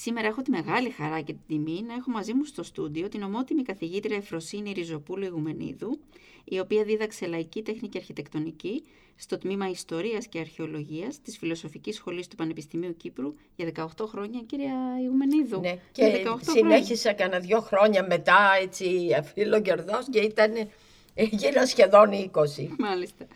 Σήμερα έχω τη μεγάλη χαρά και την τιμή να έχω μαζί μου στο στούντιο την ομότιμη καθηγήτρια Εφροσύνη Ριζοπούλου Ιγουμενίδου, η οποία δίδαξε λαϊκή τέχνη και αρχιτεκτονική στο τμήμα Ιστορίας και Αρχαιολογίας της Φιλοσοφικής Σχολής του Πανεπιστημίου Κύπρου για 18 χρόνια, κυρία Ιγουμενίδου. Ναι, και 18 συνέχισα κανένα δύο χρόνια μετά, έτσι, αφιλοκερδός και ήταν γύρω σχεδόν 20. Μάλιστα.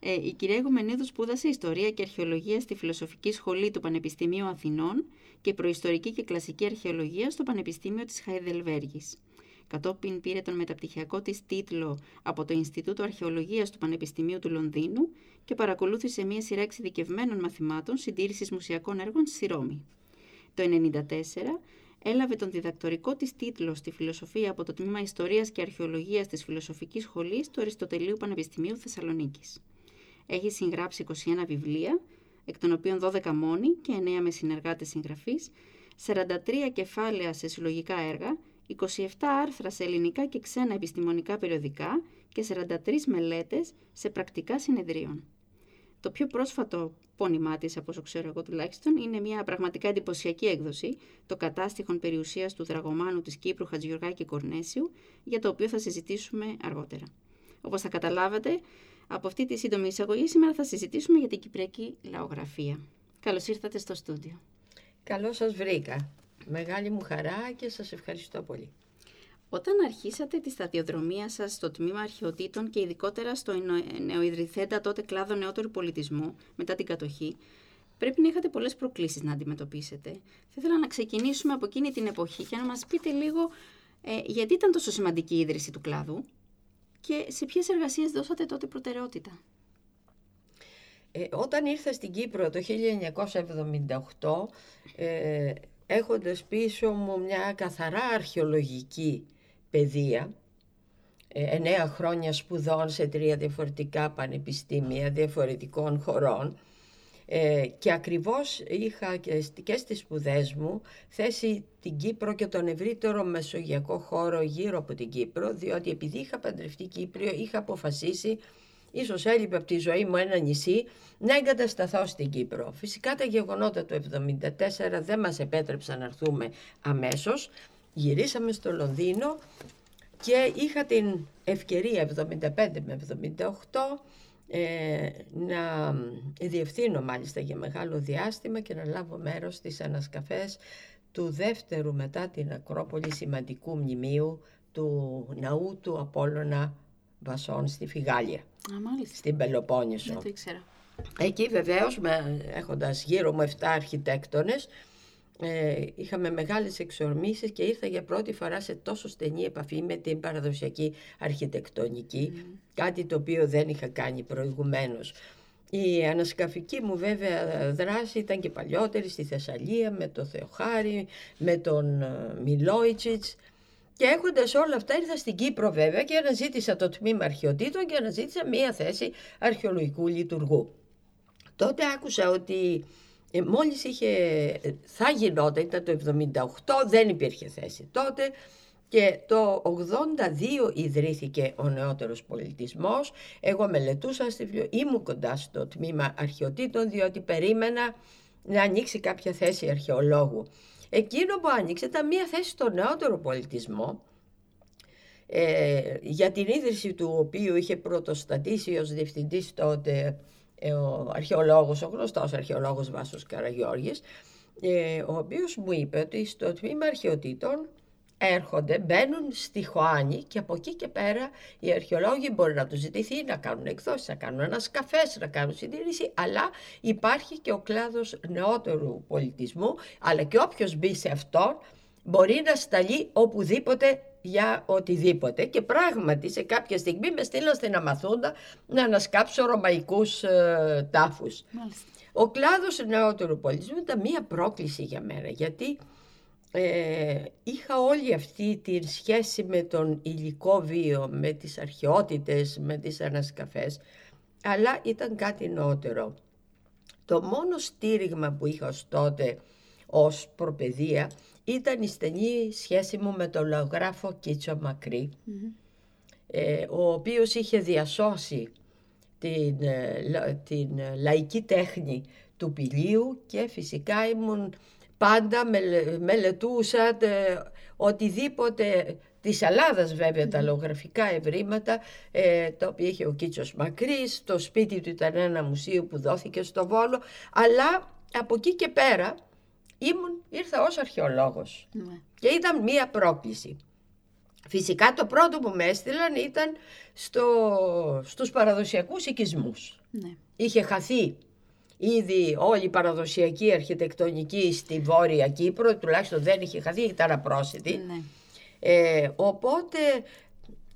Ε, η κυρία Ιγουμενίδου σπούδασε Ιστορία και Αρχαιολογία στη Φιλοσοφική Σχολή του Πανεπιστημίου Αθηνών και Προϊστορική και Κλασική Αρχαιολογία στο Πανεπιστήμιο της Χαϊδελβέργης. Κατόπιν πήρε τον μεταπτυχιακό της τίτλο από το Ινστιτούτο Αρχαιολογίας του Πανεπιστημίου του Λονδίνου και παρακολούθησε μια σειρά εξειδικευμένων μαθημάτων συντήρησης μουσιακών έργων στη Ρώμη. Το 1994 έλαβε τον διδακτορικό της τίτλο στη φιλοσοφία από το Τμήμα Ιστορίας και Αρχαιολογίας της Φιλοσοφικής Σχολής του Αριστοτελείου Πανεπιστημίου Θεσσαλονίκης. Έχει συγγράψει 21 βιβλία, εκ των οποίων 12 μόνοι και 9 με συνεργάτες συγγραφής, 43 κεφάλαια σε συλλογικά έργα, 27 άρθρα σε ελληνικά και ξένα επιστημονικά περιοδικά και 43 μελέτες σε πρακτικά συνεδρίων. Το πιο πρόσφατο πόνημά της, από όσο ξέρω εγώ τουλάχιστον, είναι μια πραγματικά εντυπωσιακή έκδοση, το κατάστοιχον περιουσίας του δραγωμάνου της Κύπρου Χατζιωργάκη Κορνέσιου, για το οποίο θα συζητήσουμε αργότερα. Όπως θα καταλάβατε, από αυτή τη σύντομη εισαγωγή σήμερα θα συζητήσουμε για την Κυπριακή λαογραφία. Καλώς ήρθατε στο στούντιο. Καλώς σας βρήκα. Μεγάλη μου χαρά και σας ευχαριστώ πολύ. Όταν αρχίσατε τη σταδιοδρομία σας στο τμήμα αρχαιοτήτων και ειδικότερα στο νεοειδρυθέντα τότε κλάδο νεότερου πολιτισμού μετά την κατοχή, πρέπει να είχατε πολλές προκλήσεις να αντιμετωπίσετε. Θα ήθελα να ξεκινήσουμε από εκείνη την εποχή και να μας πείτε λίγο ε, γιατί ήταν τόσο σημαντική η ίδρυση του κλάδου και σε ποιες εργασίες δώσατε τότε προτεραιότητα; Ε, όταν ήρθα στην Κύπρο το 1978, ε, έχοντας πίσω μου μια καθαρά αρχαιολογική παιδεία, ε, εννέα χρόνια σπουδών σε τρία διαφορετικά πανεπιστήμια διαφορετικών χωρών ε, και ακριβώς είχα και στις σπουδές μου θέσει την Κύπρο και τον ευρύτερο μεσογειακό χώρο γύρω από την Κύπρο διότι επειδή είχα παντρευτεί Κύπριο είχα αποφασίσει ίσως έλειπε από τη ζωή μου ένα νησί, να εγκατασταθώ στην Κύπρο. Φυσικά τα γεγονότα του 1974 δεν μας επέτρεψαν να έρθουμε αμέσως. Γυρίσαμε στο Λονδίνο και είχα την ευκαιρία 75 με 78 ε, να διευθύνω μάλιστα για μεγάλο διάστημα και να λάβω μέρος στις ανασκαφές του δεύτερου μετά την Ακρόπολη σημαντικού μνημείου του ναού του Απόλλωνα Βασών στη Φιγάλια, Α, μάλιστα. στην Πελοπόννησο. Δεν το ήξερα. Εκεί βεβαίως, με, έχοντας γύρω μου 7 αρχιτέκτονες, ε, είχαμε μεγάλες εξορμήσεις και ήρθα για πρώτη φορά σε τόσο στενή επαφή με την παραδοσιακή αρχιτεκτονική, κάτι το οποίο δεν είχα κάνει προηγουμένως. Η ανασκαφική μου βέβαια δράση ήταν και παλιότερη στη Θεσσαλία με τον Θεοχάρη, με τον ε, Μιλόιτσιτς και έχοντας όλα αυτά ήρθα στην Κύπρο βέβαια και αναζήτησα το τμήμα αρχαιοτήτων και αναζήτησα μία θέση αρχαιολογικού λειτουργού. Τότε άκουσα ότι ε, μόλις είχε, θα γινόταν, ήταν το 78, δεν υπήρχε θέση τότε και το 82 ιδρύθηκε ο νεότερος πολιτισμός. Εγώ μελετούσα στη βιβλίο, ήμουν κοντά στο τμήμα αρχαιοτήτων διότι περίμενα να ανοίξει κάποια θέση αρχαιολόγου. Εκείνο που άνοιξε ήταν μία θέση στο νεότερο πολιτισμό ε, για την ίδρυση του οποίου είχε πρωτοστατήσει ως διευθυντής τότε ε, ο αρχαιολόγος, ο γνωστός αρχαιολόγος Βάσος Καραγιώργης, ε, ο οποίος μου είπε ότι στο τμήμα αρχαιοτήτων έρχονται, μπαίνουν στη Χωάνη και από εκεί και πέρα οι αρχαιολόγοι μπορεί να τους ζητηθεί να κάνουν εκδόσεις, να κάνουν ανασκαφές, να κάνουν συντήρηση, αλλά υπάρχει και ο κλάδος νεότερου πολιτισμού, αλλά και όποιος μπει σε αυτόν μπορεί να σταλεί οπουδήποτε για οτιδήποτε και πράγματι σε κάποια στιγμή με στείλαν στην Αμαθούντα να ανασκάψω ρωμαϊκούς ε, τάφους. Ο κλάδος νεότερου πολιτισμού ήταν μία πρόκληση για μένα γιατί ε, είχα όλη αυτή τη σχέση με τον υλικό βίο, με τις αρχαιότητες, με τις ανασκαφές, αλλά ήταν κάτι νότερο. Το μόνο στήριγμα που είχα ως τότε ως προπαιδεία ήταν η στενή σχέση μου με τον λαογράφο Κίτσο ε, ο οποίος είχε διασώσει την, ε, την λαϊκή τέχνη του πηλίου και φυσικά ήμουν πάντα μελετούσα οτιδήποτε της Ελλάδας βέβαια τα λογραφικά ευρήματα ε, τα οποία είχε ο Κίτσος Μακρύς, το σπίτι του ήταν ένα μουσείο που δόθηκε στο Βόλο αλλά από εκεί και πέρα ήμουν, ήρθα ως αρχαιολόγος ναι. και ήταν μία πρόκληση. Φυσικά το πρώτο που με έστειλαν ήταν στο, στους παραδοσιακούς οικισμούς. Ναι. Είχε χαθεί ήδη όλη η παραδοσιακή αρχιτεκτονική στη Βόρεια Κύπρο, τουλάχιστον δεν είχε χαθεί, ήταν απρόσιτη. Ναι. Ε, οπότε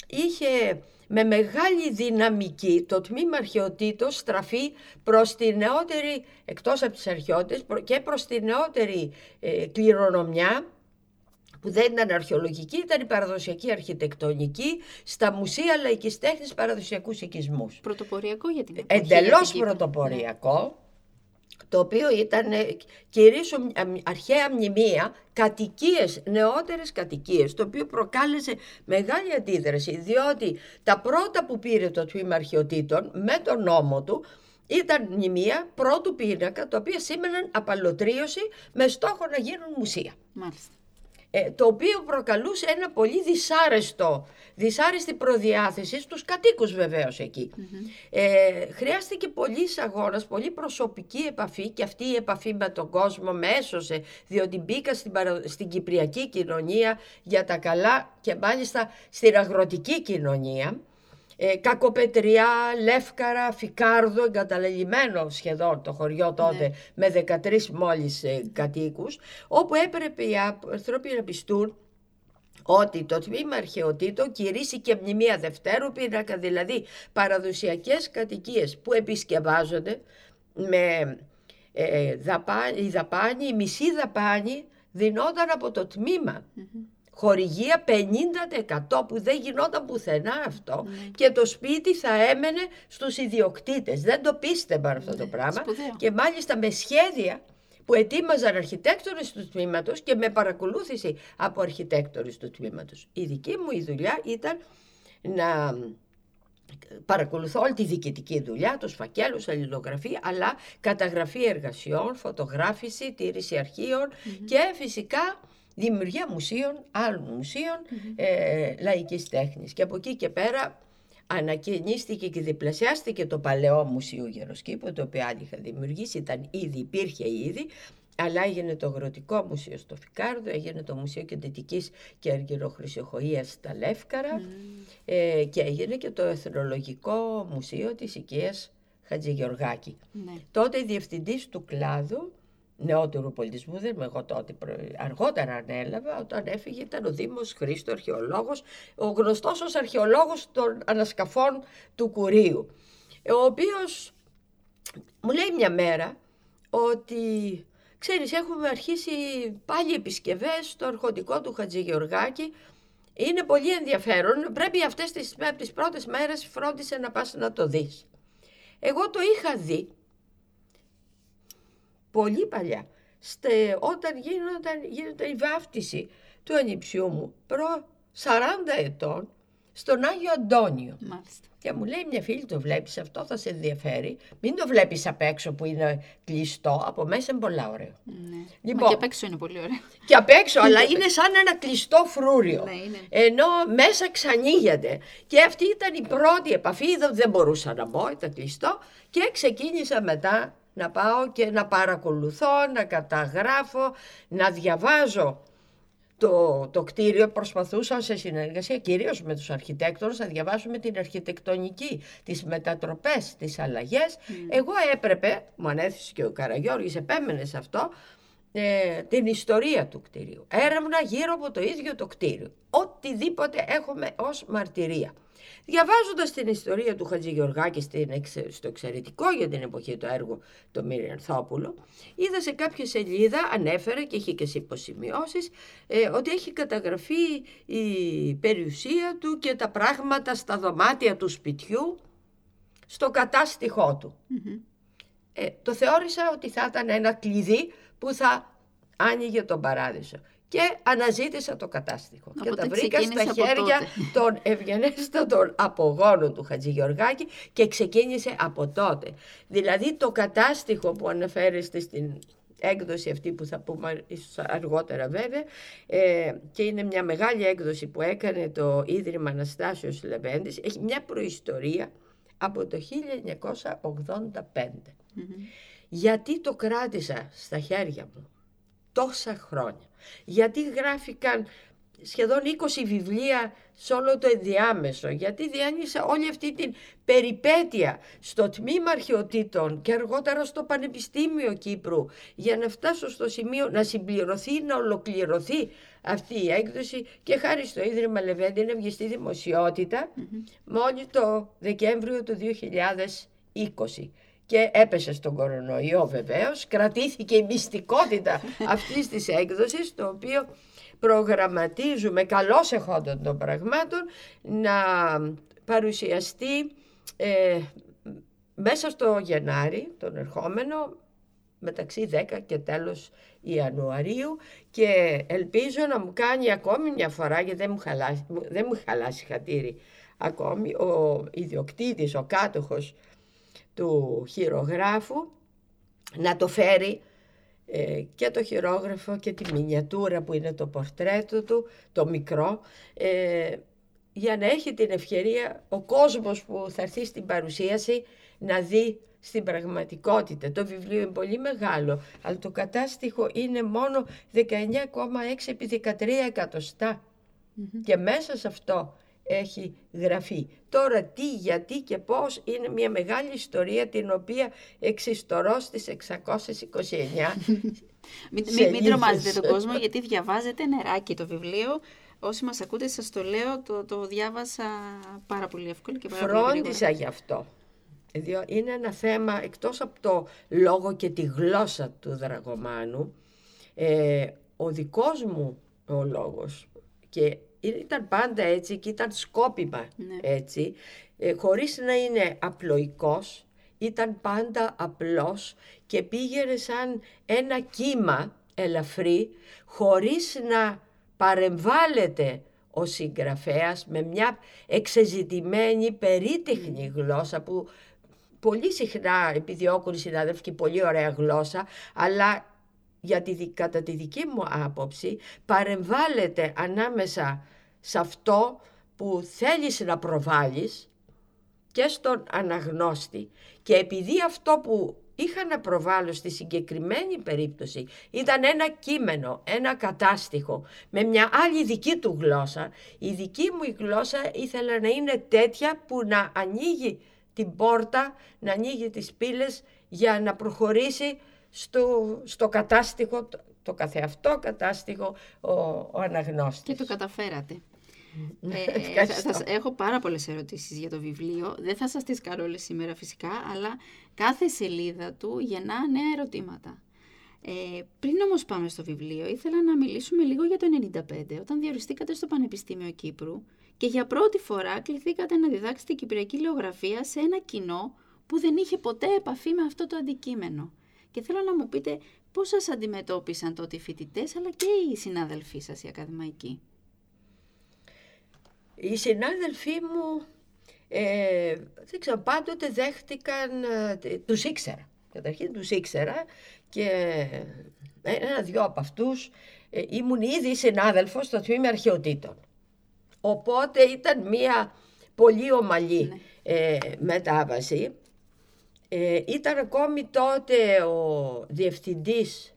είχε με μεγάλη δυναμική το τμήμα αρχαιοτήτων στραφεί προς τη νεότερη, εκτός από τις αρχαιότητες, και προς τη νεότερη ε, κληρονομιά που δεν ήταν αρχαιολογική, ήταν η παραδοσιακή αρχιτεκτονική στα μουσεία λαϊκής τέχνης παραδοσιακούς οικισμούς. Πρωτοποριακό για την εποχή. Εντελώς πρωτοποριακό το οποίο ήταν ε, κυρίως αρχαία μνημεία, κατοικίες, νεότερες κατοικίες, το οποίο προκάλεσε μεγάλη αντίδραση, διότι τα πρώτα που πήρε το τμήμα αρχαιοτήτων με τον νόμο του, ήταν μνημεία πρώτου πίνακα, τα οποία σήμαιναν απαλωτρίωση με στόχο να γίνουν μουσεία. Μάλιστα. Ε, το οποίο προκαλούσε ένα πολύ δυσάρεστο, δυσάρεστη προδιάθεση στους κατοίκους βεβαίως Ε, χρειάστηκε πολύ αγώνας, πολύ προσωπική επαφή και αυτή η επαφή με τον κόσμο με έσωσε διότι μπήκα στην, στην κυπριακή κοινωνία για τα καλά και μάλιστα στην αγροτική κοινωνία ε, Κακοπετριά, Λεύκαρα, Φικάρδο, εγκαταλελειμμένο σχεδόν το χωριό τότε ναι. με 13 μόλις ε, κατοίκους, όπου έπρεπε οι άνθρωποι να πιστούν ότι το τμήμα αρχαιοτήτων κηρύσσει και μνημεία δευτέρου πίνακα, δηλαδή παραδοσιακές κατοικίες που επισκευάζονται με ε, δαπάνη, η δαπάνη, η μισή δαπάνη δινόταν από το τμημα χορηγία 50% που δεν γινόταν πουθενά αυτό ναι. και το σπίτι θα έμενε στους ιδιοκτήτες. Δεν το πίστευαν αυτό το ναι, πράγμα και μάλιστα με σχέδια που ετοίμαζαν αρχιτέκτονες του τμήματος και με παρακολούθηση από αρχιτέκτονες του τμήματος. Η δική μου η δουλειά ήταν να παρακολουθώ όλη τη διοικητική δουλειά, τους φακέλους, αλληλογραφή, αλλά καταγραφή εργασιών, φωτογράφηση, τήρηση και φυσικά δημιουργία μουσείων, άλλων μουσείων mm-hmm. ε, λαϊκής τέχνης. Και από εκεί και πέρα ανακαινίστηκε και διπλασιάστηκε το παλαιό Μουσείο Γεροσκήπου, το οποίο άλλοι είχα δημιουργήσει, ήταν ήδη, υπήρχε ήδη, αλλά έγινε το Αγροτικό Μουσείο στο Φικάρδο, έγινε το Μουσείο Κεντετικής και Αργυροχρυσιοχοΐας στα Λεύκαρα ε, και έγινε και το Εθνολογικό Μουσείο της Οικίας Χατζηγεωργάκη. Ναι. Τότε διευθυντής του κλάδου νεότερου πολιτισμού, δεν είμαι εγώ τότε, αργότερα ανέλαβα, όταν έφυγε ήταν ο Δήμος Χρήστος, αρχαιολόγος, ο γνωστός ως αρχαιολόγος των ανασκαφών του Κουρίου, ο οποίος μου λέει μια μέρα ότι, ξέρεις, έχουμε αρχίσει πάλι επισκευές στο αρχοντικό του Χατζηγεωργάκη, είναι πολύ ενδιαφέρον, πρέπει αυτές τις, τις πρώτες μέρες φρόντισε να πας να το δεις. Εγώ το είχα δει πολύ παλιά, στε, όταν γίνονταν, γίνεται η βάφτιση του ανιψιού μου προ 40 ετών στον Άγιο Αντώνιο. Μάλιστα. Και μου λέει μια φίλη, το βλέπεις αυτό, θα σε ενδιαφέρει. Μην το βλέπεις απ' έξω που είναι κλειστό, από μέσα είναι πολλά ωραίο. Ναι. Λοιπόν, Μα και απ' έξω είναι πολύ ωραίο. Και απ' έξω, αλλά είναι σαν ένα κλειστό φρούριο. Ναι, είναι. Ενώ μέσα ξανήγεται. Και αυτή ήταν η πρώτη επαφή, δεν μπορούσα να μπω, ήταν κλειστό. Και ξεκίνησα μετά να πάω και να παρακολουθώ, να καταγράφω, να διαβάζω το, το κτίριο προσπαθούσα σε συνεργασία κυρίως με τους αρχιτέκτονες να διαβάσουμε την αρχιτεκτονική, τις μετατροπές, τις αλλαγές. Mm. Εγώ έπρεπε, μου ανέθεσε και ο Καραγιώργης, επέμενε σε αυτό, ε, την ιστορία του κτηρίου. Έρευνα γύρω από το ίδιο το κτίριο. Οτιδήποτε έχουμε ως μαρτυρία. Διαβάζοντας την ιστορία του Χατζη Γεωργάκη στο εξαιρετικό για την εποχή του έργου το Μυριανθόπουλο, είδα σε κάποια σελίδα, ανέφερε και είχε και σε υποσημειώσεις, ε, ότι έχει καταγραφεί η περιουσία του και τα πράγματα στα δωμάτια του σπιτιού στο κατάστιχό του. Ε, το θεώρησα ότι θα ήταν ένα κλειδί που θα άνοιγε τον παράδεισο και αναζήτησα το κατάστοιχο. και τα βρήκα στα χέρια των ευγενέστατων απογόνων του Χατζηγεωργάκη και ξεκίνησε από τότε. Δηλαδή το κατάστοιχο που αναφέρεστε στην έκδοση αυτή που θα πούμε αργότερα βέβαια ε, και είναι μια μεγάλη έκδοση που έκανε το Ίδρυμα Αναστάσιος Λεβέντης έχει μια προϊστορία από το 1985 γιατί το κράτησα στα χέρια μου τόσα χρόνια. Γιατί γράφηκαν σχεδόν 20 βιβλία σε όλο το ενδιάμεσο, γιατί διάνυσα όλη αυτή την περιπέτεια στο τμήμα αρχαιοτήτων και αργότερα στο Πανεπιστήμιο Κύπρου για να φτάσω στο σημείο να συμπληρωθεί, να ολοκληρωθεί αυτή η έκδοση και χάρη στο Ίδρυμα Λεβέντη να βγει στη δημοσιότητα μόλις το Δεκέμβριο του 2020 και έπεσε στον κορονοϊό βεβαίως, κρατήθηκε η μυστικότητα αυτής της έκδοσης, το οποίο προγραμματίζουμε καλώς εχόντων των πραγμάτων να παρουσιαστεί ε, μέσα στο Γενάρη, τον ερχόμενο, μεταξύ 10 και τέλος Ιανουαρίου. Και ελπίζω να μου κάνει ακόμη μια φορά, γιατί δεν μου χαλάσει, δεν μου χαλάσει χατήρι ακόμη, ο ιδιοκτήτης, ο κάτοχος του χειρογράφου να το φέρει ε, και το χειρόγραφο και τη μινιατούρα που είναι το πορτρέτο του, το μικρό, ε, για να έχει την ευκαιρία ο κόσμος που θα έρθει στην παρουσίαση να δει στην πραγματικότητα. Το βιβλίο είναι πολύ μεγάλο, αλλά το κατάστοιχο είναι μόνο 19,6 επί 13 εκατοστά. Και μέσα σε αυτό έχει γραφεί. Τώρα τι, γιατί και πώς είναι μια μεγάλη ιστορία την οποία εξιστορώ στις 629 Μην, μην, τρομάζετε τον κόσμο γιατί διαβάζετε νεράκι το βιβλίο. Όσοι μας ακούτε σας το λέω, το, το διάβασα πάρα πολύ εύκολα και πάρα Φρόντισα γι' αυτό. Είναι ένα θέμα εκτός από το λόγο και τη γλώσσα του Δραγωμάνου. Ε, ο δικός μου ο λόγος και ήταν πάντα έτσι και ήταν σκόπιμα ναι. έτσι, ε, χωρίς να είναι απλοϊκός, ήταν πάντα απλός και πήγαινε σαν ένα κύμα ελαφρύ, χωρίς να παρεμβάλλεται ο συγγραφέας με μια εξεζητημένη περίτεχνη γλώσσα που πολύ συχνά επιδιώκουν οι συνάδελφοι και πολύ ωραία γλώσσα, αλλά για τη, κατά τη δική μου άποψη παρεμβάλλεται ανάμεσα σε αυτό που θέλεις να προβάλλεις και στον αναγνώστη και επειδή αυτό που είχα να προβάλλω στη συγκεκριμένη περίπτωση ήταν ένα κείμενο, ένα κατάστοιχο με μια άλλη δική του γλώσσα η δική μου η γλώσσα ήθελα να είναι τέτοια που να ανοίγει την πόρτα, να ανοίγει τις πύλες για να προχωρήσει στο, στο κατάστοιχο, το καθεαυτό κατάστοιχο ο, ο αναγνώστης. Και το καταφέρατε. Ε, θα, έχω πάρα πολλές ερωτήσεις για το βιβλίο. Δεν θα σας τις κάνω όλες σήμερα φυσικά, αλλά κάθε σελίδα του γεννά νέα ερωτήματα. Ε, πριν όμως πάμε στο βιβλίο, ήθελα να μιλήσουμε λίγο για το 1995, όταν διοριστήκατε στο Πανεπιστήμιο Κύπρου και για πρώτη φορά κληθήκατε να διδάξετε κυπριακή λεωγραφία σε ένα κοινό που δεν είχε ποτέ επαφή με αυτό το αντικείμενο. Και θέλω να μου πείτε πώς σας αντιμετώπισαν τότε οι φοιτητές, αλλά και οι συνάδελφοί σας οι ακαδημαϊκοί. Οι συνάδελφοί μου, ε, δεν ξέρω, πάντοτε δέχτηκαν, ε, τους ήξερα. Καταρχήν τους ήξερα και ένα-δυο από αυτούς ε, ήμουν ήδη συνάδελφος στο τμήμα αρχαιοτήτων. Οπότε ήταν μια πολύ ομαλή ναι. ε, μετάβαση. Ε, ήταν ακόμη τότε ο διευθυντής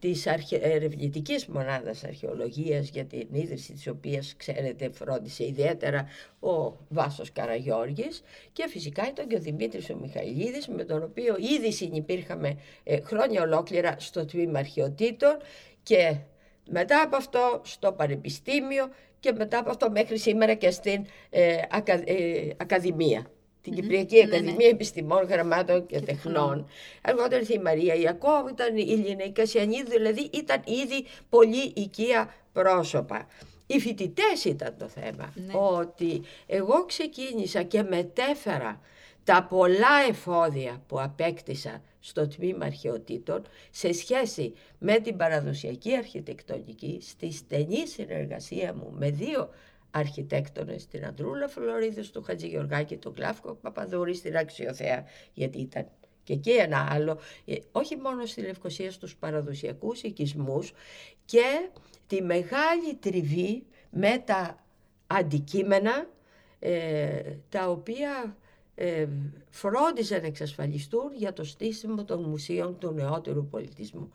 της αρχαι... ερευνητικής μονάδας αρχαιολογίας για την ίδρυση της οποίας ξέρετε φρόντισε ιδιαίτερα ο Βάσος Καραγιώργης και φυσικά ήταν και ο Δημήτρης ο Μιχαηλίδης με τον οποίο ήδη συνυπήρχαμε ε, χρόνια ολόκληρα στο τμήμα αρχαιοτήτων και μετά από αυτό στο Πανεπιστήμιο και μετά από αυτό μέχρι σήμερα και στην ε, ε, Ακαδημία την Κυπριακή ναι, Ακαδημία ναι. Επιστημών, Γραμμάτων και, και Τεχνών. Αργότερα η Μαρία Ιακώβ, ήταν η Λίνα η Κασιανίδη, δηλαδή ήταν ήδη πολύ οικία πρόσωπα. Οι φοιτητές ήταν το θέμα. Ναι. Ότι εγώ ξεκίνησα και μετέφερα τα πολλά εφόδια που απέκτησα στο τμήμα αρχαιοτήτων σε σχέση με την παραδοσιακή αρχιτεκτονική στη στενή συνεργασία μου με δύο αρχιτέκτονες, την Αντρούλα Φλωρίδης, του Χατζηγεωργάκη, τον Κλάφκο Παπαδούρη, στην Αξιοθέα, γιατί ήταν και εκεί ένα άλλο, ε, όχι μόνο στη Λευκοσία στους παραδοσιακούς οικισμούς και τη μεγάλη τριβή με τα αντικείμενα ε, τα οποία ε, φρόντιζαν να εξασφαλιστούν για το στήσιμο των μουσείων του νεότερου πολιτισμού.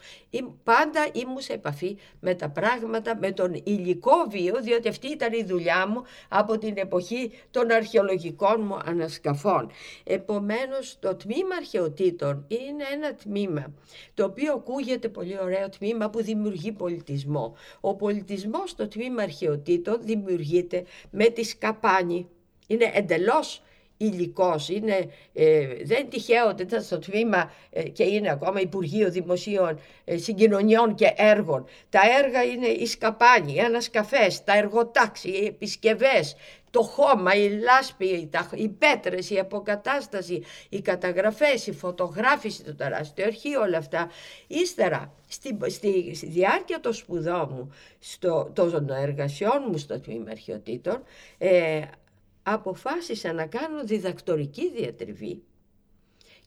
Πάντα ήμουν σε επαφή με τα πράγματα, με τον υλικό βίο, διότι αυτή ήταν η δουλειά μου από την εποχή των αρχαιολογικών μου ανασκαφών. Επομένως, το τμήμα αρχαιοτήτων είναι ένα τμήμα, το οποίο ακούγεται πολύ ωραίο τμήμα που δημιουργεί πολιτισμό. Ο πολιτισμός στο τμήμα αρχαιοτήτων δημιουργείται με τη σκαπάνη. Είναι εντελώς υλικός. Είναι, ε, δεν είναι τυχαίο ότι ήταν στο τμήμα ε, και είναι ακόμα Υπουργείο Δημοσίων ε, Συγκοινωνιών και Έργων. Τα έργα είναι οι σκαπάνοι, οι ανασκαφές, τα εργοτάξι, οι επισκευές, το χώμα, η λάσπη, τα, οι πέτρες, η αποκατάσταση, οι καταγραφές, η φωτογράφηση, το τεράστιο αρχείο, όλα αυτά. Ύστερα, στη, στη, στη διάρκεια των σπουδών μου, στο, των εργασιών μου στο τμήμα αρχαιοτήτων, ε, αποφάσισα να κάνω διδακτορική διατριβή.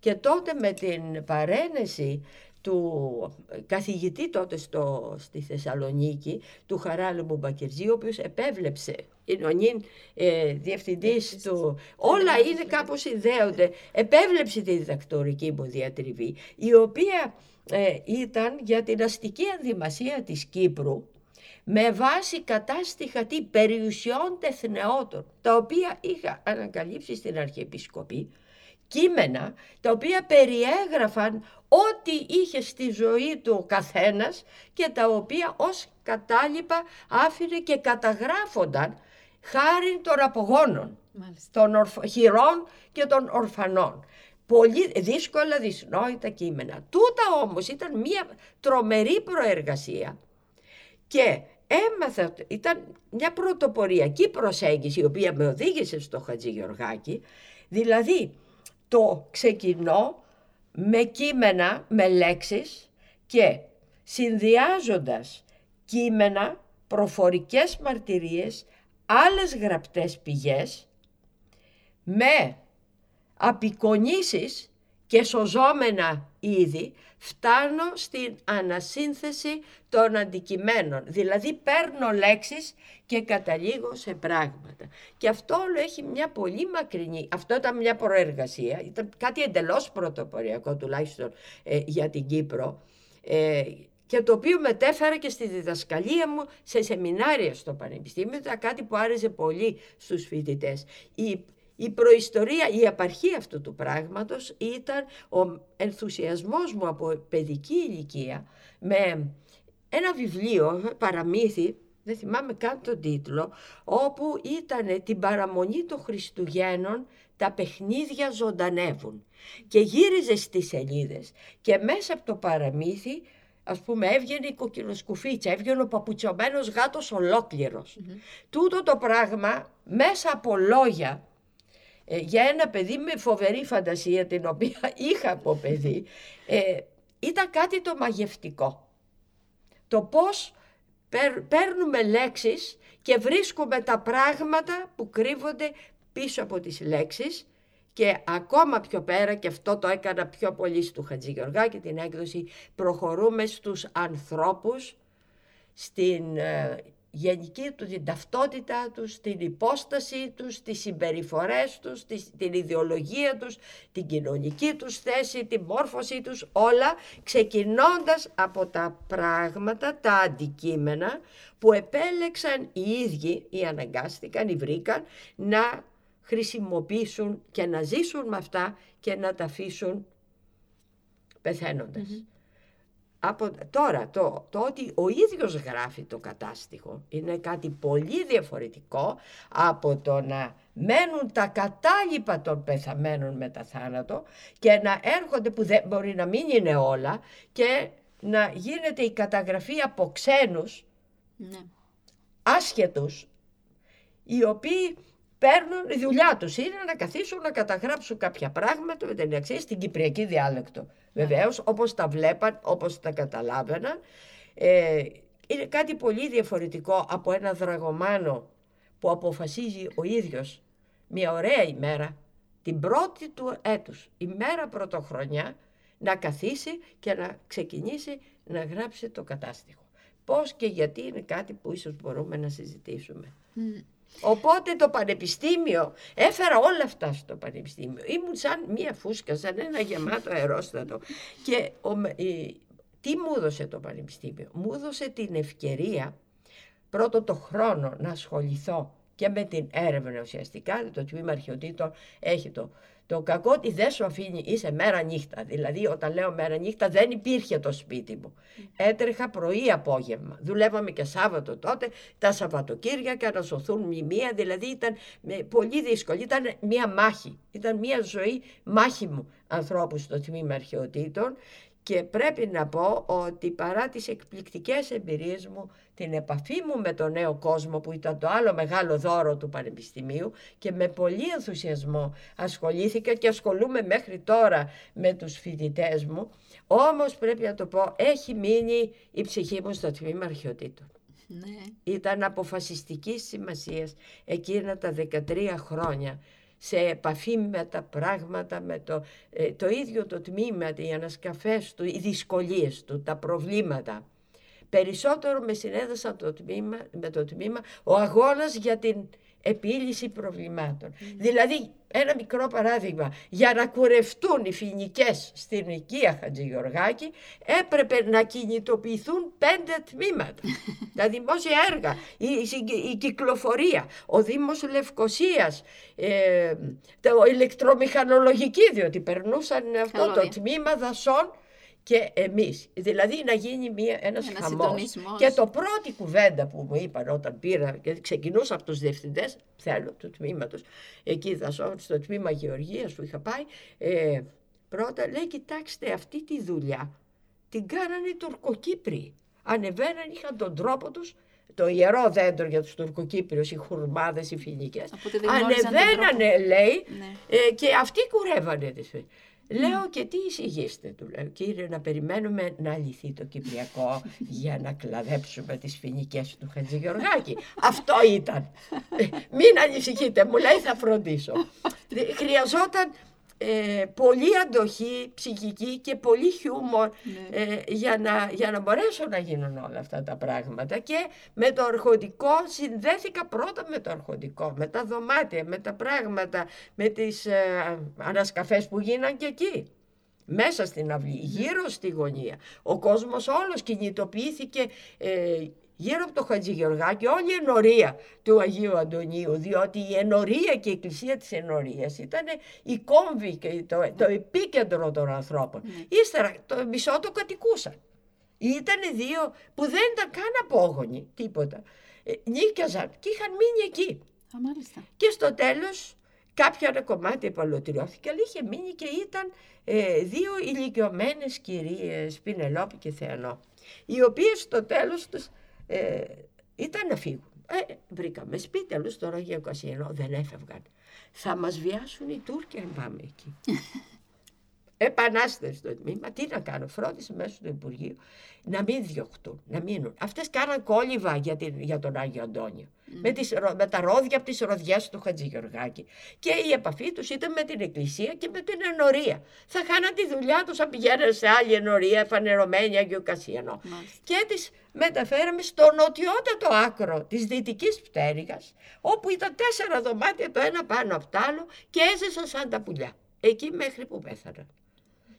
Και τότε με την παρένεση του καθηγητή τότε στο, στη Θεσσαλονίκη, του Χαράλου Μπουμπακερζή, ο οποίος επέβλεψε, είναι ο νυν ε, διευθυντής του, όλα είναι κάπως ιδέονται, επέβλεψε τη διδακτορική μου διατριβή, η οποία ε, ήταν για την αστική ενδυμασία της Κύπρου, με βάση κατάστοιχα τι περιουσιών τεθνεώτων, τα οποία είχα ανακαλύψει στην Αρχιεπισκοπή, κείμενα τα οποία περιέγραφαν ό,τι είχε στη ζωή του ο καθένας και τα οποία ως κατάλοιπα άφηνε και καταγράφονταν χάρη των απογόνων, των χειρών και των ορφανών. Πολύ δύσκολα δυσνόητα κείμενα. Τούτα όμως ήταν μια τρομερή προεργασία και έμαθα, ήταν μια πρωτοποριακή προσέγγιση η οποία με οδήγησε στο Χατζη Γεωργάκη, δηλαδή το ξεκινώ με κείμενα, με λέξεις και συνδυάζοντας κείμενα, προφορικές μαρτυρίες, άλλες γραπτές πηγές με απεικονίσεις και σωζόμενα είδη φτάνω στην ανασύνθεση των αντικειμένων. Δηλαδή παίρνω λέξεις και καταλήγω σε πράγματα. Και αυτό όλο έχει μια πολύ μακρινή, αυτό ήταν μια προεργασία, ήταν κάτι εντελώς πρωτοποριακό τουλάχιστον ε, για την Κύπρο. Ε, και το οποίο μετέφερα και στη διδασκαλία μου σε σεμινάρια στο Πανεπιστήμιο, ήταν κάτι που άρεσε πολύ στους φοιτητές. Η η προϊστορία, η απαρχή αυτού του πράγματος ήταν ο ενθουσιασμός μου από παιδική ηλικία με ένα βιβλίο, παραμύθι, δεν θυμάμαι καν τον τίτλο, όπου ήταν την παραμονή των Χριστουγέννων τα παιχνίδια ζωντανεύουν. Και γύριζε στις σελίδες και μέσα από το παραμύθι ας πούμε έβγαινε η κοκκινοσκουφίτσα, έβγαινε ο παπουτσωμένος γάτος Τούτο το πράγμα μέσα από λόγια ε, για ένα παιδί με φοβερή φαντασία την οποία είχα από παιδί ε, ήταν κάτι το μαγευτικό. Το πώς παίρνουμε λέξεις και βρίσκουμε τα πράγματα που κρύβονται πίσω από τις λέξεις και ακόμα πιο πέρα, και αυτό το έκανα πιο πολύ στο και την έκδοση, προχωρούμε στους ανθρώπους, στην ε, γενική του την ταυτότητά τους, την υπόσταση τους, τις συμπεριφορές τους, την ιδεολογία τους, την κοινωνική τους θέση, την μόρφωσή τους, όλα ξεκινώντας από τα πράγματα, τα αντικείμενα που επέλεξαν οι ίδιοι ή αναγκάστηκαν ή βρήκαν να χρησιμοποιήσουν και να ζήσουν με αυτά και να τα αφήσουν πεθαίνοντας. Από, τώρα, το, το ότι ο ίδιος γράφει το κατάστοιχο είναι κάτι πολύ διαφορετικό από το να μένουν τα κατάλοιπα των πεθαμένων μετά θάνατο και να έρχονται που δεν μπορεί να μην είναι όλα και να γίνεται η καταγραφή από ξένους ναι. άσχετους οι οποίοι παίρνουν η δουλειά τους είναι να καθίσουν να καταγράψουν κάποια πράγματα με την αξία στην κυπριακή διάλεκτο. Ναι. Βεβαίως όπως τα βλέπαν, όπως τα καταλάβαιναν. Ε, είναι κάτι πολύ διαφορετικό από ένα δραγωμάνο που αποφασίζει ο ίδιος μια ωραία ημέρα, την πρώτη του έτους, ημέρα πρωτοχρονιά, να καθίσει και να ξεκινήσει να γράψει το κατάστοιχο. Πώς και γιατί είναι κάτι που ίσως μπορούμε να συζητήσουμε. Οπότε το πανεπιστήμιο, έφερα όλα αυτά στο πανεπιστήμιο. Ήμουν σαν μία φούσκα, σαν ένα γεμάτο αερόστατο. Και ο, τι μου έδωσε το πανεπιστήμιο; Μου έδωσε την ευκαιρία πρώτο το χρόνο να ασχοληθώ και με την έρευνα ουσιαστικά. Το τμήμα αρχαιοτήτων έχει το το κακό ότι δεν σου αφήνει, είσαι μέρα νύχτα. Δηλαδή, όταν λέω μέρα νύχτα, δεν υπήρχε το σπίτι μου. Έτρεχα πρωί απόγευμα. Δουλεύαμε και Σάββατο τότε, τα Σαββατοκύριακα να σωθούν μνημεία. Δηλαδή, ήταν πολύ δύσκολο. Ήταν μια μάχη. Ήταν μια ζωή μάχη μου ανθρώπους στο τμήμα αρχαιοτήτων και πρέπει να πω ότι παρά τις εκπληκτικές εμπειρίες μου, την επαφή μου με τον νέο κόσμο που ήταν το άλλο μεγάλο δώρο του Πανεπιστημίου και με πολύ ενθουσιασμό ασχολήθηκα και ασχολούμαι μέχρι τώρα με τους φοιτητές μου, όμως πρέπει να το πω, έχει μείνει η ψυχή μου στο τμήμα αρχαιοτήτων. Ναι. Ήταν αποφασιστικής σημασίας εκείνα τα 13 χρόνια σε επαφή με τα πράγματα, με το, ε, το ίδιο το τμήμα, οι ανασκαφές του, οι δυσκολίες του, τα προβλήματα. Περισσότερο με συνέδεσαν το τμήμα, με το τμήμα ο αγώνας για την επίλυση προβλημάτων. Δηλαδή, ένα μικρό παράδειγμα, για να κουρευτούν οι φοινικές στην οικία Χατζηγεωργάκη έπρεπε να κινητοποιηθούν πέντε τμήματα. Τα δημόσια έργα, η, η, κυκλοφορία, ο Δήμος Λευκοσίας, ε, το ηλεκτρομηχανολογική, διότι περνούσαν αυτό το τμήμα δασών και εμείς. Δηλαδή να γίνει μια, ένας, ένας χαμός. Και το πρώτη κουβέντα που μου είπαν όταν πήρα και ξεκινούσα από τους διευθυντές, θέλω του τμήματος, εκεί θα στο τμήμα Γεωργίας που είχα πάει, ε, πρώτα λέει κοιτάξτε αυτή τη δουλειά την κάνανε οι Τουρκοκύπροι. Ανεβαίναν, είχαν τον τρόπο τους το ιερό δέντρο για τους Τουρκοκύπριους, οι χουρμάδες, οι φοινικές. Ανεβαίνανε, λέει, ναι. ε, και αυτοί κουρεύανε τις Λέω και τι εισηγήστε του λέω κύριε να περιμένουμε να λυθεί το Κυπριακό για να κλαδέψουμε τις φοινικές του Χατζηγεωργάκη. Αυτό ήταν. Ε, μην ανησυχείτε μου λέει θα φροντίσω. Χρειαζόταν ε, πολύ αντοχή ψυχική και πολύ χιούμορ ναι. ε, για, να, για να μπορέσουν να γίνουν όλα αυτά τα πράγματα και με το αρχοντικό συνδέθηκα πρώτα με το αρχοντικό, με τα δωμάτια, με τα πράγματα, με τις ε, ανασκαφές που γίναν και εκεί μέσα στην αυλή, ναι. γύρω στη γωνία. Ο κόσμος όλος κινητοποιήθηκε ε, γύρω από το Χατζηγεωργάκη όλη η ενορία του Αγίου Αντωνίου, διότι η ενορία και η εκκλησία της ενορίας ήταν η κόμβη και το, το επίκεντρο των ανθρώπων. Mm. Ύστερα το μισό το κατοικούσαν. Ήταν δύο που δεν ήταν καν απόγονοι, τίποτα. Ε, νίκιαζαν και είχαν μείνει εκεί. Α, και στο τέλος κάποιο ένα κομμάτι επαλωτριώθηκε, αλλά είχε μείνει και ήταν ε, δύο ηλικιωμένες κυρίες, Πινελόπη και Θεανό, οι οποίες στο τέλος τους ε, ήταν να φύγουν. Ε, βρήκαμε σπίτι, αλλού στο Ρόγιο Κασιανό δεν έφευγαν. Θα μας βιάσουν οι Τούρκοι αν πάμε εκεί. επανάσταση στο τμήμα. Τι να κάνω, φρόντισε μέσω του Υπουργείου να μην διωχτούν, να μείνουν. Αυτές κάναν κόλληβα για, την, για τον Άγιο Αντώνιο. Με, τις, με τα ρόδια από τις ροδιές του Χατζηγεωργάκη. Και η επαφή τους ήταν με την Εκκλησία και με την ενορία. Θα χάναν τη δουλειά τους αν πηγαίνανε σε άλλη ενορία, φανερωμένη Αγίου Κασιανό. Και τις μεταφέραμε στο νοτιότατο άκρο της δυτικής πτέρυγας, όπου ήταν τέσσερα δωμάτια το ένα πάνω από το άλλο και έζεσαν σαν τα πουλιά. Εκεί μέχρι που πέθαναν.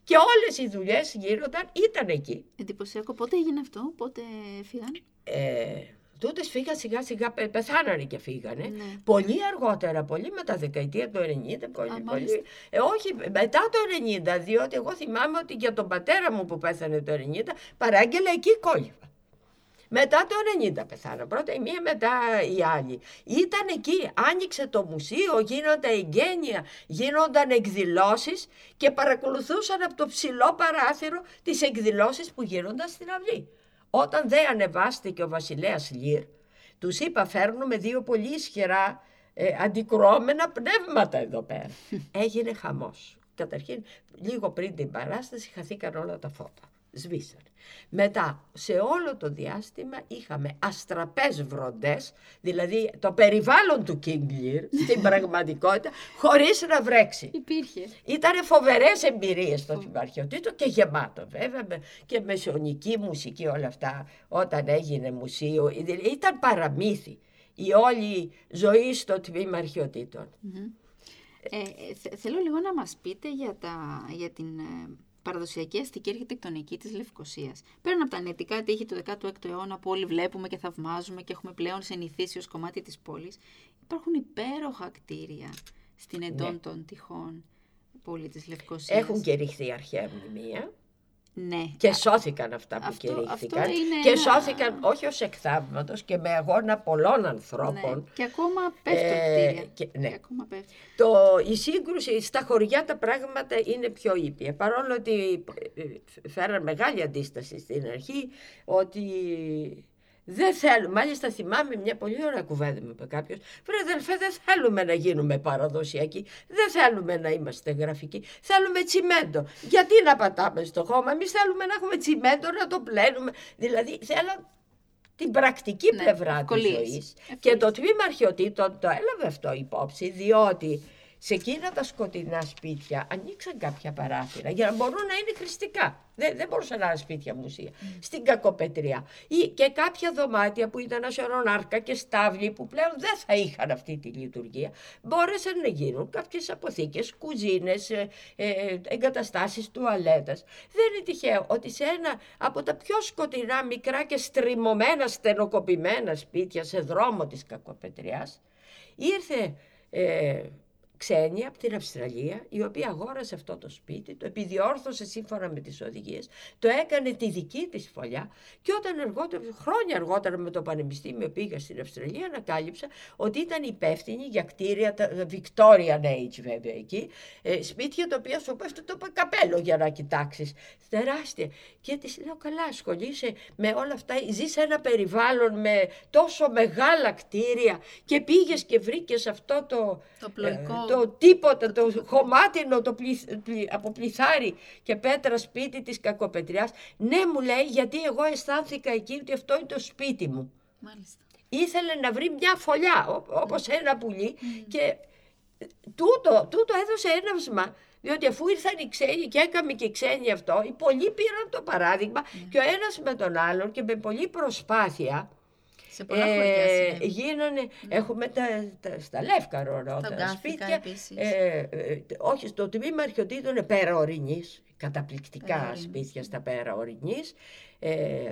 Και όλες οι δουλειές γίνονταν, ήταν εκεί. Εντυπωσιακό. Πότε έγινε αυτό, πότε φύγαν. Ε, Τούτες φύγαν σιγά σιγά, πεθάνανε και φύγανε. Ναι. Πολύ αργότερα, πολύ μετά δεκαετία του 90. Πολύ, Α, πολύ, ε, όχι, μετά το 90, διότι εγώ θυμάμαι ότι για τον πατέρα μου που πέθανε το 90, παράγγελα εκεί κόλληβα. Μετά το 90 πεθάνα. Πρώτα η μία, μετά η άλλη. Ήταν εκεί, άνοιξε το μουσείο, γίνονταν εγγένεια, γίνονταν εκδηλώσεις και παρακολουθούσαν από το ψηλό παράθυρο τις εκδηλώσεις που γίνονταν στην αυλή. Όταν δεν ανεβάστηκε ο βασιλέας Λύρ, τους είπα φέρνουμε δύο πολύ ισχυρά ε, αντικρώμενα πνεύματα εδώ πέρα. Έγινε χαμός. Καταρχήν, λίγο πριν την παράσταση χαθήκαν όλα τα φώτα. Σβήσαν. Μετά, σε όλο το διάστημα είχαμε αστραπές βροντές, δηλαδή το περιβάλλον του King Lear στην πραγματικότητα, χωρίς να βρέξει. Υπήρχε. Ήταν φοβερές εμπειρίες στο Θυμαρχιωτήτο και γεμάτο βέβαια και μεσονική μουσική όλα αυτά όταν έγινε μουσείο. Ήταν παραμύθι η όλη ζωή στο τμήμα αρχαιοτήτων. Ε, ε θέλω λίγο να μας πείτε για, τα, για την ε, παραδοσιακή αστική αρχιτεκτονική της Λευκοσίας. Πέραν από τα νετικά τείχη του 16ου αιώνα που όλοι βλέπουμε και θαυμάζουμε και έχουμε πλέον συνηθίσει ως κομμάτι της πόλης, υπάρχουν υπέροχα κτίρια στην εντόν ναι. των τυχών πόλη της Λευκοσίας. Έχουν και ρηχθεί αρχαία μνημεία. Ναι. Και σώθηκαν αυτά που αυτό, κηρύχθηκαν. και σώθηκαν όχι ως εκθαύματος και με αγώνα πολλών ανθρώπων. Ναι. Και ακόμα πέφτουν ε, κτίρια. Και, ναι. και ακόμα πέφτουν. Το, η σύγκρουση στα χωριά τα πράγματα είναι πιο ήπια. Παρόλο ότι ε, φέραν μεγάλη αντίσταση στην αρχή ότι δεν θέλουμε, μάλιστα θυμάμαι μια πολύ ωραία κουβέντα με κάποιος. Βρε αδελφέ, δεν θέλουμε να γίνουμε παραδοσιακοί. Δεν θέλουμε να είμαστε γραφικοί. Θέλουμε τσιμέντο. Γιατί να πατάμε στο χώμα, εμείς θέλουμε να έχουμε τσιμέντο, να το πλένουμε. Δηλαδή, θέλω την πρακτική ναι, πλευρά της ζωής. Και το τμήμα αρχαιοτήτων το έλαβε αυτό υπόψη, διότι σε εκείνα τα σκοτεινά σπίτια ανοίξαν κάποια παράθυρα για να μπορούν να είναι χρηστικά. Δεν, δεν μπορούσαν να είναι σπίτια μουσεία. Mm. Στην κακοπετριά. Ή και κάποια δωμάτια που ήταν ασερονάρκα και στάβλοι που πλέον δεν θα είχαν αυτή τη λειτουργία. Μπόρεσαν να γίνουν κάποιες αποθήκες, κουζίνες, ε, ε, εγκαταστάσεις τουαλέτα. Δεν είναι τυχαίο ότι σε ένα από τα πιο σκοτεινά, μικρά και στριμωμένα, στενοκοπημένα σπίτια σε δρόμο της κακοπετριάς ήρθε. Ε, ξένη από την Αυστραλία, η οποία αγόρασε αυτό το σπίτι, το επιδιόρθωσε σύμφωνα με τις οδηγίες, το έκανε τη δική της φωλιά και όταν αργότερα, χρόνια αργότερα με το Πανεπιστήμιο πήγα στην Αυστραλία ανακάλυψα ότι ήταν υπεύθυνη για κτίρια, τα Victorian Age βέβαια εκεί, ε, σπίτια τα οποία σου πέφτει το καπέλο για να κοιτάξεις. τεράστια. Και της λέω καλά ασχολείσαι με όλα αυτά, ζεις σε ένα περιβάλλον με τόσο μεγάλα κτίρια και πήγες και βρήκες αυτό το, το πλοϊκό το τίποτα, το χωμάτινο το από πληθάρι και πέτρα σπίτι της κακοπετριάς. Ναι μου λέει γιατί εγώ αισθάνθηκα εκεί ότι αυτό είναι το σπίτι μου. Μάλιστα. Ήθελε να βρει μια φωλιά όπως ένα πουλί και τούτο, τούτο έδωσε έναυσμα διότι αφού ήρθαν οι ξένοι και έκαμε και οι ξένοι αυτό, οι πολλοί πήραν το παράδειγμα και ο ένας με τον άλλον και με πολλή προσπάθεια σε πολλά ε, γίνανε, ναι. έχουμε τα, τα, στα Λεύκαρο τα σπίτια. Ε, ε, όχι, στο τμήμα αρχαιοτήτων είναι πέρα ορεινής, καταπληκτικά σπίτια στα πέρα ορεινής. Ε,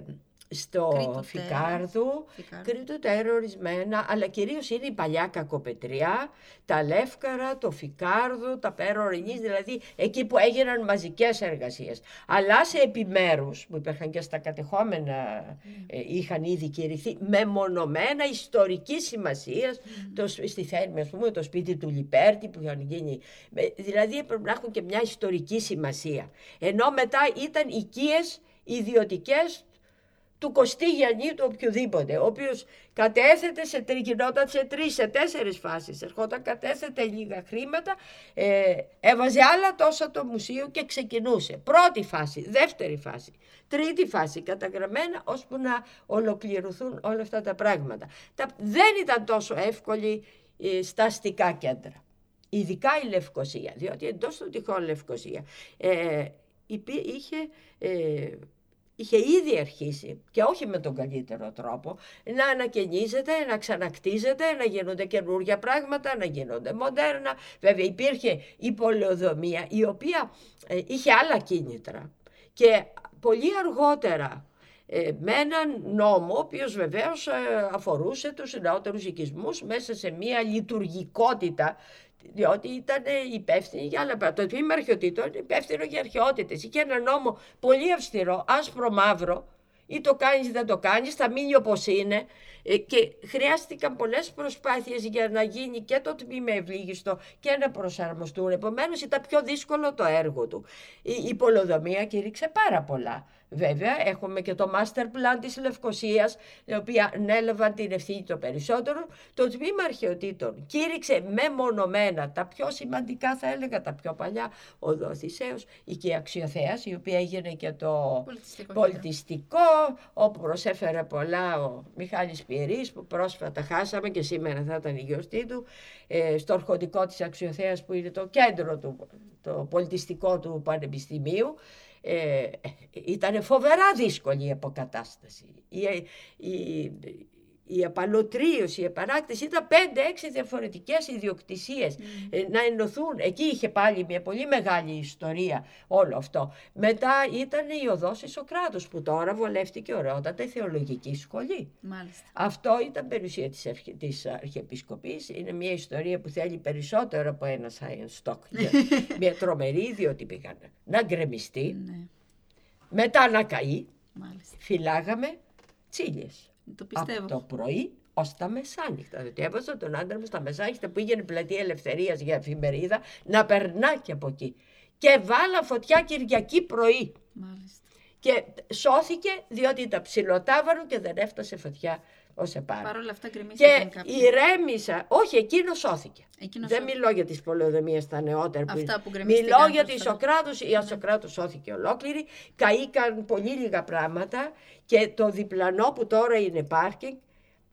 στο Κρήτου Φικάρδου, Κρήτου τέρο ορισμένα, αλλά κυρίως είναι η παλιά κακοπετριά, τα Λεύκαρα, το Φικάρδο, τα πέρα ορεινής, δηλαδή εκεί που έγιναν μαζικές εργασίες. Αλλά σε επιμέρους που υπήρχαν και στα κατεχόμενα ε, είχαν ήδη κηρυχθεί μεμονωμένα ιστορική σημασία, το, στη Θέρμη ας πούμε το σπίτι του Λιπέρτη που είχαν γίνει, δηλαδή έπρεπε να έχουν και μια ιστορική σημασία. Ενώ μετά ήταν οικίες ιδιωτικές του Κωστή Γιαννή, του οποιοδήποτε, ο οποίος κατέθετε σε, γινόταν σε τρεις, σε τέσσερις φάσεις. Ερχόταν, κατέθετε λίγα χρήματα, ε, έβαζε άλλα τόσα το μουσείο και ξεκινούσε. Πρώτη φάση, δεύτερη φάση, τρίτη φάση, καταγραμμένα ώσπου να ολοκληρωθούν όλα αυτά τα πράγματα. Τα, δεν ήταν τόσο εύκολη ε, στα αστικά κέντρα. Ειδικά η Λευκοσία, διότι εντός των τυχών Λευκοσία ε, είχε ε, είχε ήδη αρχίσει και όχι με τον καλύτερο τρόπο να ανακαινίζεται, να ξανακτίζεται, να γίνονται καινούργια πράγματα, να γίνονται μοντέρνα. Βέβαια υπήρχε η πολεοδομία η οποία ε, είχε άλλα κίνητρα και πολύ αργότερα ε, με έναν νόμο, ο οποίος βεβαίως ε, αφορούσε τους νεότερους οικισμούς μέσα σε μια λειτουργικότητα διότι ήταν υπεύθυνοι για άλλα πράγματα. Το τμήμα αρχαιοτήτων είναι υπεύθυνο για αρχαιότητες. Είχε ένα νόμο πολύ αυστηρό, άσπρο-μαύρο, ή το κάνεις ή δεν το κάνεις, θα μείνει όπως είναι. Ε, και χρειάστηκαν πολλές προσπάθειες για να γίνει και το τμήμα ευλίγιστο και να προσαρμοστούν. Επομένως ήταν πιο δύσκολο το έργο του. Η, η πολεοδομία κήρυξε πάρα πολλά. Βέβαια, έχουμε και το master plan της Λευκοσίας, η οποία ανέλαβαν την ευθύνη το περισσότερο. Το τμήμα αρχαιοτήτων κήρυξε μεμονωμένα τα πιο σημαντικά, θα έλεγα, τα πιο παλιά, ο Δοθησέος, η και Αξιοθέας, η οποία έγινε και το πολιτιστικό, πολιτιστικό όπου προσέφερε πολλά ο Μιχάλης Πιερής, που πρόσφατα χάσαμε και σήμερα θα ήταν η γιορτή του, ε, στο ορχοντικό της Αξιοθέας, που είναι το κέντρο του, το πολιτιστικό του Πανεπιστημίου ε, ήταν φοβερά δύσκολη η αποκατάσταση. Η, η, η απαλωτρίωση, η επαράκτηση ήταν πέντε-έξι διαφορετικές ιδιοκτησίες ε, να ενωθούν. Εκεί είχε πάλι μια πολύ μεγάλη ιστορία όλο αυτό. Μετά ήταν η οδός Ισοκράτους που τώρα βολεύτηκε ωραιότατα η θεολογική σχολή. Μάλιστα. Αυτό ήταν περιουσία της, αρχι, της Αρχιεπισκοπής. Είναι μια ιστορία που θέλει περισσότερο από ένα science talk. μια τρομερή διότι πήγαν να γκρεμιστεί, ναι. μετά να καεί, Μάλιστα. φυλάγαμε τσίλιες. Το πιστεύω. Από το πρωί ως τα μεσάνυχτα. Διότι έβαζα τον άντρα μου στα μεσάνυχτα που πήγαινε πλατεία Ελευθερίας για εφημερίδα να περνά και από εκεί. Και βάλα φωτιά Κυριακή πρωί. Μάλιστα. Και σώθηκε διότι τα ψιλοτάβαρου και δεν έφτασε φωτιά ω επάνω. Παρ' όλα αυτά Και ηρέμησα. Όχι, εκείνο σώθηκε. Εκείνο δεν μιλώ για τις πολεοδομίες τα νεότερα. Αυτά που, Μιλώ για τη Σοκράτους. Η ναι. Σοκράτου σώθηκε ολόκληρη. Καήκαν πολύ λίγα πράγματα και το διπλανό που τώρα είναι πάρκινγκ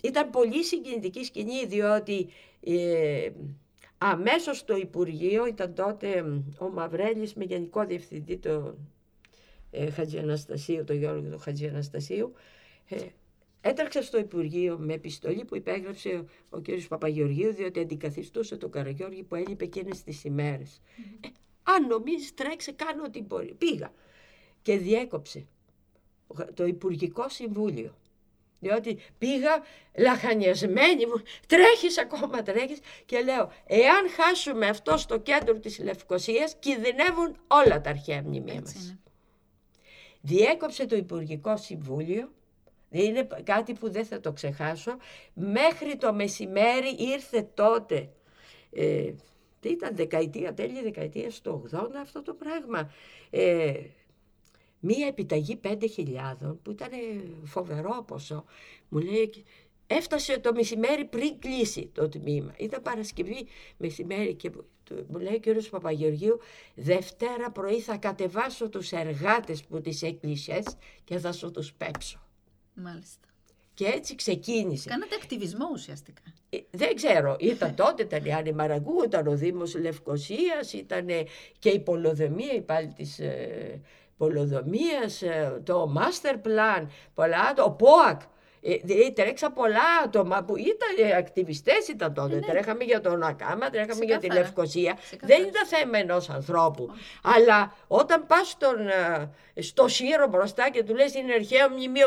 ήταν πολύ συγκινητική σκηνή διότι ε, αμέσως στο Υπουργείο ήταν τότε ο Μαυρέλης με γενικό διευθυντή το ε, Χατζιαναστασίου, το Γιώργο του Χατζιαναστασίου ε, έτρεξε στο Υπουργείο με επιστολή που υπέγραψε ο κ. Παπαγεωργίου διότι αντικαθιστούσε τον Καραγιώργη που έλειπε εκείνες τις ημέρες. Ε, αν νομίζεις τρέξε κάνω ό,τι μπορεί. Πήγα και διέκοψε το Υπουργικό Συμβούλιο. Διότι πήγα λαχανιασμένη μου, τρέχεις ακόμα τρέχεις και λέω εάν χάσουμε αυτό στο κέντρο της Λευκοσίας κινδυνεύουν όλα τα αρχαία μνημεία μας. Διέκοψε το Υπουργικό Συμβούλιο, είναι κάτι που δεν θα το ξεχάσω, μέχρι το μεσημέρι ήρθε τότε, ε, τι ήταν δεκαετία, τέλεια δεκαετίας στο 80 αυτό το πράγμα, ε, μία επιταγή 5.000 που ήταν φοβερό ποσό. Μου λέει, έφτασε το μεσημέρι πριν κλείσει το τμήμα. Ήταν Παρασκευή μεσημέρι και μου λέει ο κύριος Παπαγεωργίου, Δευτέρα πρωί θα κατεβάσω τους εργάτες που τις έκλεισες και θα σου τους πέψω. Μάλιστα. Και έτσι ξεκίνησε. Κάνατε ακτιβισμό ουσιαστικά. Ε, δεν ξέρω. Ήταν τότε, ήταν η Άννη Μαραγκού, ήταν ο Δήμος Λευκοσίας, ήταν και η Πολοδομία, η πάλι της ε, Πολοδομίας, ε, το Master Plan, πολλά, το ΠΟΑΚ. Ε, τρέξα πολλά άτομα που ήταν ε, ακτιβιστές ήταν τότε. Ναι. Τρέχαμε για τον Ακάμα, τρέχαμε για τη Λευκοσία. Δεν ήταν θέμα ενός ανθρώπου. Αλλά όταν πας στο Σύρο μπροστά και του λες είναι αρχαίο μνημείο,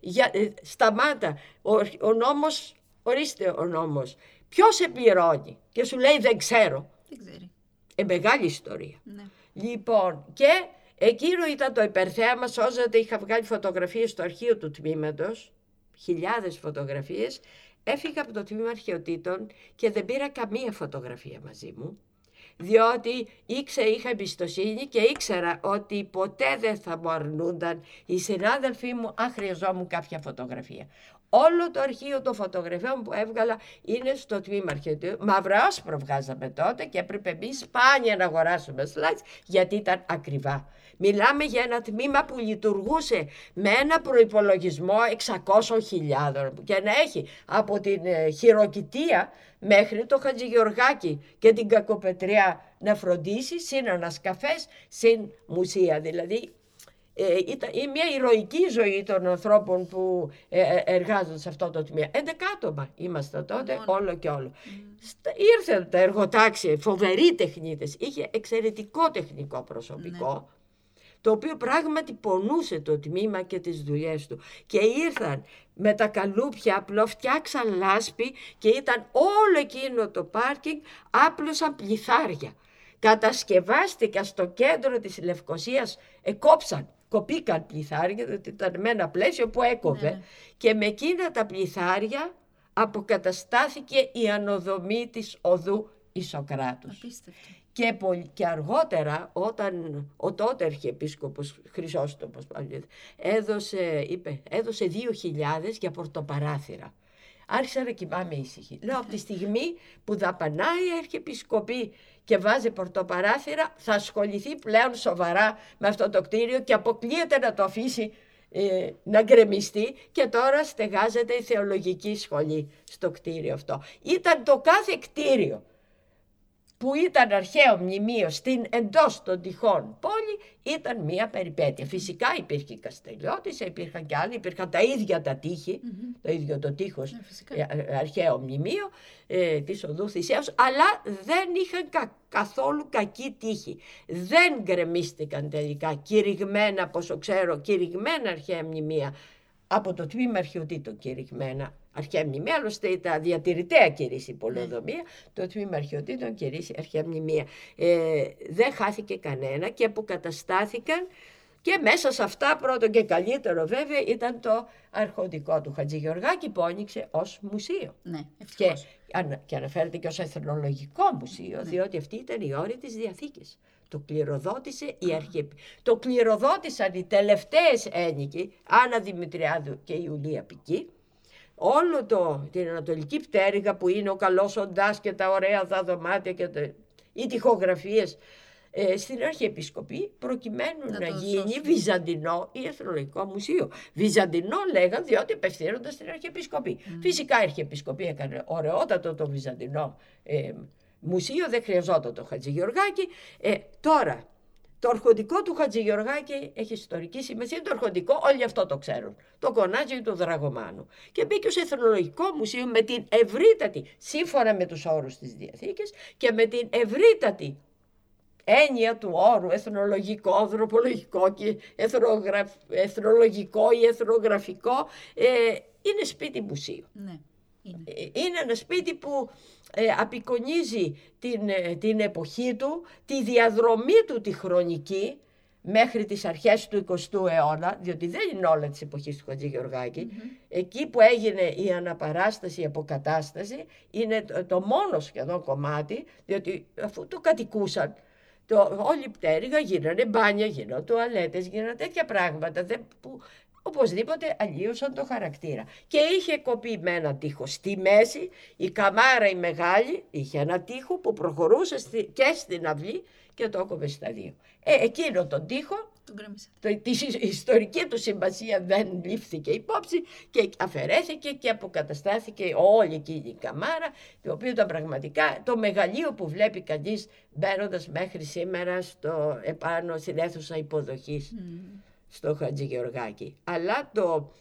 για, σταμάτα. Ο, ο νόμος, ορίστε ο νόμος. Ποιος σε πληρώνει; Και σου λέει δεν ξέρω. Δεν ξέρει. Ε, μεγάλη ιστορία. Ναι. Λοιπόν, και Εκείνο ήταν το υπερθέαμα, σώζατε, είχα βγάλει φωτογραφίες στο αρχείο του τμήματος, χιλιάδες φωτογραφίες. Έφυγα από το τμήμα αρχαιοτήτων και δεν πήρα καμία φωτογραφία μαζί μου. διότι ήξερα, είχα εμπιστοσύνη και ήξερα ότι ποτέ δεν θα μου αρνούνταν οι συνάδελφοί μου αν χρειαζόμουν κάποια φωτογραφία. Όλο το αρχείο των φωτογραφιών που έβγαλα είναι στο τμήμα αρχαίου. Μαύρο-άσπρο βγάζαμε τότε και έπρεπε εμείς σπάνια να αγοράσουμε slides γιατί ήταν ακριβά. Μιλάμε για ένα τμήμα που λειτουργούσε με ένα προϋπολογισμό 600.000 και να έχει από την ε, χειροκητία μέχρι το Χατζηγεωργάκη και την Κακοπετριά να φροντίσει συν ανασκαφές, συν μουσεία. Δηλαδή ε, ήταν μια ηρωική ζωή των ανθρώπων που ε, ε, εργάζονται σε αυτό το τμήμα. 11 άτομα είμαστε τότε, όλο και όλο. Mm. Ήρθαν τα εργοτάξια, φοβεροί τεχνίτες, είχε εξαιρετικό τεχνικό προσωπικό. Ναι. Το οποίο πράγματι πονούσε το τμήμα και τις δουλειές του. Και ήρθαν με τα καλούπια, απλό φτιάξαν λάσπη και ήταν όλο εκείνο το πάρκινγκ άπλωσαν πληθάρια. Κατασκευάστηκαν στο κέντρο της Λευκοσίας, εκόψαν κοπήκαν πληθάρια, διότι ήταν με ένα πλαίσιο που έκοβε. Ναι. Και με εκείνα τα πληθάρια αποκαταστάθηκε η ανοδομή της οδού Ισοκράτους. Και, και αργότερα όταν ο τότε αρχιεπίσκοπος Χρυσόστομος έδωσε, είπε, έδωσε 2.000 για πορτοπαράθυρα. Άρχισα να κοιμάμαι ήσυχη. Λέω από τη στιγμή που δαπανάει η Αρχιεπισκοπή και βάζει πορτοπαράθυρα θα ασχοληθεί πλέον σοβαρά με αυτό το κτίριο και αποκλείεται να το αφήσει ε, να γκρεμιστεί και τώρα στεγάζεται η θεολογική σχολή στο κτίριο αυτό. Ήταν το κάθε κτίριο που ήταν αρχαίο μνημείο στην εντός των τυχών πόλη ήταν μία περιπέτεια. Φυσικά υπήρχε η Καστελιώτης, υπήρχαν και άλλοι, υπήρχαν τα ίδια τα τείχη, mm-hmm. το ίδιο το τείχος, ναι, αρχαίο μνημείο ε, της οδού Θησέως, αλλά δεν είχαν κα, καθόλου κακή τύχη. Δεν γκρεμίστηκαν τελικά κηρυγμένα, πόσο ξέρω, κηρυγμένα αρχαία μνημεία από το τμήμα αρχαιοτήτων κηρυγμένα αρχαία μνημεία, άλλωστε τα διατηρητέα κηρύσσει η πολεοδομία, ναι. το τμήμα αρχαιοτήτων κηρύσσει αρχαία μνημεία. Ε, δεν χάθηκε κανένα και αποκαταστάθηκαν και μέσα σε αυτά πρώτο και καλύτερο βέβαια ήταν το αρχοντικό του Χατζηγεωργάκη που άνοιξε ως μουσείο. Ναι, και, και αναφέρεται και ως εθνολογικό μουσείο ναι. διότι αυτή ήταν η όρη της Διαθήκης. Το κληροδότησε η αρχή. Το κληροδότησαν οι τελευταίες ένικοι, Άννα Δημητριάδου και η Ιουλία Πική, όλο το, την Ανατολική Πτέρυγα που είναι ο καλός οντάς και τα ωραία τα δωμάτια και τα, οι τυχογραφίες ε, στην Αρχιεπισκοπή προκειμένου να, να γίνει Βυζαντινό ή Εθνολογικό Μουσείο. Βυζαντινό λέγαν διότι απευθύνονταν στην Αρχιεπισκοπή. Φυσικά η Αρχιεπισκοπή έκανε ωραιότατο το Βυζαντινό ε, Μουσείο, δεν χρειαζόταν το Χατζηγεωργάκη. Ε, τώρα το αρχοντικό του Χατζηγεωργάκη έχει ιστορική σημασία. Το αρχοντικό όλοι αυτό το ξέρουν. Το κονάτζι του Δραγωμάνου. Και μπήκε ως Εθνολογικό Μουσείο με την ευρύτατη, σύμφωνα με τους όρους της Διαθήκης και με την ευρύτατη έννοια του όρου εθνολογικό, ανθρωπολογικό και εθνολογικό ή εθνογραφικό ε, είναι σπίτι μουσείου. Ναι, είναι. Ε, είναι ένα σπίτι που ε, απεικονίζει την, ε, την εποχή του, τη διαδρομή του τη χρονική μέχρι τις αρχές του 20ου αιώνα, διότι δεν είναι όλα της εποχής του Χατζηγεωργάκη, εκεί που έγινε η αναπαράσταση, η αποκατάσταση, είναι το, μόνο σχεδόν κομμάτι, διότι αφού το κατοικούσαν, το, όλη η πτέρυγα γίνανε μπάνια, γίνανε τουαλέτες, γίνανε τέτοια πράγματα δεν, που οπωσδήποτε αλλίωσαν το χαρακτήρα. Και είχε κοπεί με ένα τείχο στη μέση, η καμάρα η μεγάλη είχε ένα τείχο που προχωρούσε και στην αυλή και το έκοβε στα δύο. Ε, εκείνο τον τείχο, το, της ιστορική του σημασία δεν λήφθηκε υπόψη και αφαιρέθηκε και αποκαταστάθηκε όλη εκείνη η καμάρα, το οποίο ήταν πραγματικά το μεγαλείο που βλέπει κανείς μπαίνοντας μέχρι σήμερα στο επάνω στην αίθουσα υποδοχής στο Χατζηγεωργάκη. Αλλά το,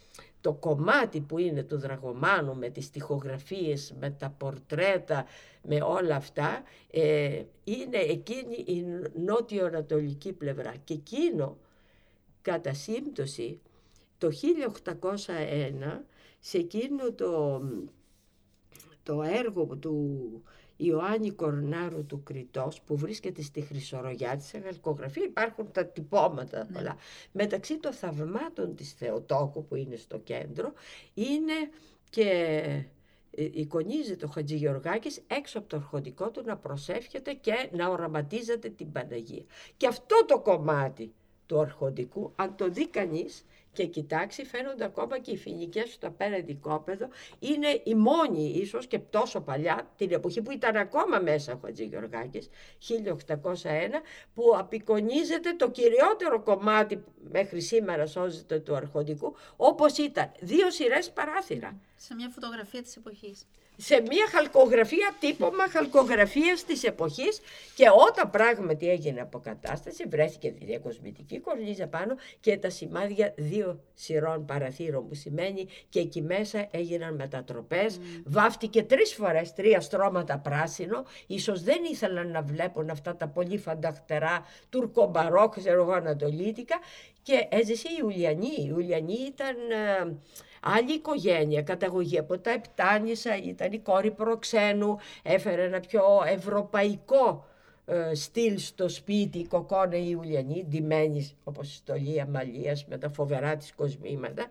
το κομμάτι που είναι του Δραγωμάνου με τις τοιχογραφίες, με τα πορτρέτα, με όλα αυτά, ε, είναι εκείνη η νότιο-ανατολική πλευρά. Και εκείνο, κατά σύμπτωση, το 1801, σε εκείνο το, το έργο του Ιωάννη Κορνάρου του Κρητός που βρίσκεται στη Χρυσορογιά της γαλκογραφία υπάρχουν τα τυπώματα ναι. πολλά. Μεταξύ των θαυμάτων της Θεοτόκου που είναι στο κέντρο είναι και ε, εικονίζεται ο Χατζηγεωργάκης έξω από το αρχοντικό του να προσεύχεται και να οραματίζεται την Παναγία. Και αυτό το κομμάτι του αρχοντικού, αν το δει κανείς, και κοιτάξει φαίνονται ακόμα και οι φοινικές στο απέναντι κόπεδο. Είναι η μόνη ίσως και τόσο παλιά την εποχή που ήταν ακόμα μέσα ο Χατζη Γεωργάκης 1801 που απεικονίζεται το κυριότερο κομμάτι μέχρι σήμερα σώζεται του αρχοντικού όπως ήταν. Δύο σειρές παράθυρα. Σε μια φωτογραφία της εποχής σε μια χαλκογραφία, τύπομα χαλκογραφίας της εποχής και όταν πράγματι έγινε αποκατάσταση βρέθηκε τη διακοσμητική κορνίζα πάνω και τα σημάδια δύο σειρών παραθύρων που σημαίνει και εκεί μέσα έγιναν μετατροπές, mm. βάφτηκε τρεις φορές τρία στρώματα πράσινο, ίσως δεν ήθελαν να βλέπουν αυτά τα πολύ φανταχτερά τουρκομπαρόκ, ξέρω εγώ ανατολίτικα και έζησε η Ουλιανή. Η Ουλιανή ήταν... Ε, Άλλη οικογένεια, καταγωγή από τα Επτάνησα, ήταν η κόρη προξένου, έφερε ένα πιο ευρωπαϊκό ε, στυλ στο σπίτι, η κοκόνα η Ιουλιανή, ντυμένη όπως η στολή Αμαλίας με τα φοβερά της κοσμήματα,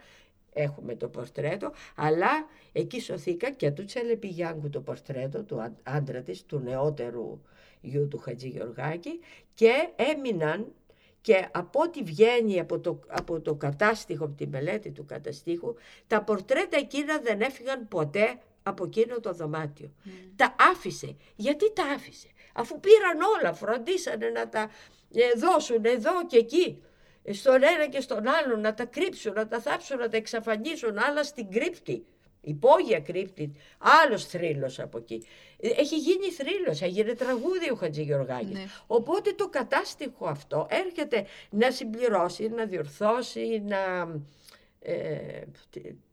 έχουμε το πορτρέτο, αλλά εκεί σωθήκα και του Τσελεπιγιάνγκου το πορτρέτο του άντρα της, του νεότερου γιου του Χατζη Γεωργάκη και έμειναν και από ό,τι βγαίνει από το, από το κατάστοιχο, από τη μελέτη του καταστήχου, τα πορτρέτα εκείνα δεν έφυγαν ποτέ από εκείνο το δωμάτιο. Mm. Τα άφησε. Γιατί τα άφησε; Αφού πήραν όλα, φροντίσανε να τα ε, δώσουν εδώ και εκεί. Στον ένα και στον άλλο να τα κρύψουν, να τα θάψουν, να τα εξαφανίσουν, άλλα στην κρύπτη υπόγεια κρύπτη, άλλος θρύλος από εκεί. Έχει γίνει θρύλος, έγινε τραγούδι ο Χατζηγεωργάκης. Ναι. Οπότε το κατάστοιχο αυτό έρχεται να συμπληρώσει, να διορθώσει, να... Ε,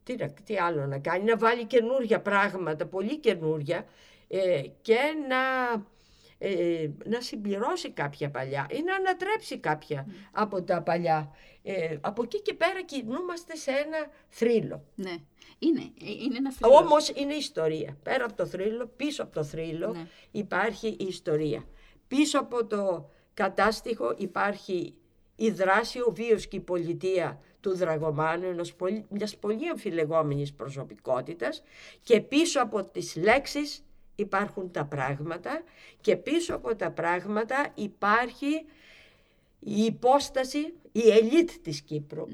τι, τι, άλλο να κάνει, να βάλει καινούργια πράγματα, πολύ καινούργια ε, και να ε, να συμπληρώσει κάποια παλιά ή να ανατρέψει κάποια mm. από τα παλιά. Ε, από εκεί και πέρα κινούμαστε σε ένα θρύλο. Ναι, είναι, ε, είναι ένα θρύλο. Όμως είναι ιστορία. Πέρα από το θρύλο, πίσω από το θρύλο ναι. υπάρχει η ιστορία. Πίσω από το κατάστοιχο υπάρχει η δράση, ο βίος και η πολιτεία του Δραγωμάνου, ενός πολύ, μιας πολύ αμφιλεγόμενης προσωπικότητας και πίσω από τις λέξεις υπάρχουν τα πράγματα και πίσω από τα πράγματα υπάρχει η υπόσταση, η ελίτ της Κύπρου.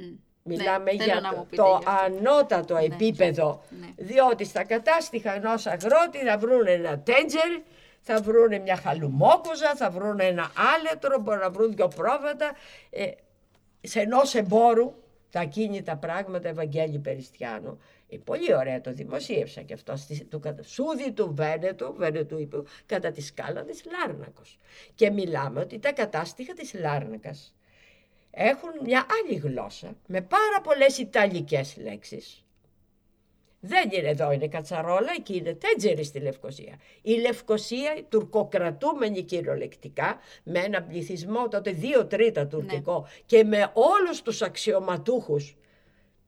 Μιλάμε ναι, για το, ανώτατο ναι, επίπεδο, ναι. διότι στα κατάστοιχα ενός αγρότη θα βρουν ένα τέντζερ, θα βρουν μια χαλουμόκοζα, θα βρουν ένα άλετρο, μπορεί να βρουν δυο πρόβατα. Ε, σε ενός εμπόρου τα ακίνητα πράγματα Ευαγγέλη Περιστιανού ε, πολύ ωραία το δημοσίευσα και αυτό του σούδι του Βένετου, Βένετου είπε, κατά τη σκάλα της Λάρνακος. Και μιλάμε ότι τα κατάστοιχα της Λάρνακας έχουν μια άλλη γλώσσα με πάρα πολλές ιταλικές λέξεις. Δεν είναι εδώ, είναι κατσαρόλα, εκεί είναι τέτζερη στη Λευκοσία. Η Λευκοσία, η τουρκοκρατούμενη κυριολεκτικά, με ένα πληθυσμό τότε δύο τρίτα τουρκικό ναι. και με όλους τους αξιωματούχους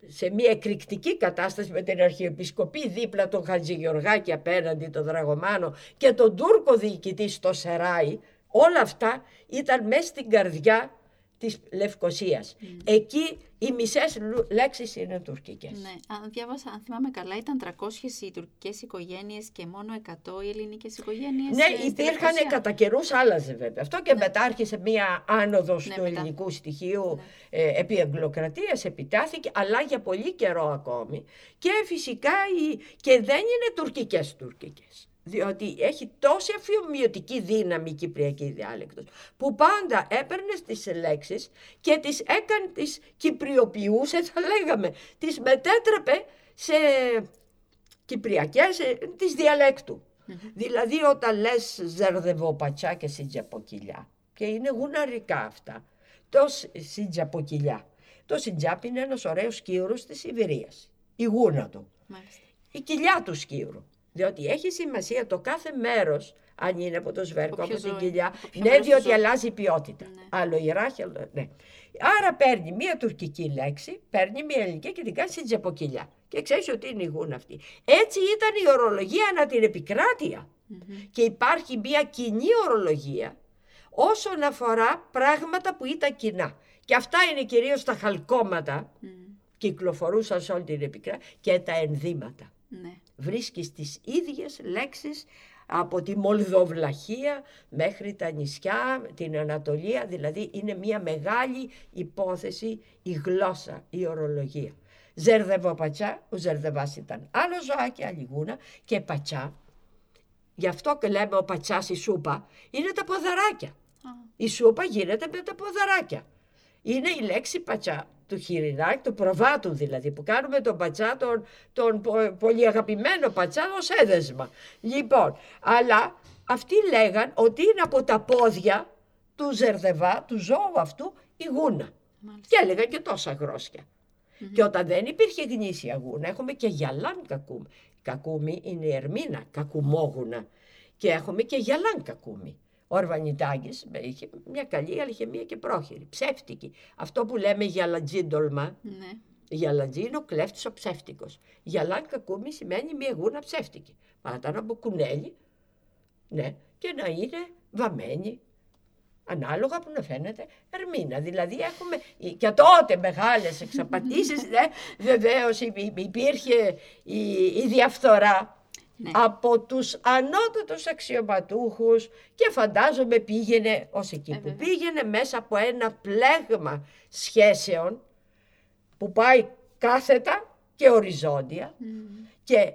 σε μια εκρηκτική κατάσταση με την Αρχιεπισκοπή δίπλα τον Χατζηγεωργάκη απέναντι τον Δραγωμάνο και τον Τούρκο διοικητή στο Σεράι, όλα αυτά ήταν μέσα στην καρδιά της Λευκοσίας. Mm. Εκεί οι μισές λέξεις είναι τουρκικές. Ναι, αν διάβασα, αν θυμάμαι καλά, ήταν 300 οι τουρκικές οικογένειες και μόνο 100 οι ελληνικές οικογένειες. Ναι, ε, υπήρχαν κατά καιρούς άλλαζε βέβαια. Αυτό και ναι. μετά άρχισε μία άνοδος ναι, του μετά. ελληνικού στοιχείου ναι. ε, επί εγκλοκρατίας, επιτάθηκε, αλλά για πολύ καιρό ακόμη. Και φυσικά οι, και δεν είναι τουρκικές τουρκικές διότι έχει τόση αφιομοιωτική δύναμη η κυπριακή διάλεκτος, που πάντα έπαιρνε τις λέξεις και τις έκανε, τις κυπριοποιούσε, θα λέγαμε, τις μετέτρεπε σε κυπριακές, ε, της διαλεκτου Δηλαδή όταν λες ζερδεβοπατσά και σιτζαποκυλιά, και είναι γουναρικά αυτά, το σιτζαποκυλιά. Το σιτζάπ είναι ένας ωραίος σκύουρος της Σιβηρίας, η γούνα του, η κοιλιά του σκύουρου. Διότι έχει σημασία το κάθε μέρος, αν είναι από το σβέρκο, από την κοιλιά, ναι, διότι αλλάζει η ποιότητα. Ναι. Άλλο Ιράχ, άλλο. Ναι. Άρα παίρνει μία τουρκική λέξη, παίρνει μία ελληνική και την κάνει σε τζεποκυλιά. Και ξέρεις ότι είναι η γούνα αυτή. Έτσι ήταν η ορολογία ανά την επικράτεια. Και υπάρχει μία κοινή ορολογία όσον αφορά πράγματα που ήταν κοινά. Και αυτά είναι κυρίως τα χαλκόματα, mm. κυκλοφορούσαν σε όλη την επικράτεια, και τα ενδύματα. Ναι. Βρίσκεις τις ίδιες λέξεις από τη Μολδοβλαχία μέχρι τα νησιά, την Ανατολία, δηλαδή είναι μια μεγάλη υπόθεση η γλώσσα, η ορολογία. Ζερδεβοπατσά, ο Ζερδεβάς ήταν άλλο ζωάκι, άλλη γούνα και πατσά. Γι' αυτό και λέμε ο πατσάς η σούπα, είναι τα ποδαράκια. Η σούπα γίνεται με τα ποδαράκια. Είναι η λέξη πατσά του χοιρινάκη, του προβάτου δηλαδή, που κάνουμε τον πατσά, τον, τον πολύ αγαπημένο πατσά ως έδεσμα. Λοιπόν, αλλά αυτοί λέγαν ότι είναι από τα πόδια του Ζερδεβά, του ζώου αυτού, η γούνα. Και έλεγαν και τόσα Και όταν δεν υπήρχε γνήσια γούνα, έχουμε και γυαλάν κακούμι. Κακούμι είναι η ερμήνα, κακουμόγουνα. Και έχουμε και γυαλάν κακούμι. Ο Ορβανιτάκης είχε μια καλή, αλλά είχε μια και πρόχειρη, ψεύτικη. Αυτό που λέμε γιαλατζίντολμα, ναι. Γιαλατζή είναι ο κλέφτης ο ψεύτικος. Γιαλάν κακούμι σημαίνει μια γούνα ψεύτικη. Μα ήταν από κουνέλι, ναι, και να είναι βαμμένη, ανάλογα που να φαίνεται ερμήνα. Δηλαδή έχουμε και τότε μεγάλες εξαπατήσεις, ναι, βεβαίως υπήρχε η, η διαφθορά ναι. από τους ανώτατους αξιωματούχους και φαντάζομαι πήγαινε ως εκεί ε, που πήγαινε μέσα από ένα πλέγμα σχέσεων που πάει κάθετα και οριζόντια και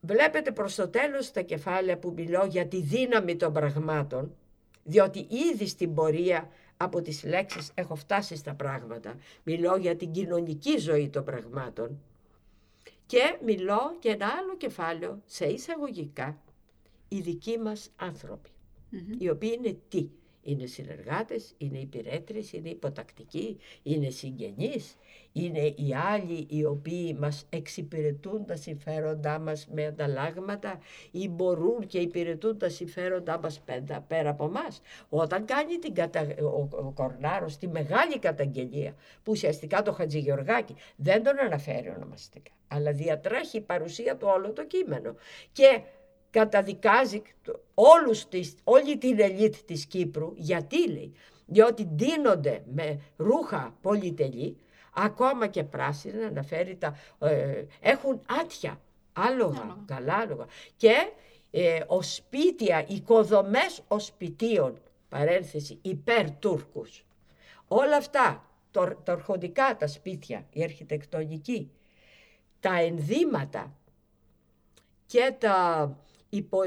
βλέπετε προς το τέλος τα κεφάλαια που μιλώ για τη δύναμη των πραγμάτων διότι ήδη στην πορεία από τις λέξεις έχω φτάσει στα πράγματα. Μιλώ για την κοινωνική ζωή των πραγμάτων και μιλώ και ένα άλλο κεφάλαιο σε εισαγωγικά. Οι δικοί μας ανθρωποι οι οποίοι είναι τι, είναι συνεργάτες, είναι υπηρέτρες, είναι υποτακτικοί, είναι συγγενείς, είναι οι άλλοι οι οποίοι μας εξυπηρετούν τα συμφέροντά μας με ανταλλάγματα ή μπορούν και υπηρετούν τα συμφέροντά μας πέρα, πέρα από εμάς. Όταν κάνει την κατα... ο, ο Κορνάρος τη μεγάλη καταγγελία που ουσιαστικά το Χατζηγεωργάκη δεν τον αναφέρει ονομαστικά αλλά διατρέχει η παρουσία του όλο το κείμενο και καταδικάζει όλους τις, όλη την ελίτ της Κύπρου γιατί λέει διότι δίνονται με ρούχα πολυτελή ακόμα και πράσινα, αναφέρει τα, ε, έχουν άτια, άλογα, καλά άλογα. Και ε, οσπίτια, οικοδομές οσπιτίων, παρένθεση, υπέρ Τούρκους. Όλα αυτά, τα ορχοντικά τα σπίτια, η αρχιτεκτονική, τα ενδύματα και τα,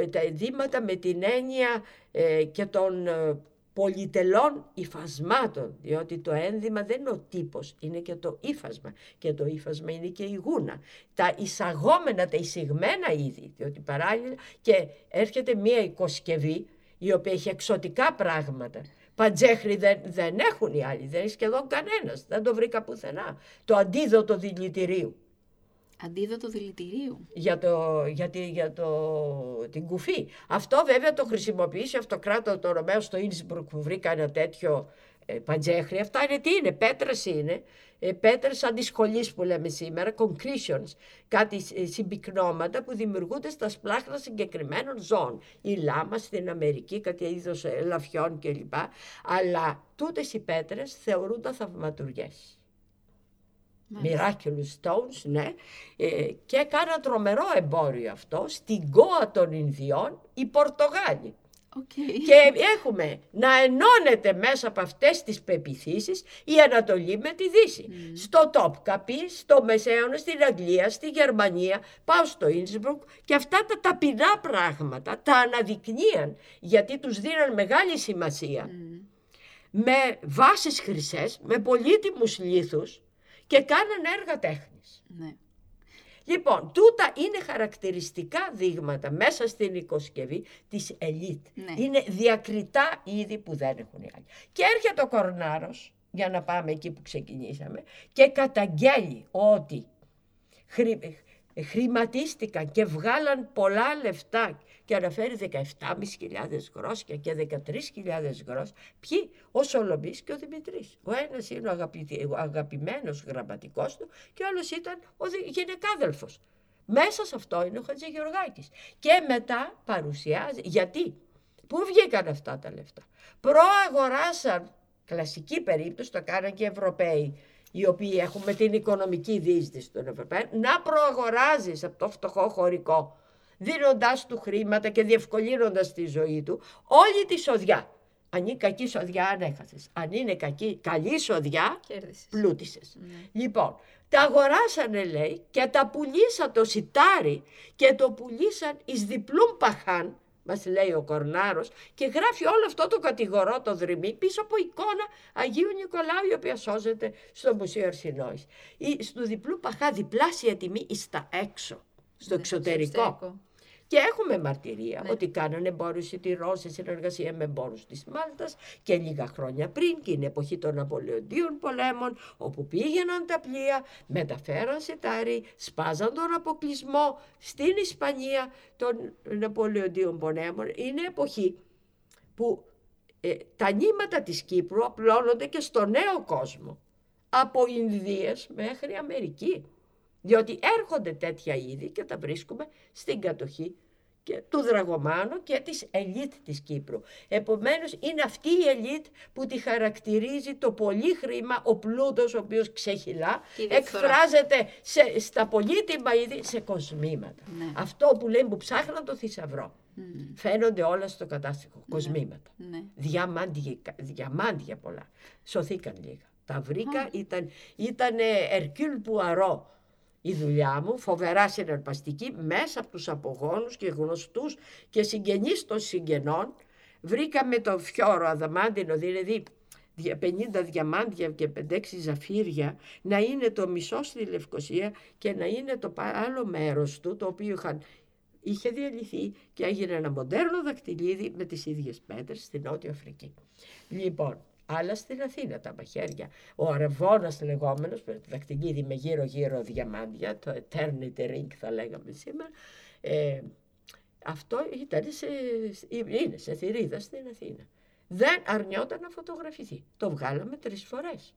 τα ενδύματα με την έννοια ε, και των ε, πολυτελών υφασμάτων, διότι το ένδυμα δεν είναι ο τύπος, είναι και το ύφασμα και το ύφασμα είναι και η γούνα. Τα εισαγόμενα, τα εισηγμένα είδη, διότι παράλληλα και έρχεται μία οικοσκευή η οποία έχει εξωτικά πράγματα. Παντζέχρη δεν, δεν έχουν οι άλλοι, δεν έχει σχεδόν κανένας, δεν το βρήκα πουθενά. Το αντίδοτο δηλητηρίου. Αντίδοτο δηλητηρίου. Για, το, για, για το, την κουφή. Αυτό βέβαια το χρησιμοποιήσει ο αυτοκράτωρ των Ρωμαίων στο Ίνσμπρουκ που βρήκα ένα τέτοιο ε, παντζέχρι. Αυτά είναι τι είναι, πέτρες είναι. Ε, πέτρες της χολής που λέμε σήμερα, concretions, κάτι ε, συμπυκνώματα που δημιουργούνται στα σπλάχνα συγκεκριμένων ζώων. Η λάμα στην Αμερική, κάτι είδος ελαφιών κλπ. Αλλά τούτες οι πέτρες θεωρούνται θαυματουργές. Miraculous stones, ναι, ε, και έκαναν τρομερό εμπόριο αυτό στην Γκόα των Ινδιών οι Πορτογάλοι. Okay. Και έχουμε να ενώνεται μέσα από αυτές τις πεποιθήσεις η Ανατολή με τη Δύση. Mm. Στο Τόπκαπι, στο Μεσαίωνα, στην Αγγλία, στη Γερμανία, πάω στο Ίνσμπρουκ και αυτά τα ταπεινά πράγματα τα αναδεικνύαν γιατί τους δίναν μεγάλη σημασία. Mm. Με βάσεις χρυσές, με πολύτιμους λίθους και κάνανε έργα τέχνης. Ναι. Λοιπόν, τούτα είναι χαρακτηριστικά δείγματα μέσα στην οικοσκευή της ελίτ. Ναι. Είναι διακριτά είδη που δεν έχουν οι άλλοι. Και έρχεται ο Κορνάρος, για να πάμε εκεί που ξεκινήσαμε, και καταγγέλει ότι χρηματίστηκαν και βγάλαν πολλά λεφτά και αναφέρει 17.500 γρόσια και 13.000 γρόσια. Ποιοι, ο Σολομπής και ο Δημητρής. Ο ένας είναι ο, αγαπη, ο αγαπημένος γραμματικός του και ο άλλος ήταν ο γυναικάδελφος. Μέσα σε αυτό είναι ο Χατζηγεωργάκης. Και μετά παρουσιάζει, γιατί, πού βγήκαν αυτά τα λεφτά; Προαγοράσαν, κλασική περίπτωση, το κάναν και οι Ευρωπαίοι, οι οποίοι έχουμε την οικονομική δίσδυση των Ευρωπαίων, να προαγοράζεις από το φτωχό χωρικό, δίνοντάς του χρήματα και διευκολύνοντας τη ζωή του, όλη τη σοδιά. Αν είναι κακή σοδιά, ανέχασες. Αν είναι κακή, καλή σοδιά, πλούτησες. Ναι. Λοιπόν, τα αγοράσανε λέει και τα πουλήσαν το σιτάρι και το πουλήσαν εις διπλούν παχάν, μας λέει ο Κορνάρος και γράφει όλο αυτό το κατηγορό το δρυμή πίσω από εικόνα Αγίου Νικολάου η οποία σώζεται στο Μουσείο Αρσινόης. Στο διπλού παχά διπλάσια τιμή εις τα έξω, στο ναι, εξωτερικό. Και έχουμε μαρτυρία ναι. ότι κάνανε εμπόριο σιτηρών σε συνεργασία με εμπόρους της Μάλτας και λίγα χρόνια πριν και είναι εποχή των Ναπολεοντίων πολέμων, όπου πήγαιναν τα πλοία, μεταφέραν σιτάρι, σπάζαν τον αποκλεισμό στην Ισπανία των Ναπολεοντίων πολέμων. Είναι εποχή που ε, τα νήματα της Κύπρου απλώνονται και στο νέο κόσμο. Από Ινδίες μέχρι Αμερική. Διότι έρχονται τέτοια είδη και τα βρίσκουμε στην κατοχή και του Δραγωμάνου και της ελίτ της Κύπρου. Επομένως είναι αυτή η ελίτ που τη χαρακτηρίζει το πολύ χρήμα, ο πλούτος ο οποίος ξεχυλά, εκφράζεται σε, στα πολύτιμα είδη σε κοσμήματα. Ναι. Αυτό που λέμε που ψάχναν το θησαυρό. Φαίνονται όλα στο κατάστοιχο, ναι. κοσμήματα. Ναι. Διαμάντια, διαμάντια πολλά. Σωθήκαν λίγα. Τα βρήκα, ήταν, ήταν Ερκύλ Πουαρό η δουλειά μου, φοβερά συναρπαστική, μέσα από τους απογόνους και γνωστούς και συγγενείς των συγγενών, βρήκαμε το φιόρο αδαμάντινο, δηλαδή 50 διαμάντια και 5-6 ζαφύρια, να είναι το μισό στη Λευκοσία και να είναι το άλλο μέρος του, το οποίο είχαν, είχε διαλυθεί και έγινε ένα μοντέρνο δακτυλίδι με τις ίδιες πέτρες στη Νότια Αφρική. Λοιπόν, άλλα στην Αθήνα τα μαχαίρια. Ο Αρεβόνας λεγόμενος, με δακτυλίδι με γύρω-γύρω διαμάντια, το Eternity Ring θα λέγαμε σήμερα. Ε, αυτό ήταν σε, είναι σε θηρίδα στην Αθήνα. Δεν αρνιόταν να φωτογραφηθεί. Το βγάλαμε τρεις φορές.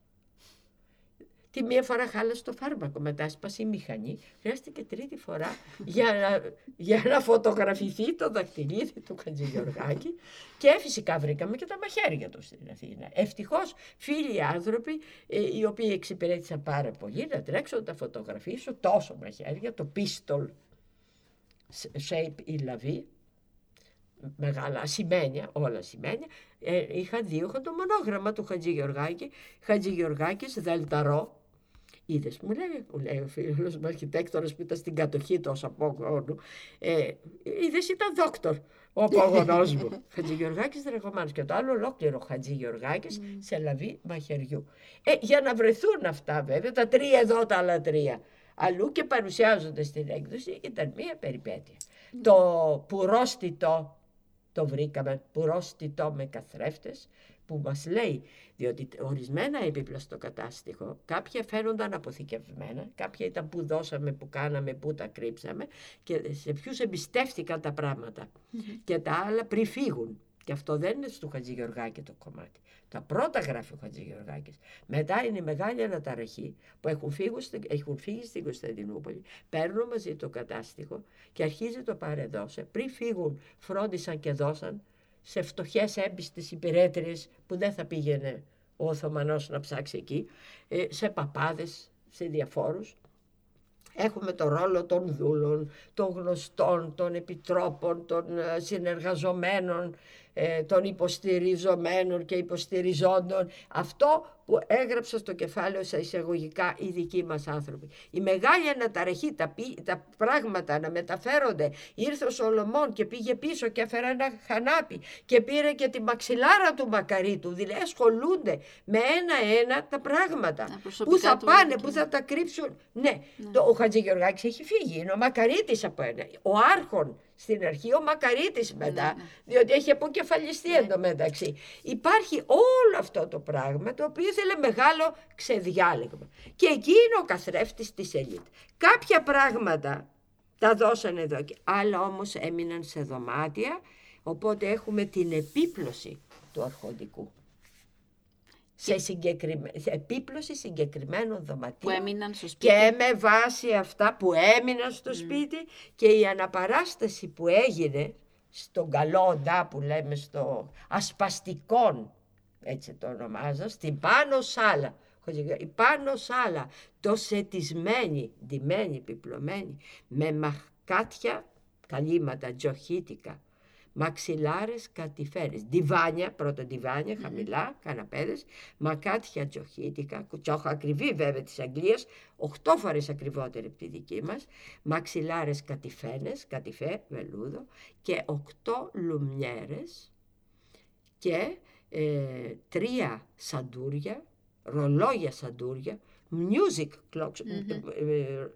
Τη μία φορά χάλασε το φάρμακο, μετά σπάσει η μηχανή. Χρειάστηκε τρίτη φορά για να, για να φωτογραφηθεί το δακτυλίδι του Χατζηγεωργάκη και φυσικά βρήκαμε και τα μαχαίρια του στην Αθήνα. Ευτυχώς φίλοι άνθρωποι ε, οι οποίοι εξυπηρέτησαν πάρα πολύ να τρέξω να τα φωτογραφίσω τόσο μαχαίρια, το pistol shape η λαβή, μεγάλα ασημένια, όλα ασημένια, ε, είχα δει, είχα το μονόγραμμα του Χατζη Γεωργάκη, Χατζη Γεωργάκης Δελταρό, Είδες, μου λέει, μου λέει ο φίλος μου αρχιτέκτονα που ήταν στην κατοχή του ω απόγονου. Ε, Είδες, ήταν δόκτωρ ο απόγονός μου. Χατζηγεωργάκης Δραγωμάνο και το άλλο ολόκληρο Χατζηγεωργάκης mm. σε λαβή μαχαιριού. Ε, για να βρεθούν αυτά βέβαια, τα τρία εδώ, τα άλλα τρία. Αλλού και παρουσιάζονται στην έκδοση, ήταν μία περιπέτεια. Το πουρόστιτο το βρήκαμε, πουρόστιτο με καθρέφτες, που μας λέει, διότι ορισμένα έπιπλα στο κατάστοιχο, κάποια φαίνονταν αποθηκευμένα, κάποια ήταν που δώσαμε, που κάναμε, που τα κρύψαμε και σε ποιους εμπιστεύτηκαν τα πραγματα και τα άλλα πριν φύγουν. Και αυτό δεν είναι στο Χατζηγεωργάκη το κομμάτι. Τα πρώτα γράφει ο Χατζηγεωργάκης. Μετά είναι η μεγάλη αναταραχή που έχουν φύγει, έχουν φύγει στην Κωνσταντινούπολη, παίρνουν μαζί το κατάστοιχο και αρχίζει το παρεδώσε. Πριν φύγουν φρόντισαν και δώσαν σε φτωχές έμπιστες υπηρέτριες που δεν θα πήγαινε ο Οθωμανός να ψάξει εκεί, ε, σε παπάδες, σε διαφόρους. Έχουμε το ρόλο των δούλων, των γνωστών, των επιτρόπων, των ε, συνεργαζομένων, ε, των υποστηριζομένων και υποστηριζόντων. Αυτό που έγραψα στο κεφάλαιο σε εισαγωγικά οι δικοί μας άνθρωποι. Η μεγάλη αναταραχή, τα, τα πράγματα να μεταφέρονται. Ήρθε ο Σολομών και πήγε πίσω και έφερε ένα χανάπι και πήρε και τη μαξιλάρα του Μακαρίτου. Δηλαδή ασχολούνται με ένα-ένα τα πράγματα. Πού θα πάνε, πού θα τα κρύψουν. Ναι, ναι. Το, ο Χατζηγεωργάκης έχει φύγει, είναι ο Μακαρίτης από ένα. Ο Άρχον στην αρχή, ο Μακαρίτης μετά, ναι, ναι. διότι έχει αποκεφαλιστεί ναι. εντωμεταξύ. Υπάρχει όλο αυτό το πράγμα το οποίο ήθελε μεγάλο ξεδιάλεγμα. Και εκεί είναι ο καθρέφτης της ελίτ. Κάποια πράγματα τα δώσανε εδώ, άλλα όμως έμειναν σε δωμάτια, οπότε έχουμε την επίπλωση του αρχοντικού σε, συγκεκριμέ... σε επίπλωση συγκεκριμένων δωματίων που έμειναν στο σπίτι. και με βάση αυτά που έμειναν στο σπίτι και η αναπαράσταση που έγινε στον καλό που λέμε στο ασπαστικόν έτσι το ονομάζω, στην πάνω σάλα Χατζηγεωργάκη. Πάνω σ' άλλα, τοσετισμένη, ντυμένη, επιπλωμένη, με μαχκάτια, καλύματα, τζοχίτικα, μαξιλάρες κατηφέρες, διβάνια, πρώτα διβάνια, χαμηλά, καναπέδες, μακάτια τζοχίτικα, κουτσόχα ακριβή βέβαια της Αγγλίας, οχτώ φορές ακριβότερη από τη δική μας, μαξιλάρες κατηφένες, κατηφέ, βελούδο και οκτώ λουμιέρες και ε, τρία σαντούρια, ρολόγια σαντούρια, music clocks, mm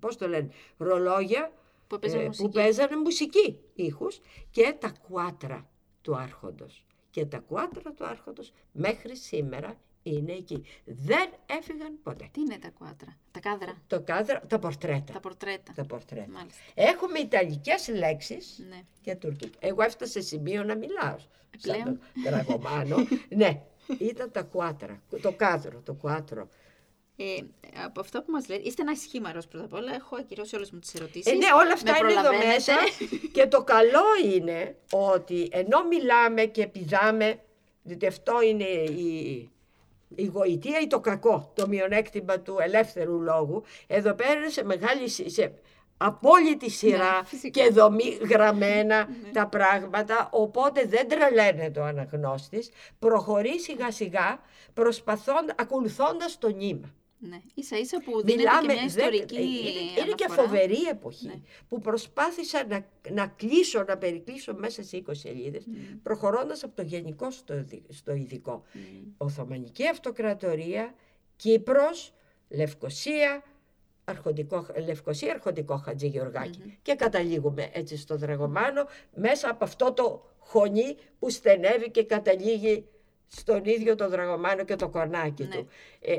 πώς το λένε, ρολόγια Που έπαιζε ε, μουσική. που παίζανε μουσική ήχους και τα κουάτρα του άρχοντος. Και τα κουάτρα του άρχοντος μέχρι σήμερα είναι εκεί. Δεν έφυγαν ποτέ. Τι είναι τα κουάτρα, τα κάδρα, Το κάδρα, τα πορτρέτα. τα πορτρέτα. Τα πορτρέτα. Μάλιστα. Έχουμε ιταλικές λέξεις Ναι. και τουρκικά. Εγώ έφτασα σε σημείο να μιλάω. Σαν Πλέον. τον Τραγωμάνο. ναι, ήταν τα κουάτρα. Το κάδρο, το κουάτρο. Ε, από αυτό που μας λέτε, είστε ένα σχήμαρος πρώτα απ' όλα. Έχω ακυρώσει όλες μου τις ερωτήσεις. Ε, ναι, όλα αυτά Με είναι εδώ προλαβαίνετε. μέσα. και το καλό είναι ότι ενώ μιλάμε και πηδάμε, διότι αυτό είναι η, η γοητεία ή το κακό, το μειονέκτημα του ελεύθερου λόγου, εδώ πέρα είναι σε μεγάλη, σι- σε απόλυτη σειρά Ναι, φυσικά. και δομή γραμμένα τα πράγματα, οπότε δεν τρελαίνεται ο αναγνώστης, προχωρεί σιγά σιγά προσπαθών, ακολουθώντας το νήμα. Ναι. Ίσα ίσα που δίνεται και μια δεν- ιστορική είναι, είναι και αναφορά. φοβερή εποχή Ναι. που προσπάθησα να, να κλείσω, να περικλείσω μέσα σε 20 σελίδες προχωρώντας από το γενικό στο, δι- στο ειδικό. Οθωμανική Αυτοκρατορία, Κύπρος, Λευκοσία, αρχοντικό, Λευκοσία, αρχοντικό Χατζηγεωργάκη. Και καταλήγουμε έτσι στο Δραγωμάνο μέσα από αυτό το χωνί που στενεύει και καταλήγει στον ίδιο το Δραγωμάνο και το κορνάκι Ναι. του. Ε,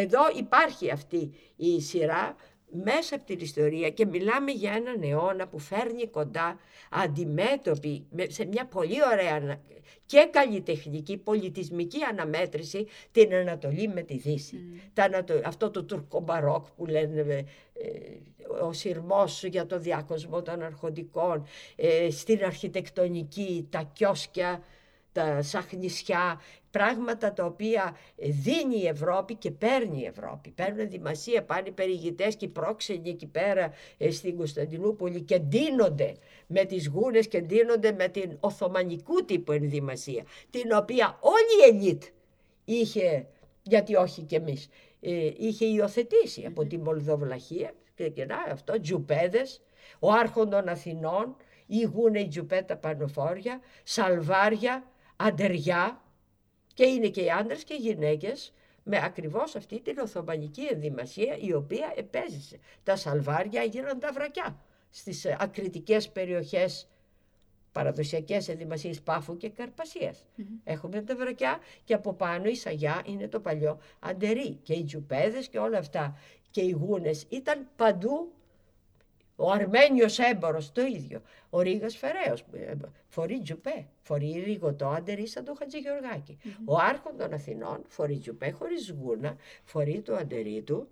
εδώ υπάρχει αυτή η σειρά μέσα από την ιστορία και μιλάμε για έναν αιώνα που φέρνει κοντά αντιμέτωπη με- σε μια πολύ ωραία ανα- και καλλιτεχνική πολιτισμική αναμέτρηση την Ανατολή με τη Δύση. Τα Ανατο- Αυτό το τουρκομπαρόκ που λένε ε, ε, ο σειρμός για το διάκοσμο των αρχοντικών, ε, στην αρχιτεκτονική, τα κιόσκια, τα σαχνισιά, πράγματα τα οποία δίνει η Ευρώπη και παίρνει η Ευρώπη. Παίρνουν δημασία, πάνε οι περιηγητές και οι πρόξενοι εκεί πέρα ε, στην Κωνσταντινούπολη και ντύνονται με τις γούνες και ντύνονται με την Οθωμανικού τύπου ενδυμασία, την οποία όλη η ελίτ είχε, γιατί όχι κι εμείς, ε, είχε υιοθετήσει από τη Μολδοβλαχία, ξεκινάει αυτό, τζουπέδες, ο άρχον Αθηνών, ηγούν οι τζουπέτα πανοφόρια, σαλβάρια, αντεριά και είναι και οι άντρες και οι γυναίκες με ακριβώς αυτή την Οθωμανική ενδυμασία η οποία επέζησε. Τα σαλβάρια έγιναν τα βρακιά στις ε, ακριτικές περιοχές παραδοσιακές ενδυμασίες Πάφου και καρπασιας Έχουμε τα βρακιά και από πάνω η σαγιά είναι το παλιό αντερί. Και οι τζουπέδες και όλα αυτά και οι γούνες ήταν παντού ο Αρμένιος έμπορος το ίδιο. Ο Ρήγας Φεραίος ε, φορεί τζουπέ, φορεί ρίγοτο αντερί σαν το χατζηγεωργακη Ο Άρχον των Αθηνών φορεί τζουπέ χωρίς γούνα, φορεί το αντερί του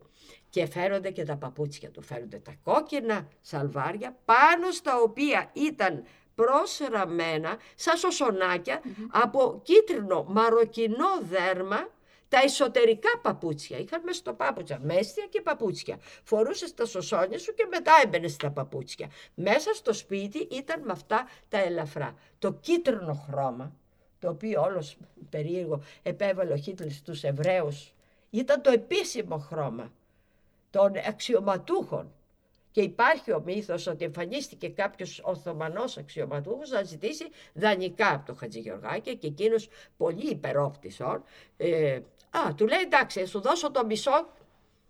και φέρονται και τα παπούτσια του. Φέρονται τα κόκκινα σαλβάρια πάνω στα οποία ήταν προσραμμένα σαν σωσονάκια από κίτρινο μαροκινό δέρμα τα εσωτερικά παπούτσια. Είχαν μέσα στο πάπουτσα, μέστια και παπούτσια. Φορούσες τα σωσόνια σου και μετά έμπαινες στα παπούτσια. Μέσα στο σπίτι ήταν με αυτά τα ελαφρά. Το κίτρινο χρώμα, το οποίο όλος περίεργο επέβαλε ο Χίτλερ στους Εβραίους, ήταν το επίσημο χρώμα των αξιωματούχων. Και υπάρχει ο μύθος ότι εμφανίστηκε κάποιος Οθωμανός αξιωματούχος να ζητήσει δανεικά από τον Χατζηγεωργάκη και εκείνος πολύ υπερόπτυσσον. Ε, α, του λέει εντάξει, θα σου δώσω το μισό,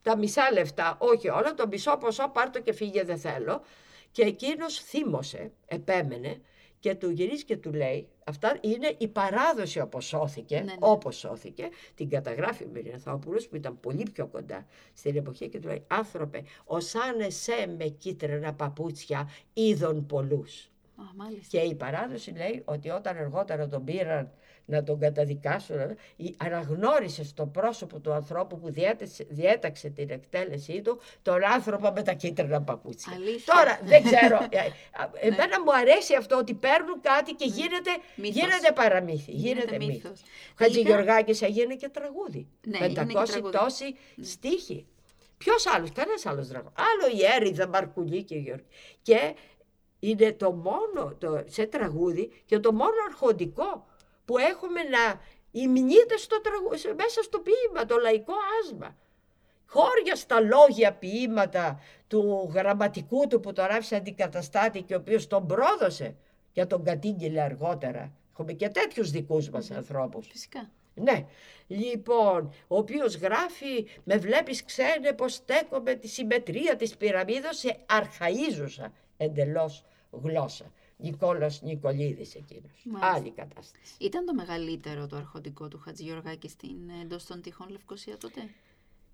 τα μισά λεφτά, όχι όλα, το μισό ποσό πάρ' το και φύγε δεν θέλω. Και εκείνος θύμωσε, επέμενε και του γυρίζει και του λέει, αυτά είναι η παράδοση όπως σώθηκε, Ναι, ναι. όπως σώθηκε, την καταγράφει ο Μυριναθόπουλος που ήταν πολύ πιο κοντά στην εποχή και του λέει «Άνθρωπε, οσάν εσέ με κίτρινα παπούτσια είδων πολλούς». Α, μάλιστα. Και η παράδοση λέει ότι όταν αργότερα τον πήραν να τον καταδικάσουν. ε, η- Αναγνώρισες στο πρόσωπο του ανθρώπου που διέταξε, διέταξε την εκτέλεσή του τον άνθρωπο με τα κίτρινα παπούτσια. Αλήθεια. Τώρα δεν ξέρω. ε, ε, Εμένα μου αρέσει αυτό ότι παίρνουν κάτι και γίνεται, Μύθος. γίνεται παραμύθι. Γίνεται, Γίνεται μύθος. μύθος. Ο Χατζηγεωργάκης έγινε και τραγούδι. Ναι, 500 είναι και τραγούδι. τόσοι στίχοι. Ποιος άλλος, κανένας άλλος δρόμο. Άλλο η Έριδα Μαρκουλή και η Γιώργη. Και είναι το μόνο το, σε τραγούδι και το μόνο αρχοντικό που έχουμε να υμνείται στο τραγούδι, σε- μέσα στο ποίημα, το λαϊκό άσμα. Χώρια στα λόγια ποίηματα του γραμματικού του που τον άφησε αντικαταστάτη και ο οποίος τον πρόδωσε και τον κατήγγειλε αργότερα. Έχουμε και τέτοιους δικούς μας ανθρώπους. Φυσικά. Ναι, λοιπόν, ο οποίος γράφει «Με βλέπεις ξένε πως στέκομαι τη συμμετρία της πυραμίδας σε αρχαΐζουσα εντελώς γλώσσα». Νικόλας Νικολίδης εκείνος. Μάλιστα. Άλλη κατάσταση. Ήταν το μεγαλύτερο το αρχοντικό του Χατζηγεωργάκη στην εντός των τυχών Λευκοσία τότε;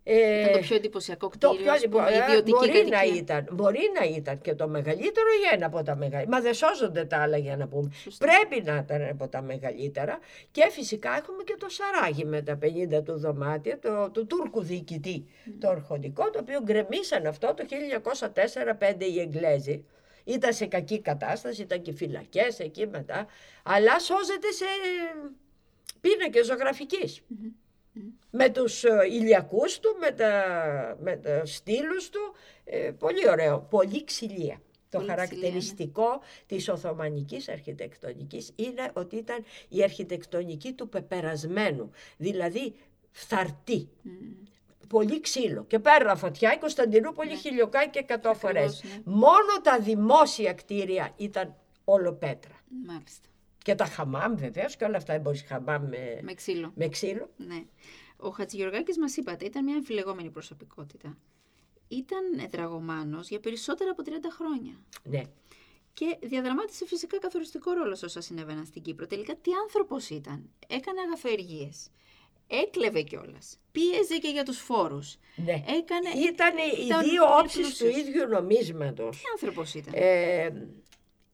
Ε, Ήταν το πιο εντυπωσιακό το κτίριο, πιο- ας πούμε, ε, ιδιωτική μπορεί να κατοικία. ήταν, μπορεί να ήταν και το μεγαλύτερο ή ένα από τα μεγαλύτερα. Μα δεν σώζονται τα άλλα για να πούμε. Σωστά. Πρέπει να ήταν από τα μεγαλύτερα και φυσικά έχουμε και το Σαράγι με τα 50 του δωμάτια, το, του Τούρκου διοικητή, το αρχοντικό, το οποίο γκρεμίσαν αυτό το 1904-5 οι Εγγλέζοι. Ήταν σε κακή κατάσταση, ήταν και φυλακές εκεί μετά, αλλά σώζεται σε πίνακες ζωγραφικής με τους ε, ηλιακούς του, με τα, με τα στήλους του. Ε, πολύ ωραίο, πολύ ξυλία. Το Πολύ χαρακτηριστικό της Οθωμανικής αρχιτεκτονικής είναι ότι ήταν η αρχιτεκτονική του πεπερασμένου, δηλαδή φθαρτή. Πολύ ξύλο. Και πέρα φωτιά, η Κωνσταντινούπολη χιλιοκάει και 100 φορές. ναι. Μόνο τα δημόσια κτίρια ήταν όλο πέτρα. Μάλιστα. Και τα χαμάμ βεβαίως και όλα αυτά δεν μπορείς χαμάμ με, Με ξύλο. με ξύλο. Ναι. Ο Χατζηγεωργάκης μας είπατε ήταν μια αμφιλεγόμενη προσωπικότητα. Ήταν τραγωμάνος για περισσότερα από 30 χρόνια. Ναι. Και διαδραμάτισε φυσικά καθοριστικό ρόλο σε όσα συνέβαιναν στην Κύπρο. Τελικά τι άνθρωπος ήταν. Έκανε αγαθοεργίες. Έκλεβε κιόλας. Πίεζε και για τους φόρους. Ναι. Έκανε... Ήταν οι ήταν δύο πολύ όψεις του πλούσιος. ίδιου νομίσματος. Τι άνθρωπος ήταν. Ε,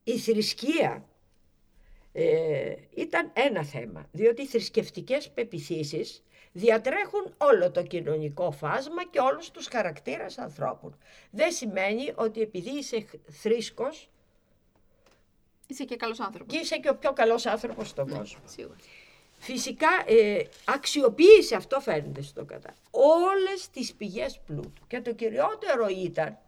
η θρησκεία ε, ήταν ένα θέμα, διότι οι θρησκευτικές πεπιθήσεις διατρέχουν όλο το κοινωνικό φάσμα και όλους τους χαρακτήρες ανθρώπων. Δεν σημαίνει ότι επειδή είσαι χ- θρήσκος Είσαι και καλός άνθρωπος. και είσαι και ο πιο καλός άνθρωπος στον κόσμο. Σίγουρα. Φυσικά ε, αξιοποίησε, αυτό φαίνεται στο κατά, όλες τις πηγές πλούτου. Και το κυριότερο ήταν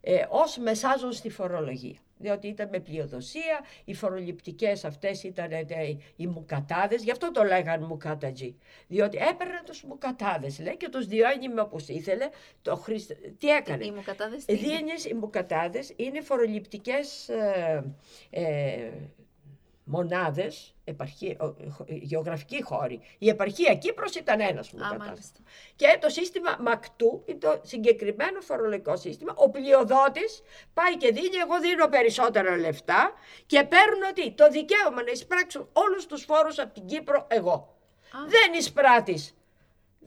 ε, ως μεσάζον στη φορολογία. Διότι ήταν με πλειοδοσία, οι φοροληπτικές αυτές ήταν ε, οι μουκατάδες, γι' αυτό το λέγανε μουκάτατζι. Διότι έπαιρνε τους μουκατάδες, λέει, και τους διώνυμε όπως ήθελε. Το Χριστ... Τι έκανε; Οι μουκατάδες τι είναι; Δίνεις, οι μουκατάδες είναι φοροληπτικές ε, ε, μονάδες, επαρχία, ο- χω- γεωγραφικοί χώροι. Η επαρχία Κύπρος ήταν ένας Α, μουκατάδες. μάλιστα. Και το σύστημα Μακτού είναι το συγκεκριμένο φορολογικό σύστημα. Ο πλειοδότης πάει και δίνει, εγώ δίνω περισσότερα λεφτά και παίρνω τι, το δικαίωμα να εισπράξω όλους τους φόρους από την Κύπρο εγώ. Δεν εισπράττεις.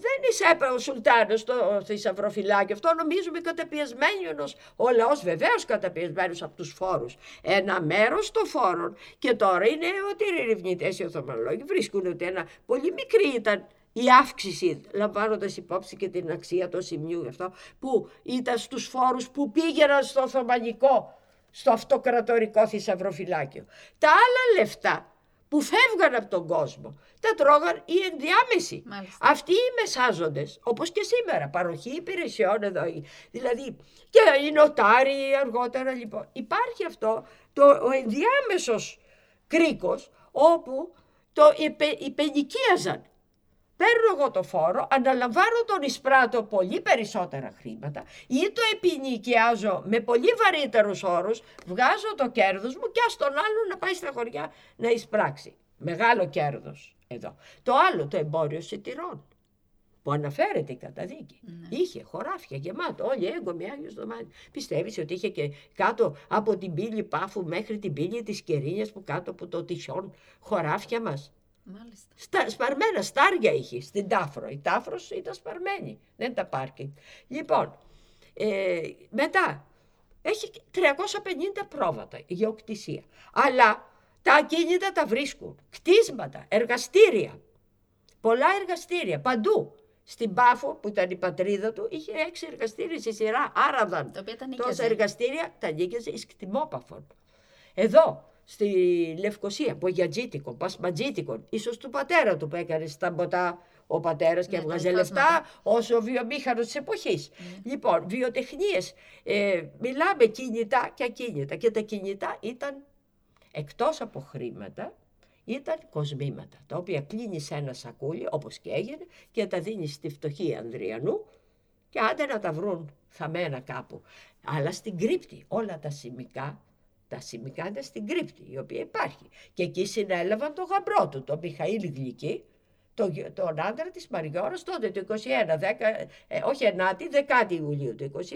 Δεν είσαι έπαι ο Σουλτάνος στο θησαυροφυλάκιο. Αυτό νομίζουμε καταπιεσμένο. Ο λαός βεβαίως καταπιεσμένος από τους φόρους. Ένα μέρος των φόρων. Και τώρα είναι ότι οι ερευνητές οι Οθωμανολόγοι βρίσκουν ότι ένα πολύ μικρή ήταν η αύξηση, λαμβάνοντας υπόψη και την αξία του σημείου αυτό, που ήταν στους φόρους που πήγαιναν στο Οθωμανικό, στο αυτοκρατορικό θησαυροφυλάκιο. Τα άλλα λεφτά που φεύγαν από τον κόσμο, τα τρώγαν οι ενδιάμεσοι. Μάλιστα. Αυτοί οι μεσάζοντες, όπως και σήμερα, παροχή υπηρεσιών εδώ, δηλαδή, και οι νοτάροι αργότερα λοιπόν. Υπάρχει αυτό, το, ο ενδιάμεσος κρίκος, όπου το υπε, υπενοικίαζαν. Παίρνω εγώ το φόρο, αναλαμβάνω τον εισπράττω πολύ περισσότερα χρήματα ή το επινοικιάζω με πολύ βαρύτερους όρους, βγάζω το κέρδος μου και ας τον άλλο να πάει στα χωριά να εισπράξει. Μεγάλο κέρδος εδώ. Το άλλο, το εμπόριο σιτηρών που αναφέρεται η καταδίκη. Είχε χωράφια γεμάτο, όλοι έγκομοι Άγιος δωμάτιο. Πιστεύεις ότι είχε και κάτω από την πύλη Πάφου μέχρι την πύλη της Κερίνιας που κάτω από το Τισιόν χωράφια μας; Μάλιστα. Στα, σπαρμένα στάρια είχε στην Τάφρο. Η Τάφρος ήταν σπαρμένη, δεν τα πάρκινγκ. Λοιπόν, ε, μετά έχει 350 πρόβατα γεωκτησία. Αλλά Τα ακίνητα τα βρίσκουν. Κτίσματα, εργαστήρια. Πολλά εργαστήρια, παντού. Στην Πάφο, που ήταν η πατρίδα του, είχε έξι εργαστήρια στη σειρά. Άραβαν. Τόσα εργαστήρια τα νίκησε εις κτημόπαφων. Εδώ, στη Λευκοσία, Πογιατζίτικο, Πασματζίτικο, ίσως του πατέρα του που έκανε στα μποτά ο πατέρας και ναι, έβγαζε λεφτά όσο βιομήχανος της εποχής. Ναι. Λοιπόν, βιοτεχνίες, ε, μιλάμε κινητά και ακίνητα και τα κινητά ήταν εκτός από χρήματα, ήταν κοσμήματα, τα οποία κλείνεις σε ένα σακούλι, όπως και έγινε, και τα δίνεις στη φτωχή Ανδριανού και άντε να τα βρουν θαμμένα κάπου. Αλλά στην κρύπτη όλα τα σημικά, τα σημικά είναι στην κρύπτη, η οποία υπάρχει. Και εκεί συνέλαβαν τον γαμπρό του, τον Μιχαήλ Γλυκή, τον, τον άντρα της Μαριώρας τότε το 21, 10, ε, όχι 9η, 10η Ιουλίου του 21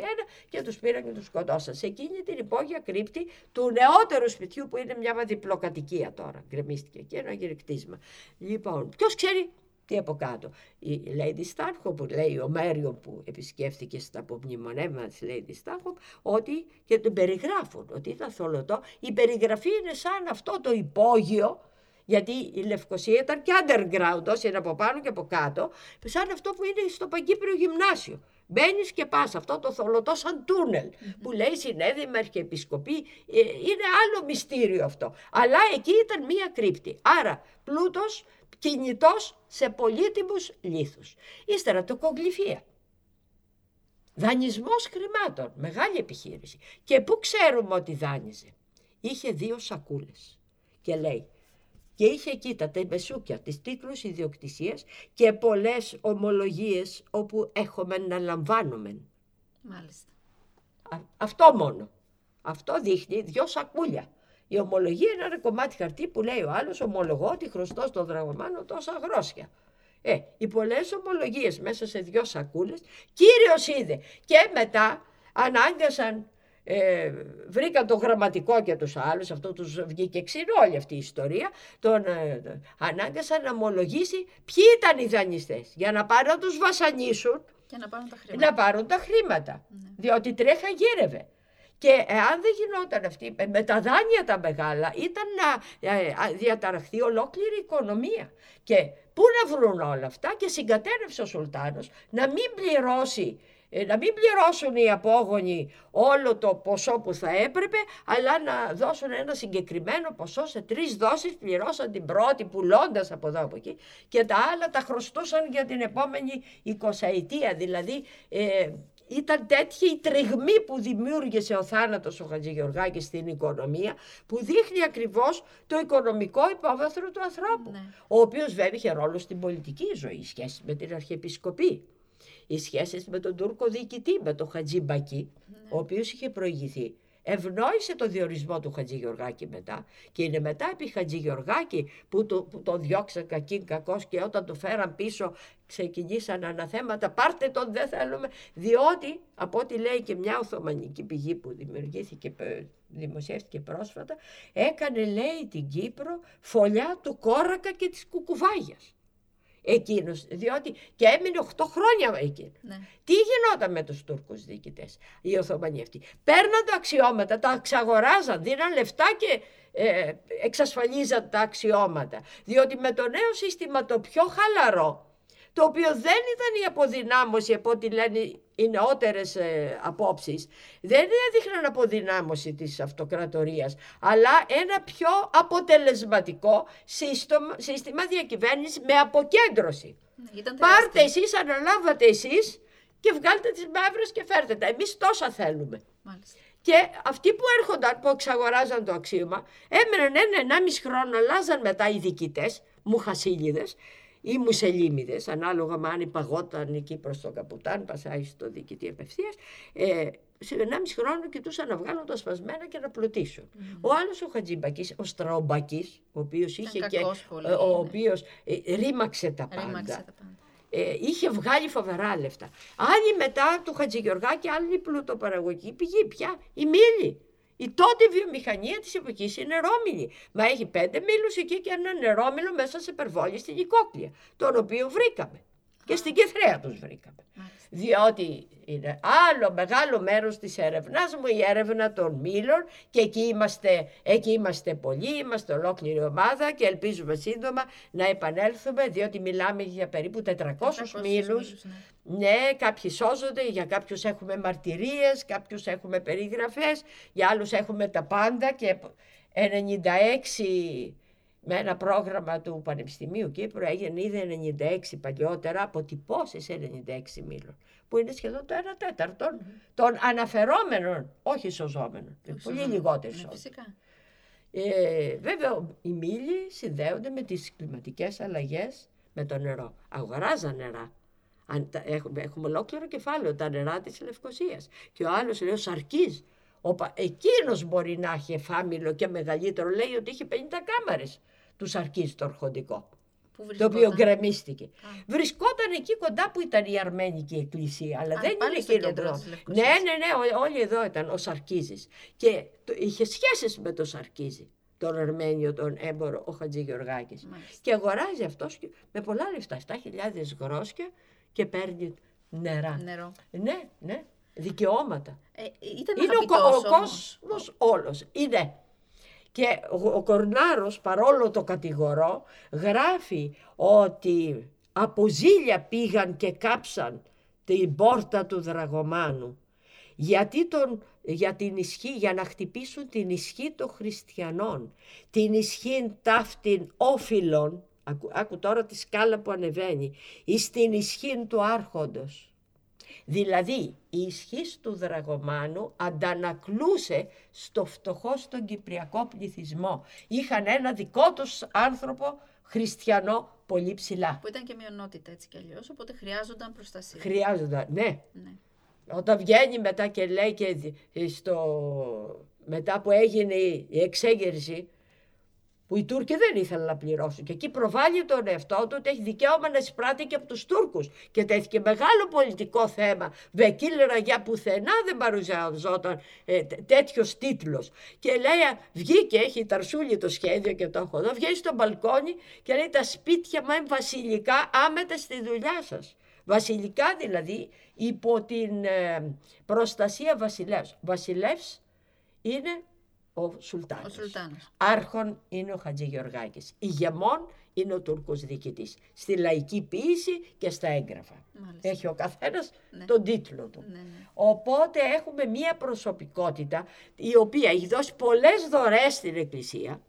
και τους πήραν και τους σκοτώσαν. Σε εκείνη την υπόγεια κρύπτη του νεότερου σπιτιού που είναι μια διπλοκατοικία τώρα. Γκρεμίστηκε και ένα γυρκτίσμα. Λοιπόν, ποιος ξέρει τι από κάτω; Η Lady Stanhope που λέει ο Μέριο που επισκέφθηκε στα απομνημονεύματα της Lady Stanhope ότι και τον περιγράφουν ότι ήταν θολωτό. Η περιγραφή είναι σαν αυτό το υπόγειο γιατί η Λευκοσία ήταν και underground, όσοι είναι από πάνω και από κάτω, σαν αυτό που είναι στο Παγκύπριο Γυμνάσιο. Μπαίνεις και πας αυτό το θολωτό σαν τούνελ που λέει συνέδημα, αρχιεπισκοπή. Ε, είναι άλλο μυστήριο αυτό. Αλλά εκεί ήταν μία κρύπτη. Άρα πλούτος κινητός σε πολύτιμους λίθους. Ύστερα το κογκληφία. Δανεισμός χρημάτων. Μεγάλη επιχείρηση. Και πού ξέρουμε ότι δάνειζε. Είχε δύο σακούλες. Και λέει και είχε εκεί τα τεμπεσούκια της τίτλους ιδιοκτησίας και πολλές ομολογίες όπου έχουμε να λαμβάνουμε. Μάλιστα. αυτό μόνο. Αυτό δείχνει δυο σακούλια. Η ομολογία είναι ένα κομμάτι χαρτί που λέει ο άλλος ομολογώ ότι χρωστώ στον δραγωμάνο τόσα γρόσια. Ε, οι πολλές ομολογίες μέσα σε δυο σακούλες, Κύριος είδε. Και μετά ανάγκασαν ε, βρήκαν το γραμματικό και τους άλλους, αυτό τους βγήκε ξύνο όλη αυτή η ιστορία, τον ε, ανάγκασαν να ομολογήσει ποιοι ήταν οι δανειστές για να πάρουν να τους βασανίσουν και να πάρουν τα χρήματα. Να πάρουν τα χρήματα, ναι. διότι τρέχα γύρευε. Και εάν δεν γινόταν αυτή, με τα δάνεια τα μεγάλα, ήταν να ε, διαταραχθεί ολόκληρη η οικονομία. Και πού να βρουν όλα αυτά και συγκατέρευσε ο Σουλτάνος να μην πληρώσει ε, να μην πληρώσουν οι απόγονοι όλο το ποσό που θα έπρεπε, αλλά να δώσουν ένα συγκεκριμένο ποσό σε τρεις δόσεις, πληρώσαν την πρώτη πουλώντας από εδώ από εκεί και τα άλλα τα χρωστούσαν για την επόμενη εικοσαετία, δηλαδή ε, ήταν τέτοια η τριγμή που δημιούργησε ο θάνατος ο Χατζηγεωργάκης στην οικονομία που δείχνει ακριβώς το οικονομικό υπόβαθρο του ανθρώπου ναι. ο οποίος βέβαια είχε ρόλο στην πολιτική ζωή σχέση με την Αρχιεπισκοπή οι σχέσεις με τον Τούρκο διοικητή, με τον Χατζή Μπακί, ναι. ο οποίος είχε προηγηθεί. Ευνόησε το διορισμό του Χατζη Γεωργάκη μετά και είναι μετά επί Χατζη Γεωργάκη που, το, που τον διώξαν κακήν κακός και όταν το φέραν πίσω ξεκινήσαν αναθέματα πάρτε τον δεν θέλουμε διότι από ό,τι λέει και μια Οθωμανική πηγή που δημιουργήθηκε δημοσιεύτηκε πρόσφατα έκανε λέει την Κύπρο φωλιά του Κόρακα και της Κουκουβάγιας εκείνος, διότι και έμεινε 8 χρόνια εκείνος. Ναι. Τι γινόταν με τους Τούρκους διοικητές, οι Οθωμανοί αυτοί; Παίρναν τα αξιώματα, τα εξαγοράζαν, δίναν λεφτά και ε, εξασφαλίζαν τα αξιώματα. Διότι με το νέο σύστημα το πιο χαλαρό, το οποίο δεν ήταν η αποδυνάμωση από ό,τι λένε οι νεότερες ε, απόψεις, δεν έδειχναν αποδυνάμωση της αυτοκρατορίας, αλλά ένα πιο αποτελεσματικό σύστημα, σύστημα διακυβέρνησης με αποκέντρωση. Ναι, Πάρτε εσείς, αναλάβατε εσείς και βγάλτε τις μαύρες και φέρτε τα. Εμείς τόσα θέλουμε. Μάλιστα. Και αυτοί που έρχονταν, που εξαγοράζαν το αξίωμα, έμεναν ένα-ενάμιση χρόνο, αλλάζαν μετά οι διοικητές, μουχασίλιδες, ή μουσελίμιδε, ανάλογα με αν υπαγόταν εκεί προς τον Καπούταν, πασάει στο διοικητή απευθείας, ε, σε 1,5 χρόνο κοιτούσαν να βγάλουν τα σπασμένα και να πλουτίσουν. Ο άλλος ο Χατζιμπακή, ο Στραομπακή, ο οποίος είχε και. Πολύ, ο ναι. οποίος, ε, ρήμαξε τα πάντα. Ρήμαξε τα πάντα. Ε, είχε βγάλει φοβερά λεφτά. Άλλοι μετά του Χατζηγιοργάκη, άλλη πλουτοπαραγωγική πηγή πια, η Μήλη. Η τότε βιομηχανία της εποχής είναι νερόμιλη. Μα έχει πέντε μήλους εκεί και ένα νερόμιλο μέσα σε περβόλη στην Οικόκλια, τον οποίο βρήκαμε. Και στην Κεθρέα τους βρήκαμε. Διότι είναι άλλο μεγάλο μέρος της έρευνάς μου η έρευνα των μήλων και εκεί είμαστε, εκεί είμαστε πολλοί, είμαστε ολόκληρη ομάδα και ελπίζουμε σύντομα να επανέλθουμε διότι μιλάμε για περίπου 400, 400 μήλους. Ναι. Ναι, κάποιοι σώζονται, για κάποιους έχουμε μαρτυρίες, κάποιους έχουμε περιγραφές, για άλλους έχουμε τα πάντα και 96 με ένα πρόγραμμα του Πανεπιστημίου Κύπρου έγινε ήδη 96 παλιότερα, αποτυπώσεις 96 μήλων, που είναι σχεδόν το 1 τέταρτο mm-hmm. των αναφερόμενων, όχι σωζόμενων. πολύ λιγότεροι ναι, φυσικά. Ε, βέβαια, οι μήλοι συνδέονται με τις κλιματικές αλλαγές με το νερό. Αγοράζαν νερά. Αν, έχουμε, έχουμε ολόκληρο κεφάλαιο τα νερά της Λευκοσίας. Και ο άλλος λέει ο Σαρκής, εκείνος μπορεί να έχει εφάμιλο και μεγαλύτερο, λέει ότι είχε 50 κάμαρες του Σαρκής στο αρχοντικό. Το οποίο γκρεμίστηκε. Βρισκόταν εκεί κοντά που ήταν η Αρμένικη Εκκλησία, αλλά δεν είναι εκείνο το. Ναι, ναι, ναι, όλοι εδώ ήταν ο Σαρκίζης. Και το, είχε σχέσεις με τον Σαρκίζη, τον Αρμένιο, τον έμπορο, ο Χατζη Γεωργάκης. Και αγοράζει αυτός με πολλά λεφτά, 7.000 γρόσια και παίρνει νερά. Νερό. Ναι, ναι, δικαιώματα. Ε, ήταν είναι ο, ο κόσμος όλος. Είναι και ο Κορνάρος παρόλο το κατηγορώ γράφει ότι από ζήλια πήγαν και κάψαν την πόρτα του Δραγωμάνου γιατί τον, για την ισχύ, για να χτυπήσουν την ισχύ των χριστιανών, την ισχύ ταύτην όφιλων, άκου, άκου τώρα τη σκάλα που ανεβαίνει, εις την ισχύ του άρχοντος. Δηλαδή η ισχύς του Δραγωμάνου αντανακλούσε στο φτωχό στον κυπριακό πληθυσμό. Είχαν ένα δικό τους άνθρωπο χριστιανό πολύ ψηλά. Που ήταν και μειονότητα έτσι κι αλλιώς, οπότε χρειάζονταν προστασία. Χρειάζονταν, ναι. ναι. Όταν βγαίνει μετά και λέει και στο... μετά που έγινε η εξέγερση που οι Τούρκοι δεν ήθελαν να πληρώσουν. Και εκεί προβάλλει τον εαυτό του ότι έχει δικαίωμα να εισπράττει και από τους Τούρκους. Και τέθηκε μεγάλο πολιτικό θέμα. Βεκίλερα για πουθενά δεν παρουσιαζόταν ε, τέτοιος τίτλος. Και λέει, βγήκε, έχει ταρσούλη το σχέδιο και το έχω εδώ, βγαίνει στο μπαλκόνι και λέει: Τα σπίτια μου είναι βασιλικά, άμετε στη δουλειά σας. Βασιλικά δηλαδή υπό την ε, προστασία βασιλεύς. Βασιλεύς είναι ο Σουλτάνος. Ο Σουλτάνος. Άρχον είναι ο Χατζη Γεωργάκης. Ηγεμόν είναι ο Τούρκος διοικητής. Στη λαϊκή ποιήση και στα έγγραφα. Έχει ο καθένας ναι. τον τίτλο του. Ναι, ναι. Οπότε έχουμε μία προσωπικότητα η οποία έχει δώσει πολλές δωρές στην Εκκλησία.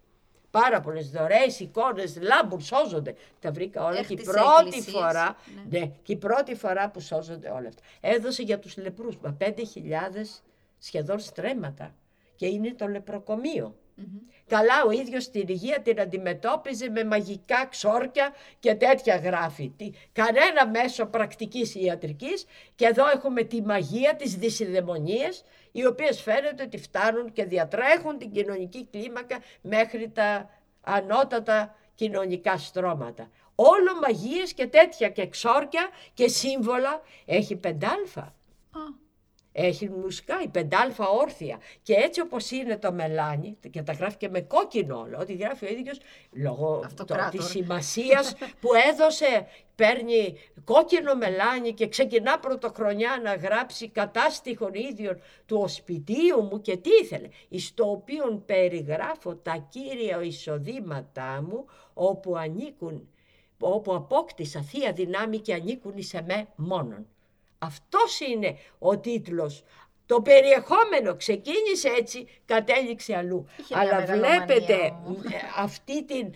Πάρα πολλές δωρεέ, εικόνες, λάμπουν, σώζονται. Τα βρήκα όλα και η πρώτη φορά. Ναι. ναι. και η πρώτη φορά που σώζονται όλα αυτά. Έδωσε για τους λεπρούς. Μα 5.000 σχεδόν στρέμματα και είναι το λεπροκομείο. Καλά ο ίδιος την υγεία την αντιμετώπιζε με μαγικά ξόρκια και τέτοια γράφη. Κανένα μέσο πρακτικής ιατρικής και εδώ έχουμε τη μαγεία της δυσιδαιμονίας οι οποίες φαίνεται ότι φτάνουν και διατρέχουν την κοινωνική κλίμακα μέχρι τα ανώτατα κοινωνικά στρώματα. Όλο μαγείες και τέτοια και ξόρκια και σύμβολα έχει πεντάλφα έχει μουσικά, η πεντάλφα όρθια. Και έτσι όπως είναι το μελάνι, και τα γράφει και με κόκκινο όλο, ό,τι γράφει ο ίδιος, λόγω της σημασίας που έδωσε, παίρνει κόκκινο μελάνι και ξεκινά πρωτοχρονιά να γράψει κατάστοιχων ίδιων του οσπιτίου μου και τι ήθελε, εις το οποίο περιγράφω τα κύρια εισοδήματά μου, όπου ανήκουν όπου απόκτησα θεία δυνάμει και ανήκουν σε με μόνον. Αυτός είναι ο τίτλος. Το περιεχόμενο ξεκίνησε έτσι, κατέληξε αλλού. Αλλά βλέπετε ε, αυτή την,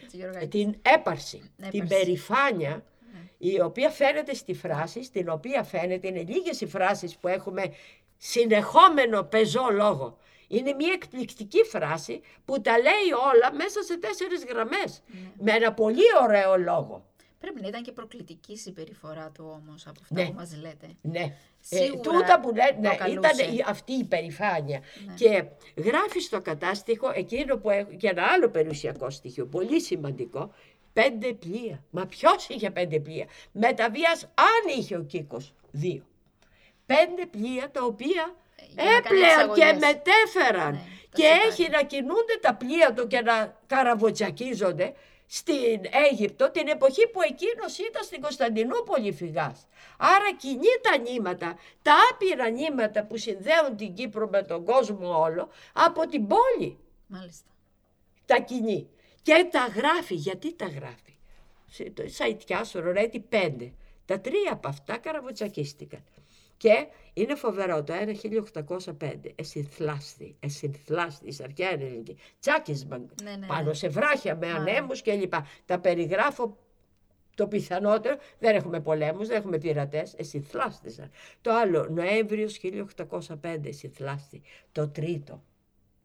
την έπαρση, την περηφάνεια, ναι. η οποία φαίνεται στη φράση, στην οποία φαίνεται, είναι λίγες οι φράσεις που έχουμε συνεχόμενο πεζό λόγο. Είναι μια εκπληκτική φράση που τα λέει όλα μέσα σε τέσσερις γραμμές, ναι. με ένα πολύ ωραίο λόγο. Πρέπει να ήταν και προκλητική η συμπεριφορά του όμως από αυτά ναι. που μας λέτε. Ναι. Ε, τούτα που λέτε, ναι, ήταν αυτή η περηφάνεια. Ναι. Και γράφει στο κατάστοιχο εκείνο που έχω, και ένα άλλο περιουσιακό στοιχείο, πολύ σημαντικό, πέντε πλοία. Μα ποιος είχε πέντε πλοία; Μεταβία, αν είχε ο Κίκος, δύο. Πέντε πλοία τα οποία ε, έπλεαν και μετέφεραν. Ναι, και έχει να κινούνται τα πλοία του και να καραβοτσακίζονται στην Αίγυπτο την εποχή που εκείνος ήταν στην Κωνσταντινούπολη φυγάς. Άρα κινεί τα νήματα, τα άπειρα νήματα που συνδέουν την Κύπρο με τον κόσμο όλο από την πόλη. Μάλιστα. Τα κινεί. Και τα γράφει. Γιατί τα γράφει; Σαϊτιά, Ρορέτη, πέντε. Τα τρία από αυτά καραβοτσακίστηκαν. Και είναι φοβερό το ένα 1805, εσυνθλάστη, εσυνθλάστη, αρχαία ελληνική, τσάκισμα ναι, ναι, πάνω ναι. σε βράχια με ανέμους κλπ. Τα περιγράφω το πιθανότερο, δεν έχουμε πολέμους, δεν έχουμε πειρατές, εσυνθλάστησαν. Το άλλο, Νοέμβριος 1805, εσυνθλάστη. Το τρίτο,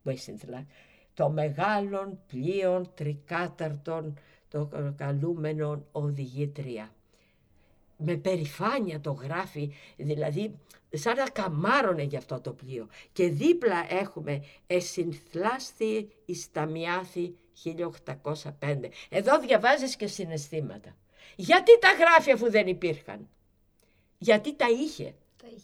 που εσυνθλάστη. Το μεγάλων πλοίων τρικάταρτων, το καλούμενων οδηγήτρια με περηφάνεια το γράφει, δηλαδή σαν να καμάρωνε για αυτό το πλοίο. Και δίπλα έχουμε «Εσυνθλάστη εις τα Μιάθη 1805». Εδώ διαβάζεις και συναισθήματα. Γιατί τα γράφει αφού δεν υπήρχαν; Γιατί τα είχε;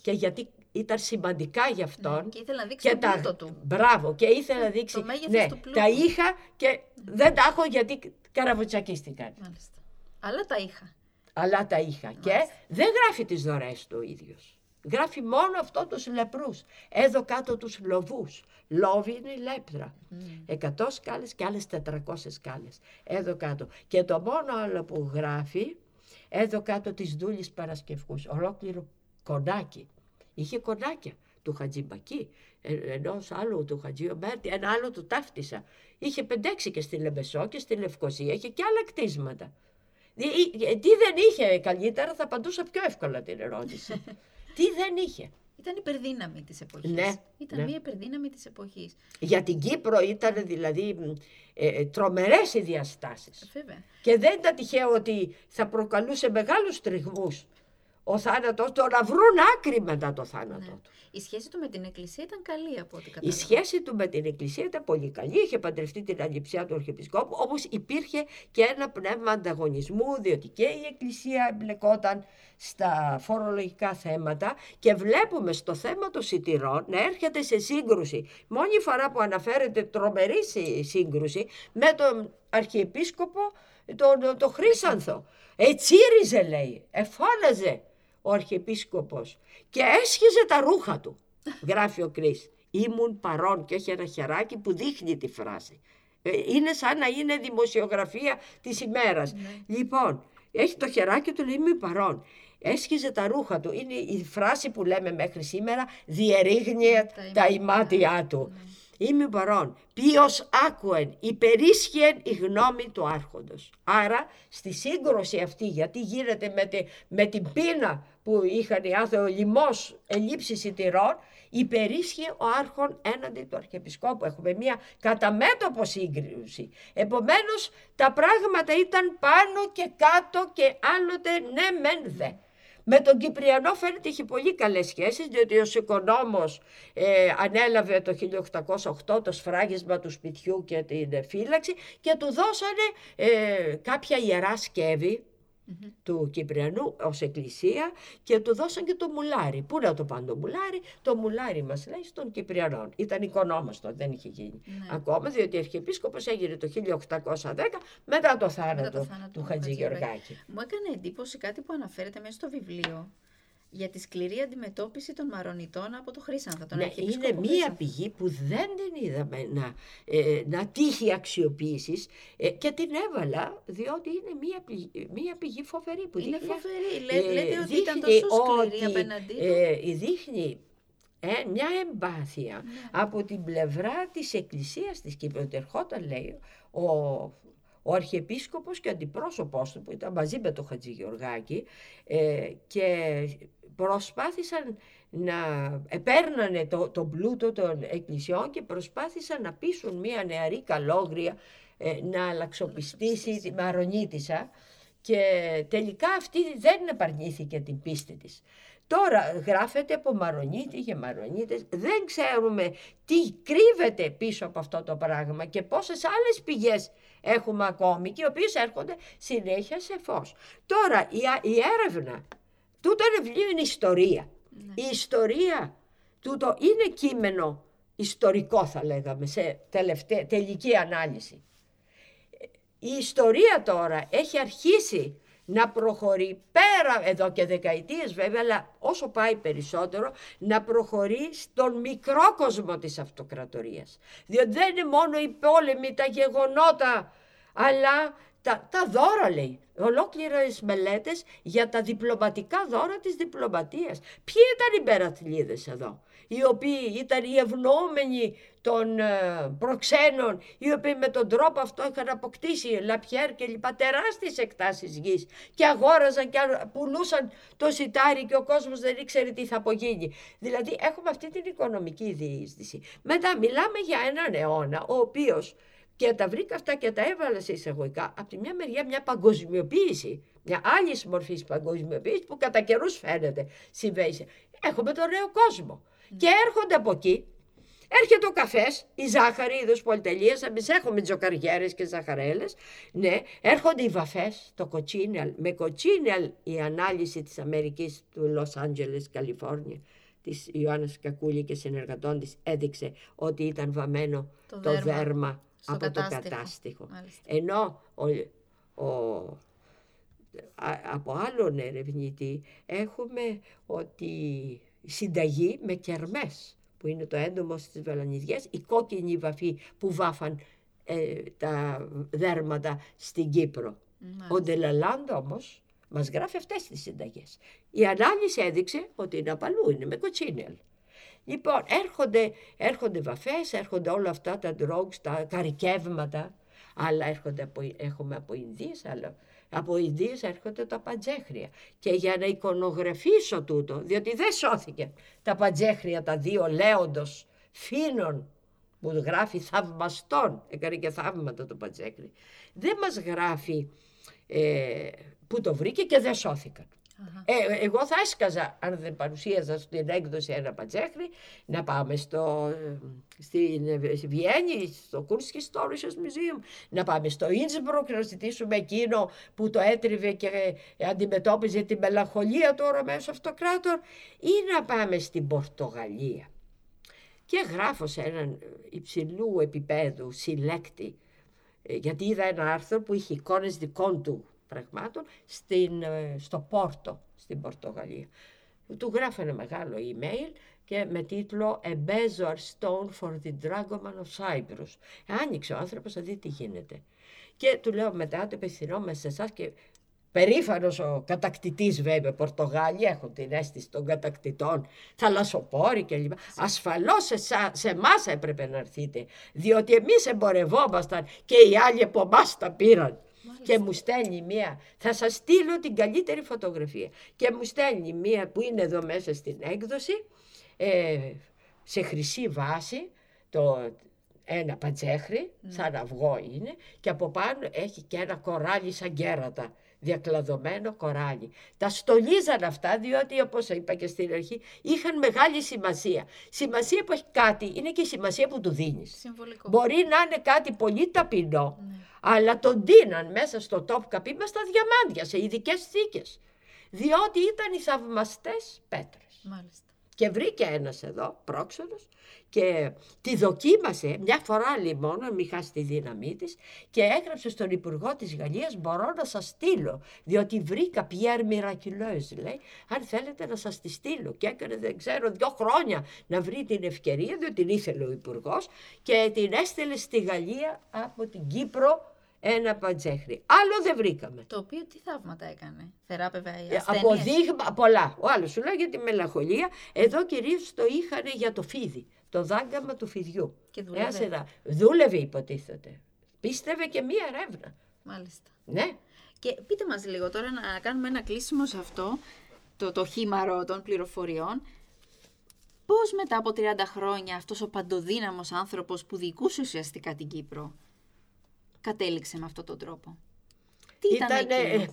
Και γιατί ήταν σημαντικά για ναι, αυτόν. και ήθελε να δείξει και το τα... του. Μπράβο. Και ήθελε να δείξει. Το ναι, του τα είχα και δεν τα έχω γιατί καραβουτσακίστηκαν. Μάλιστα. Αλλά τα είχα αλλά τα είχα. Και δεν γράφει τις δωρές του ο ίδιος. Γράφει μόνο αυτό τους λεπρούς. Εδώ κάτω τους λοβούς. Λόβι είναι η λέπτρα. Εκατός σκάλες και άλλες 400 σκάλες. Εδώ κάτω. Και το μόνο άλλο που γράφει, εδώ κάτω της δούλης Παρασκευκούς. Ολόκληρο κονάκι. Είχε κονάκια του Χατζιμπακή, ε, ενός άλλου του Χατζή ένα άλλο του ταύτισα. Είχε πεντέξι και στη Λεμπεσό και στη Λευκοσία, είχε και άλλα κτίσματα. Τι δεν είχε καλύτερα, θα απαντούσα πιο εύκολα την ερώτηση. Τι δεν είχε. Ήταν υπερδύναμη της εποχής. Ναι, ήταν ναι. μια υπερδύναμη της εποχής. Για την Κύπρο ήταν δηλαδή ε, ε τρομερές οι διαστάσεις. Βέβαια. Και δεν ήταν τυχαίο ότι θα προκαλούσε μεγάλους τριγμούς ο θάνατος, το να βρουν άκρη μετά το θάνατο ναι. του. Η σχέση του με την Εκκλησία ήταν καλή από ό,τι κατάλαβα. Η σχέση του με την Εκκλησία ήταν πολύ καλή. Είχε παντρευτεί την αληψιά του Αρχιεπισκόπου, όμως υπήρχε και ένα πνεύμα ανταγωνισμού, διότι και η Εκκλησία εμπλεκόταν στα φορολογικά θέματα και βλέπουμε στο θέμα των σιτηρών να έρχεται σε σύγκρουση. Μόνη φορά που αναφέρεται τρομερή σύγκρουση με τον Αρχιεπίσκοπο τον, τον Χρύσανθο. Ετσίριζε λέει, εφώναζε ο Αρχιεπίσκοπος και έσχιζε τα ρούχα του, γράφει ο Κρίς. Ήμουν παρόν και έχει ένα χεράκι που δείχνει τη φράση. Ε, είναι σαν να είναι δημοσιογραφία της ημέρας. Ναι. Λοιπόν, έχει το χεράκι του, λέει ήμουν παρόν. Έσχιζε τα ρούχα του. Είναι η φράση που λέμε μέχρι σήμερα, διερήγνει τα ημάτια του. Ναι είμαι παρόν. Ποιος άκουεν, υπερίσχυεν η γνώμη του άρχοντος. Άρα στη σύγκρουση αυτή, γιατί γίνεται με, με την πείνα που είχαν οι άνθρωποι, ο λοιμός ελλείψη σιτηρών, υπερίσχυε ο άρχον έναντι του Αρχιεπισκόπου. Έχουμε μια καταμέτωπο σύγκριση. Επομένως τα πράγματα ήταν πάνω και κάτω και άλλοτε ναι μεν δε. Με τον Κυπριανό φαίνεται είχε πολύ καλές σχέσεις, διότι ο Σικονόμος ε, ανέλαβε το 1808 το σφράγισμα του σπιτιού και την φύλαξη και του δώσανε ε, κάποια ιερά σκεύη του Κυπριανού ως εκκλησία και του δώσαν και το μουλάρι. Πού να το πάνε το μουλάρι, το μουλάρι μας λέει στον Κυπριανό. Ήταν οικονόμαστο, δεν είχε γίνει ναι. ακόμα, διότι ο Αρχιεπίσκοπος έγινε το 1810 μετά το θάνατο, του Χατζη Γεωργάκη. Μου έκανε εντύπωση κάτι που αναφέρεται μέσα στο βιβλίο για τη σκληρή αντιμετώπιση των Μαρονιτών από το Χρύσανθα. Τον ναι, είναι μία πηγή που δεν την είδαμε να, ε, να τύχει αξιοποίησης ε, και την έβαλα διότι είναι μία πηγή, μία πηγή φοβερή. Που είναι δείχνει, φοβερή. Ε, λέτε ότι ήταν τόσο σκληρή απέναντί του. Ε, δείχνει ε, μια εμπάθεια ναι. από την πλευρά της Εκκλησίας της Κύπρου. Ερχόταν λέει ο ο Αρχιεπίσκοπος και αντιπρόσωπός του που ήταν μαζί με τον Χατζη Γεωργάκη ε, και προσπάθησαν να επέρνανε το, το πλούτο των εκκλησιών και προσπάθησαν να πείσουν μια νεαρή καλόγρια ε, να αλλαξοπιστήσει τη Μαρονίτισσα και τελικά αυτή δεν επαρνήθηκε την πίστη της. Τώρα γράφεται από Μαρονίτη και Μαρονίτες, δεν ξέρουμε τι κρύβεται πίσω από αυτό το πράγμα και πόσες άλλες πηγές έχουμε ακόμη και οι οποίες έρχονται συνέχεια σε φως. Τώρα η, η έρευνα Τούτο βιβλίο είναι ιστορία. Ναι. Η ιστορία τούτο είναι κείμενο ιστορικό θα λέγαμε σε τελευταία, τελική ανάλυση. η ιστορία τώρα έχει αρχίσει να προχωρεί πέρα εδώ και δεκαετίες βέβαια, αλλά όσο πάει περισσότερο να προχωρεί στον μικρό κόσμο της αυτοκρατορίας. Διότι δεν είναι μόνο οι πόλεμοι, τα γεγονότα, αλλά τα, τα δώρα λέει. Ολόκληρες μελέτες για τα διπλωματικά δώρα της διπλωματίας. Ποιοι ήταν οι περαθλίδες εδώ οι οποίοι ήταν οι ευνοούμενοι των ε, προξένων, οι οποίοι με τον τρόπο αυτό είχαν αποκτήσει Λαπιέρ και λοιπά τεράστιες εκτάσεις γης και αγόραζαν και πουλούσαν το σιτάρι και ο κόσμος δεν ήξερε τι θα απογίνει. Δηλαδή έχουμε αυτή την οικονομική διείσδυση. Μετά μιλάμε για έναν αιώνα ο οποίος και τα βρήκα αυτά και τα έβαλα σε εισαγωγικά. Από τη μια μεριά μια παγκοσμιοποίηση, μια άλλη μορφή παγκοσμιοποίησης που κατά καιρούς φαίνεται συμβαίνει. Έχουμε τον νέο κόσμο. Και έρχονται από εκεί, έρχεται ο καφές, η ζάχαρη, είδο πολυτελεία. Εμεί έχουμε τζοκαριέρες και ζαχαρέλες. Ναι, έρχονται οι βαφές, το κοτσίνελ. Με κοτσίνελ η ανάλυση της Αμερικής του Λος Άντζελες, Καλιφόρνια, της Ιωάννας Κακούλη και συνεργατών της έδειξε ότι ήταν βαμμένο το, δέρμα, από το κατάστοιχο. Ενώ ο, ο, από άλλον ερευνητή έχουμε ότι συνταγή με κερμές που είναι το έντομο στις βελανιδιές, η κόκκινη βαφή που βάφαν ε, τα δέρματα στην Κύπρο. Ο Ντελαλάντ όμως μας γράφει αυτές τις συνταγές. Η ανάλυση έδειξε ότι είναι απαλού, είναι με κοτσίνελ. Λοιπόν, έρχονται, έρχονται βαφές, έρχονται όλα αυτά τα drugs, τα καρικεύματα, άλλα έρχονται από, έχουμε από Ινδίες, αλλά από Ινδίες έρχονται τα παντζέχρια. Και για να εικονογραφήσω τούτο, διότι δεν σώθηκε τα παντζέχρια τα δύο λέοντος φίνων που γράφει θαυμαστών, έκανε και θαύματα το παντζέχρι, δεν μας γράφει ε, που το βρήκε και δεν σώθηκαν. Ε, εγώ θα έσκαζα, αν δεν παρουσίαζα στην έκδοση ένα παντζέχρι, να πάμε στο, στην Βιέννη, στο Kunsthistorisches Museum, να πάμε στο Ίνσμπρουκ να ζητήσουμε εκείνο που το έτριβε και αντιμετώπιζε τη μελαγχολία του ο Ρωμαίων αυτοκράτορ ή να πάμε στην Πορτογαλία. Και γράφω σε έναν υψηλού επίπεδου συλλέκτη, ε, γιατί είδα ένα άρθρο που είχε εικόνες δικών του πραγμάτων στην, ε, στο Πόρτο, στην Πορτογαλία. Του γράφανε μεγάλο email και με τίτλο «A Bezor Stone for the Dragoman of Cyprus». Άνοιξε ο άνθρωπος να δει τι γίνεται. Και του λέω μετά το απευθυνόμαστε σε εσάς και Περήφανος ο κατακτητής, βέβαια, Πορτογάλοι έχουν την αίσθηση των κατακτητών, θαλασσοπόροι κλπ. Ασφαλώς σε, σε εμάς έπρεπε να έρθετε, διότι εμείς εμπορευόμασταν και οι άλλοι από εμάς τα πήραν και μου στέλνει μία, θα σας στείλω την καλύτερη φωτογραφία. Και μου στέλνει μία που είναι εδώ μέσα στην έκδοση ε, σε χρυσή βάση το, ένα πατζέχρι, σαν αυγό είναι και από πάνω έχει και ένα κοράλι σαν κέρατα διακλαδωμένο κοράλι. Τα στολίζαν αυτά διότι όπως είπα και στην αρχή είχαν μεγάλη σημασία. Σημασία που έχει κάτι είναι και η σημασία που του δίνεις. Μπορεί να είναι κάτι πολύ ταπεινό ναι. αλλά τον δίναν μέσα στο τόπο καπί με στα διαμάντια σε ειδικές θήκες. Διότι ήταν οι θαυμαστές πέτρες. Μάλιστα. Και βρήκε ένας εδώ, πρόξενος, και τη δοκίμασε μια φορά μόνο, μην χάσει τη δύναμή της, και έγραψε στον Υπουργό της Γαλλίας μπορώ να σας στείλω, διότι βρήκα Πιέρ Μυρακυλόες, λέει, αν θέλετε να σας τη στείλω. Και έκανε, δεν ξέρω, δύο χρόνια να βρει την ευκαιρία, διότι την ήθελε ο Υπουργός και την έστειλε στη Γαλλία από την Κύπρο ένα πατζέχρι. Άλλο δεν βρήκαμε. Το οποίο τι θαύματα έκανε. Θεράπευε η ε, Αποδείγμα, πολλά. Ο άλλος σου λέει για τη μελαγχολία. Εδώ κυρίως το είχαν για το φίδι. Το δάγκαμα του φιδιού. Και δούλευε. Ένα, δούλευε υποτίθεται. Πίστευε και μία ερεύνα. Μάλιστα. Ναι. Και πείτε μας λίγο τώρα να κάνουμε ένα κλείσιμο σε αυτό, το, το χήμαρο των πληροφοριών. Πώς μετά από 30 χρόνια αυτός ο παντοδύναμος άνθρωπος που διοικούσε ουσιαστικά την Κύπρο κατέληξε με αυτόν τον τρόπο. Τι ήταν Ήτανε,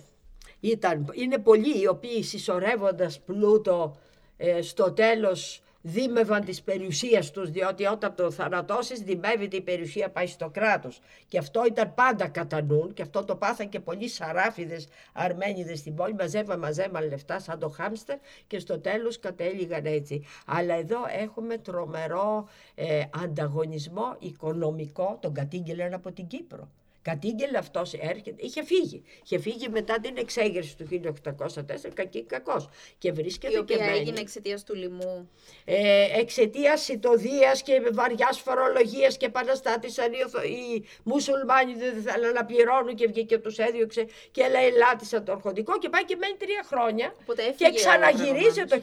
ήταν, Είναι πολλοί οι οποίοι συσσωρεύοντας πλούτο ε, στο τέλος δίμευαν της περιουσίας τους διότι όταν το θανατώσεις δημεύεται η περιουσία πάει στο κράτος. Και αυτό ήταν πάντα κατά νου και αυτό το πάθαν και πολλοί σαράφιδες αρμένιδες στην πόλη μαζεύαν μαζεύαν λεφτά σαν το χάμστερ και στο τέλος κατέληγαν έτσι. Αλλά εδώ έχουμε τρομερό ε, ανταγωνισμό οικονομικό τον κατήγγελαν από την Κύπρο Κατήγγελε αυτός, έρχεται, είχε φύγει. Είχε φύγει μετά την εξέγερση του 1804, κακή κακός. Και βρίσκεται Η οποία και μένει. έγινε εξαιτίας του λοιμού. Ε, εξαιτίας ητοδία και βαριάς φορολογίας και επαναστάτησαν οι, Οθο- οι μουσουλμάνοι δεν θέλουν να πληρώνουν και βγήκε τους έδιωξε και λέει λάτισαν το αρχοντικό και πάει και μένει τρία χρόνια. Οπότε Και έφυγε ο ξαναγυρίζει Ρωμάνος. το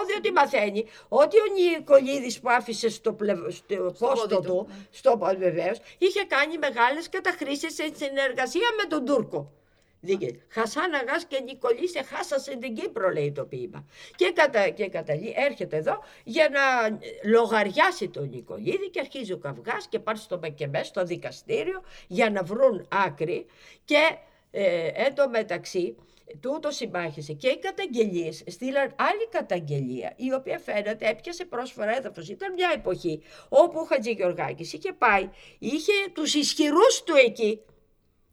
1808 διότι μαθαίνει ότι ο Νικολίδης που άφησε στο, πλευ... στο πόστο πόδι του, του, ναι. στο βεβαίως, είχε κάνει μεγάλες καταχρήσεις σε συνεργασία με τον Τούρκο. Δίκαι. Χασάν Αγάς και Νικολή σε χάσασε την Κύπρο λέει το ποίημα. Και, κατα... και καταλή... έρχεται εδώ για να λογαριάσει τον Νικολίδη και αρχίζει ο καυγάς και πάει στο Μεκεμέ, στο δικαστήριο για να βρουν άκρη και ε, εν τω μεταξύ τούτο συμπάχησε και οι καταγγελίες στείλαν άλλη καταγγελία, η οποία φαίνεται έπιασε πρόσφορα έδαφος. Ήταν μια εποχή όπου ο Χατζηγεωργάκης είχε πάει, είχε τους ισχυρούς του εκεί.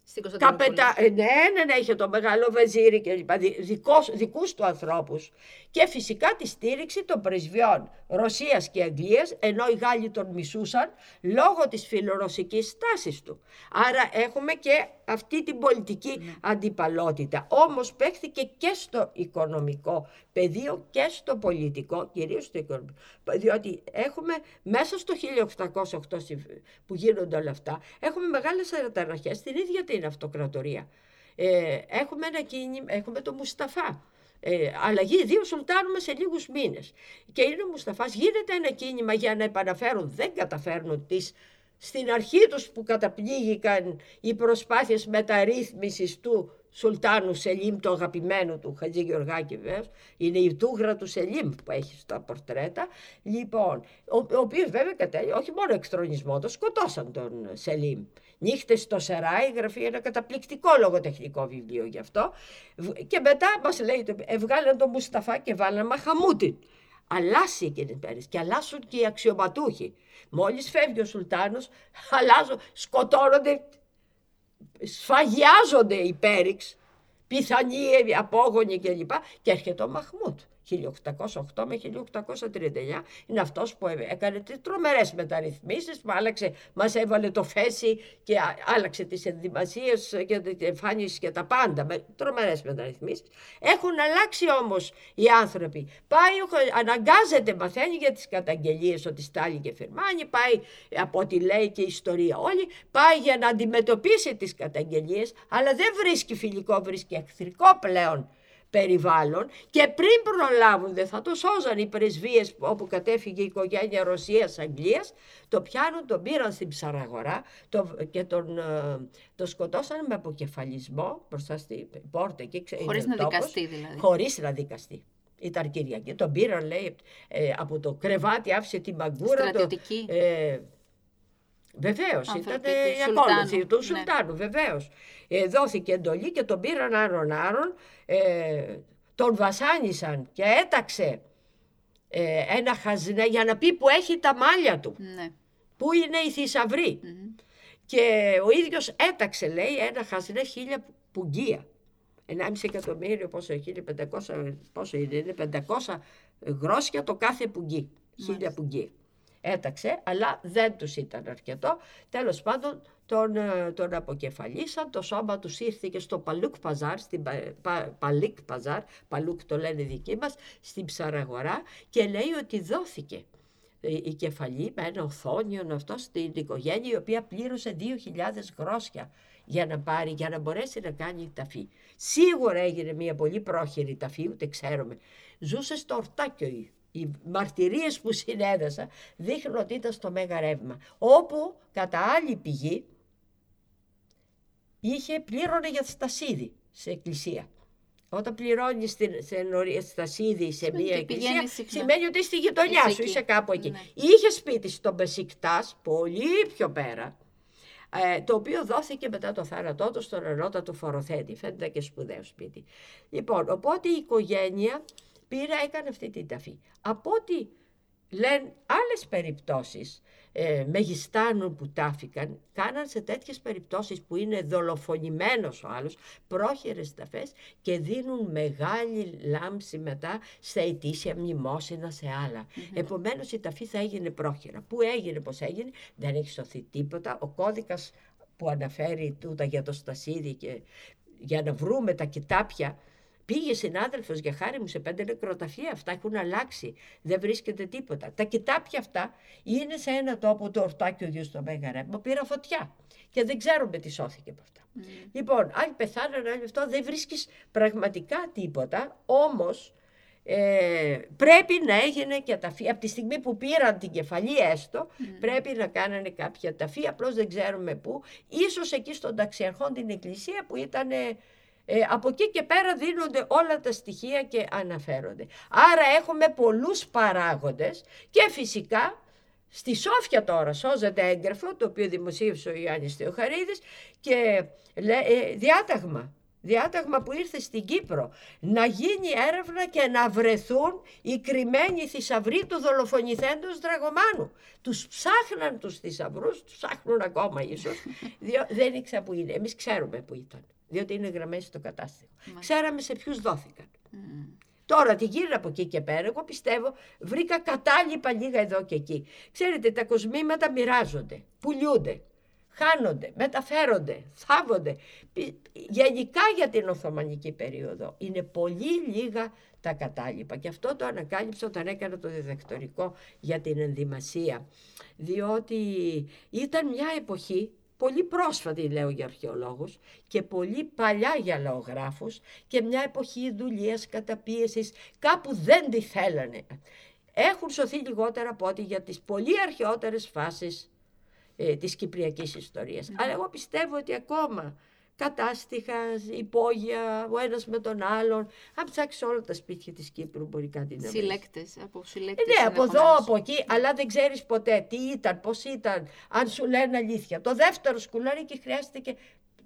Στην Κωνσταντινούπολη. Καπετα... ε, Ναι, ναι, ναι, είχε το μεγάλο βεζίρι και λοιπά, δι- δικός, δικούς του ανθρώπους. Και φυσικά τη στήριξη των πρεσβειών Ρωσίας και Αγγλίας, ενώ οι Γάλλοι τον μισούσαν λόγω της φιλορωσικής στάσης του. Άρα έχουμε και αυτή την πολιτική αντιπαλότητα. Όμως παίχθηκε και στο οικονομικό πεδίο και στο πολιτικό, κυρίως στο οικονομικό. Διότι έχουμε μέσα στο 1808 συμφ- που γίνονται όλα αυτά, έχουμε μεγάλες αναταραχές στην ίδια την αυτοκρατορία. Ε, έχουμε ένα κίνημα, έχουμε το Μουσταφά. Ε, αλλαγή δύο σουλτάνουμε σε λίγους μήνες. Και είναι ο Μουσταφάς, γίνεται ένα κίνημα για να επαναφέρουν, δεν καταφέρνουν τις στην αρχή τους που καταπλήγηκαν οι προσπάθειες μεταρρύθμισης του Σουλτάνου Σελίμ, του αγαπημένου του Χατζη Γεωργάκη βεβαίως, είναι η τούγρα του Σελίμ που έχει στα πορτρέτα. Λοιπόν, ο, ο οποίος βέβαια κατέληγε όχι μόνο εξτρονισμό, το σκοτώσαν τον Σελίμ. Νύχτες στο Σεράι γραφεί ένα καταπληκτικό λογοτεχνικό βιβλίο γι' αυτό. Β- Και μετά μας λέει, το- εβγάλαν τον Μουσταφά και βάλαν Μαχαμούτιν. Αλλάσει εκείνες τις μέρες και αλλάσουν και οι αξιωματούχοι. Μόλις φεύγει ο Σουλτάνος, αλλάζουν, σκοτώνονται, σφαγιάζονται οι Πέριξ, πιθανοί απόγονοι κλπ. Και έρχεται ο Μαχμούτ. 1808 με 1839 είναι αυτός που έκανε τις τρομερές μεταρρυθμίσεις που άλλαξε, μας έβαλε το φέση και α- άλλαξε τις ενδυμασίες και την εμφάνιση και τα πάντα. Με τρομερές μεταρρυθμίσεις. Έχουν αλλάξει όμως οι άνθρωποι. Πάει, ο- αναγκάζεται μαθαίνει για τις καταγγελίες ότι Στάλιν και Φερμάνι πάει από ό,τι λέει και η ιστορία όλη πάει για να αντιμετωπίσει τις καταγγελίες αλλά δεν βρίσκει φιλικό βρίσκει εχθρικό πλέον περιβάλλον και πριν προλάβουν δεν θα το σώζαν οι πρεσβείες όπου κατέφυγε η οικογένεια Ρωσίας-Αγγλίας το πιάνουν, τον πήραν στην ψαραγορά το, και τον, ε, τον σκοτώσαν με αποκεφαλισμό μπροστά στην πόρτα εκεί, ξε- Χωρίς είναι να τόπος, δικαστεί δηλαδή. Χωρίς να δικαστεί. Ήταν Κυριακή. Τον πήραν, λέει, ε, από το κρεβάτι, άφησε την μαγκούρα. Το, Στρατιωτική. ε, Βεβαίως, Άνθρωποι ήταν του η Σουλτάνου, ακόλουθη του ναι. Σουλτάνου, βεβαίως. Ε, δόθηκε εντολή και τον πήραν άρον-άρον, ε, τον βασάνισαν και έταξε ε, ένα χαζνέ για να πει που έχει τα μάλια του, Ναι. που είναι η θησαυρή. Μμμ. Και ο ίδιος έταξε, λέει, ένα χαζνέ χίλια πουγγία. 1,5 εκατομμύριο, πόσο, 1500, πόσο είναι, είναι 500 γρόσια το κάθε πουγγί, χίλια πουγγί. Έταξε, αλλά δεν τους ήταν αρκετό. Τέλος πάντων τον, ε, τον αποκεφαλίσαν, το σώμα τους ήρθε και στο Παλούκ Παζάρ, στην Πα- Πα- Παλίκ Παζάρ, Παλούκ το λένε δικοί μας, στην ψαραγορά και λέει ότι δόθηκε ε, η κεφαλή με ένα οθόνιο αυτό στην οικογένεια η οποία πλήρωσε 2.000 γρόσια για να πάρει, για να μπορέσει να κάνει ταφή. Σίγουρα έγινε μια πολύ πρόχειρη ταφή, ούτε ξέρουμε. Ζούσε στο ορτάκιο η- οι μαρτυρίες που συνέδεσα δείχνουν ότι ήταν στο Μέγα Ρεύμα, όπου κατά άλλη πηγή είχε πλήρωνε για στασίδι σε εκκλησία. Όταν πληρώνεις στασίδι σε Σημαίνει μία ότι εκκλησία, πηγαίνεις συχνά. σημαίνει ότι είσαι στη γειτονιά Είσαι σου, εκεί. είσαι κάπου εκεί. Ναι. Είχε σπίτι στο Μπεσικτάς, πολύ πιο πέρα, ε, το οποίο δόθηκε μετά το θάνατό του στον ανώτατο φοροθέτη. Φαίνεται και σπουδαίο σπίτι. Λοιπόν, οπότε η οικογένεια πήρε, έκανε αυτή την ταφή. Από ό,τι λένε άλλες περιπτώσεις ε, μεγιστάνων που τάφηκαν, κάναν σε τέτοιες περιπτώσεις που είναι δολοφονημένος ο άλλος, πρόχειρες ταφές και δίνουν μεγάλη λάμψη μετά στα ετήσια μνημόσυνα σε άλλα. Επομένως η ταφή θα έγινε πρόχειρα. Πού έγινε, πώς έγινε, δεν έχει σωθεί τίποτα. Ο κώδικας που αναφέρει τούτα για το Στασίδη και για να βρούμε τα κοιτάπια. Πήγε συνάδελφος για χάρη μου σε πέντε νεκροταφεία. Αυτά έχουν αλλάξει. Δεν βρίσκεται τίποτα. Τα κοιτάπια αυτά είναι σε ένα τόπο το ορτάκι ο στο Μέγα Ρέμα. Πήρα φωτιά. Και δεν ξέρουμε τι σώθηκε από αυτά. Mm. Λοιπόν, άλλοι πεθάνανε, άλλοι αυτό. Δεν βρίσκεις πραγματικά τίποτα. Όμως ε, πρέπει να έγινε και ταφή. Από τη στιγμή που πήραν την κεφαλή έστω, πρέπει να κάνανε κάποια ταφή, απλώς δεν ξέρουμε πού. Ίσως εκεί στον ταξιαρχόν την εκκλησία που ήταν... Ε, από εκεί και πέρα δίνονται όλα τα στοιχεία και αναφέρονται. Άρα έχουμε πολλούς παράγοντες και φυσικά Στη Σόφια τώρα σώζεται έγγραφο, το οποίο δημοσίευσε ο Ιωάννης Θεοχαρίδης και ε, διάταγμα διάταγμα που ήρθε στην Κύπρο, να γίνει έρευνα και να βρεθούν οι κρυμμένοι θησαυροί του δολοφονηθέντος Δραγωμάνου. Τους ψάχναν τους θησαυρούς, τους ψάχνουν ακόμα ίσως, διό, δεν ήξερα που είναι. Εμείς ξέρουμε που ήταν, διότι είναι γραμμένοι στο κατάστημα. Ξέραμε σε ποιους δόθηκαν. Τώρα τη γύρω από εκεί και πέρα, εγώ πιστεύω βρήκα κατάλοιπα λίγα εδώ και εκεί. Ξέρετε, τα κοσμήματα μοιράζονται, πουλιούνται χάνονται, μεταφέρονται, θάβονται. Γενικά για την Οθωμανική περίοδο είναι πολύ λίγα τα κατάλοιπα και αυτό το ανακάλυψα όταν έκανα το διδακτορικό για την ενδυμασία διότι ήταν μια εποχή πολύ πρόσφατη λέω για αρχαιολόγους και πολύ παλιά για λαογράφους και μια εποχή δουλείας καταπίεσης κάπου δεν τη θέλανε. Έχουν σωθεί λιγότερα από ό,τι για τις πολύ αρχαιότερες φάσεις ε, της Κυπριακής ιστορίας. Αλλά εγώ πιστεύω ότι ακόμα κατάστοιχα, υπόγεια, ο ένας με τον άλλον. Αν ψάξεις όλα τα σπίτια της Κύπρου μπορεί κάτι να Συλλέκτες, από συλλέκτες. Ε, ναι, από εδώ, από εκεί, αλλά δεν ξέρεις ποτέ τι ήταν, πώς ήταν, αν σου λένε αλήθεια. Το δεύτερο σκουλάρι χρειάστηκε,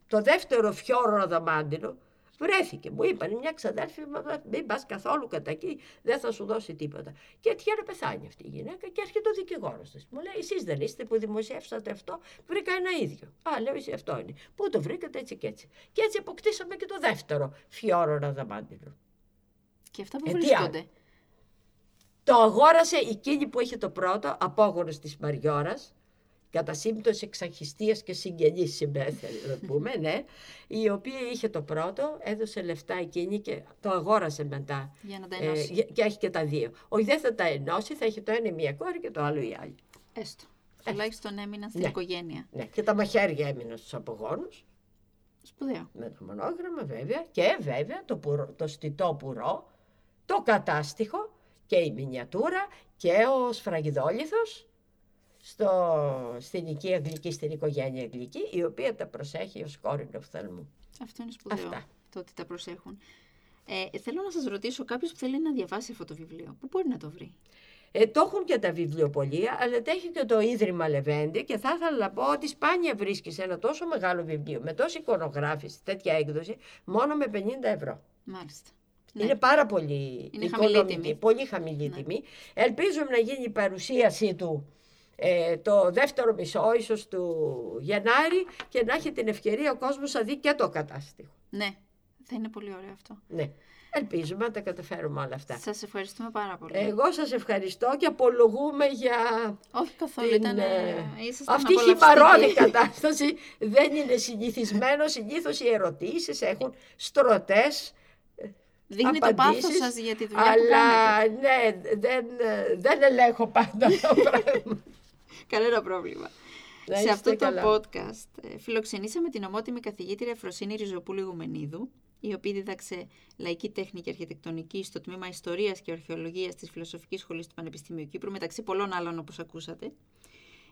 το δεύτερο φιόρο αδαμάντινο, Βρέθηκε. Μου είπαν μια ξαδέρφη, μην πας καθόλου κατά εκεί, δεν θα σου δώσει τίποτα. Και έτυχε να πεθάνει αυτή η γυναίκα και έρχεται ο δικηγόρος της. Μου λέει: Εσείς δεν είστε που δημοσιεύσατε αυτό, βρήκα ένα ίδιο. Α, λέω: Εσύ αυτό είναι. Πού το βρήκατε έτσι και έτσι. Και έτσι αποκτήσαμε και το δεύτερο φιόρο ραδαμάντινο. Και αυτά που ε, βρίσκονται. Το αγόρασε εκείνη που είχε το πρώτο, απόγονος της Μαριώρας, κατά σύμπτωση εξαχιστίας και συγγενής συμπέθερη, να πούμε, ναι, η οποία είχε το πρώτο, έδωσε λεφτά εκείνη και το αγόρασε μετά. Για να τα ενώσει. Ε, και έχει και τα δύο. Όχι, δεν θα τα ενώσει, θα έχει το ένα μία κόρη και το άλλο η άλλη. Έστω. Τουλάχιστον έμειναν στην ναι. οικογένεια. Ναι, και τα μαχαίρια έμειναν στους απογόνους. Σπουδαίο. Με το μονόγραμμα βέβαια και βέβαια το, πουρο, το στιτό πουρό, το κατάστιχο και η μινιατούρα και ο σφραγιδόλιθος στο, στην οικία αγγλική, στην οικογένεια αγγλική, η οποία τα προσέχει ως κόρη οφθαλμού. Αυτό είναι σπουδαίο, Αυτά. το ότι τα προσέχουν. Ε, θέλω να σας ρωτήσω, κάποιος που θέλει να διαβάσει αυτό το βιβλίο, πού μπορεί να το βρει; Ε, το έχουν και τα βιβλιοπολία, αλλά το έχει και το Ίδρυμα Λεβέντη και θα ήθελα να πω ότι σπάνια βρίσκεις ένα τόσο μεγάλο βιβλίο με τόση εικονογράφηση, τέτοια έκδοση, μόνο με 50 ευρώ. Μάλιστα. Είναι ναι. πάρα πολύ Είναι χαμηλή τιμή. Πολύ χαμηλή ναι. τιμή. Ελπίζουμε να γίνει η παρουσίασή του ε, το δεύτερο μισό ίσως του Γενάρη και να έχει την ευκαιρία ο κόσμος να δει και το κατάστημα. Ναι, θα είναι πολύ ωραίο αυτό. Ναι. Ελπίζουμε να τα καταφέρουμε όλα αυτά. Σας ευχαριστούμε πάρα πολύ. Εγώ σας ευχαριστώ και απολογούμε για Όχι καθόλου, την... ήταν... Ε, αυτή η χυμαρόδη κατάσταση δεν είναι συνηθισμένο. Συνήθως οι ερωτήσεις έχουν στρωτές Δείχνει το πάθος σας για τη δουλειά αλλά, που ναι, δεν, δεν ελέγχω πάντα το πράγμα. Κανένα πρόβλημα. Σε αυτό το podcast ε, φιλοξενήσαμε την ομότιμη καθηγήτρια Φροσίνη Ριζοπούλη Γουμενίδου, η οποία δίδαξε λαϊκή τέχνη και αρχιτεκτονική στο τμήμα Ιστορίας και Αρχαιολογίας της Φιλοσοφικής Σχολής του Πανεπιστημίου Κύπρου, μεταξύ πολλών άλλων όπως ακούσατε.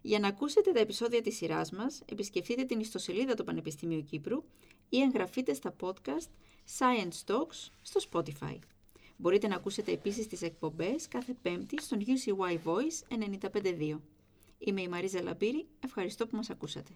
Για να ακούσετε τα επεισόδια της σειράς μας, επισκεφτείτε την ιστοσελίδα του Πανεπιστημίου Κύπρου ή εγγραφείτε στα podcast Science Talks στο Spotify. Μπορείτε να ακούσετε επίσης τις εκπομπές κάθε πέμπτη στον UCY Voice 95.2. Είμαι η Μαρίζα Λαμπύρη, ευχαριστώ που μας ακούσατε.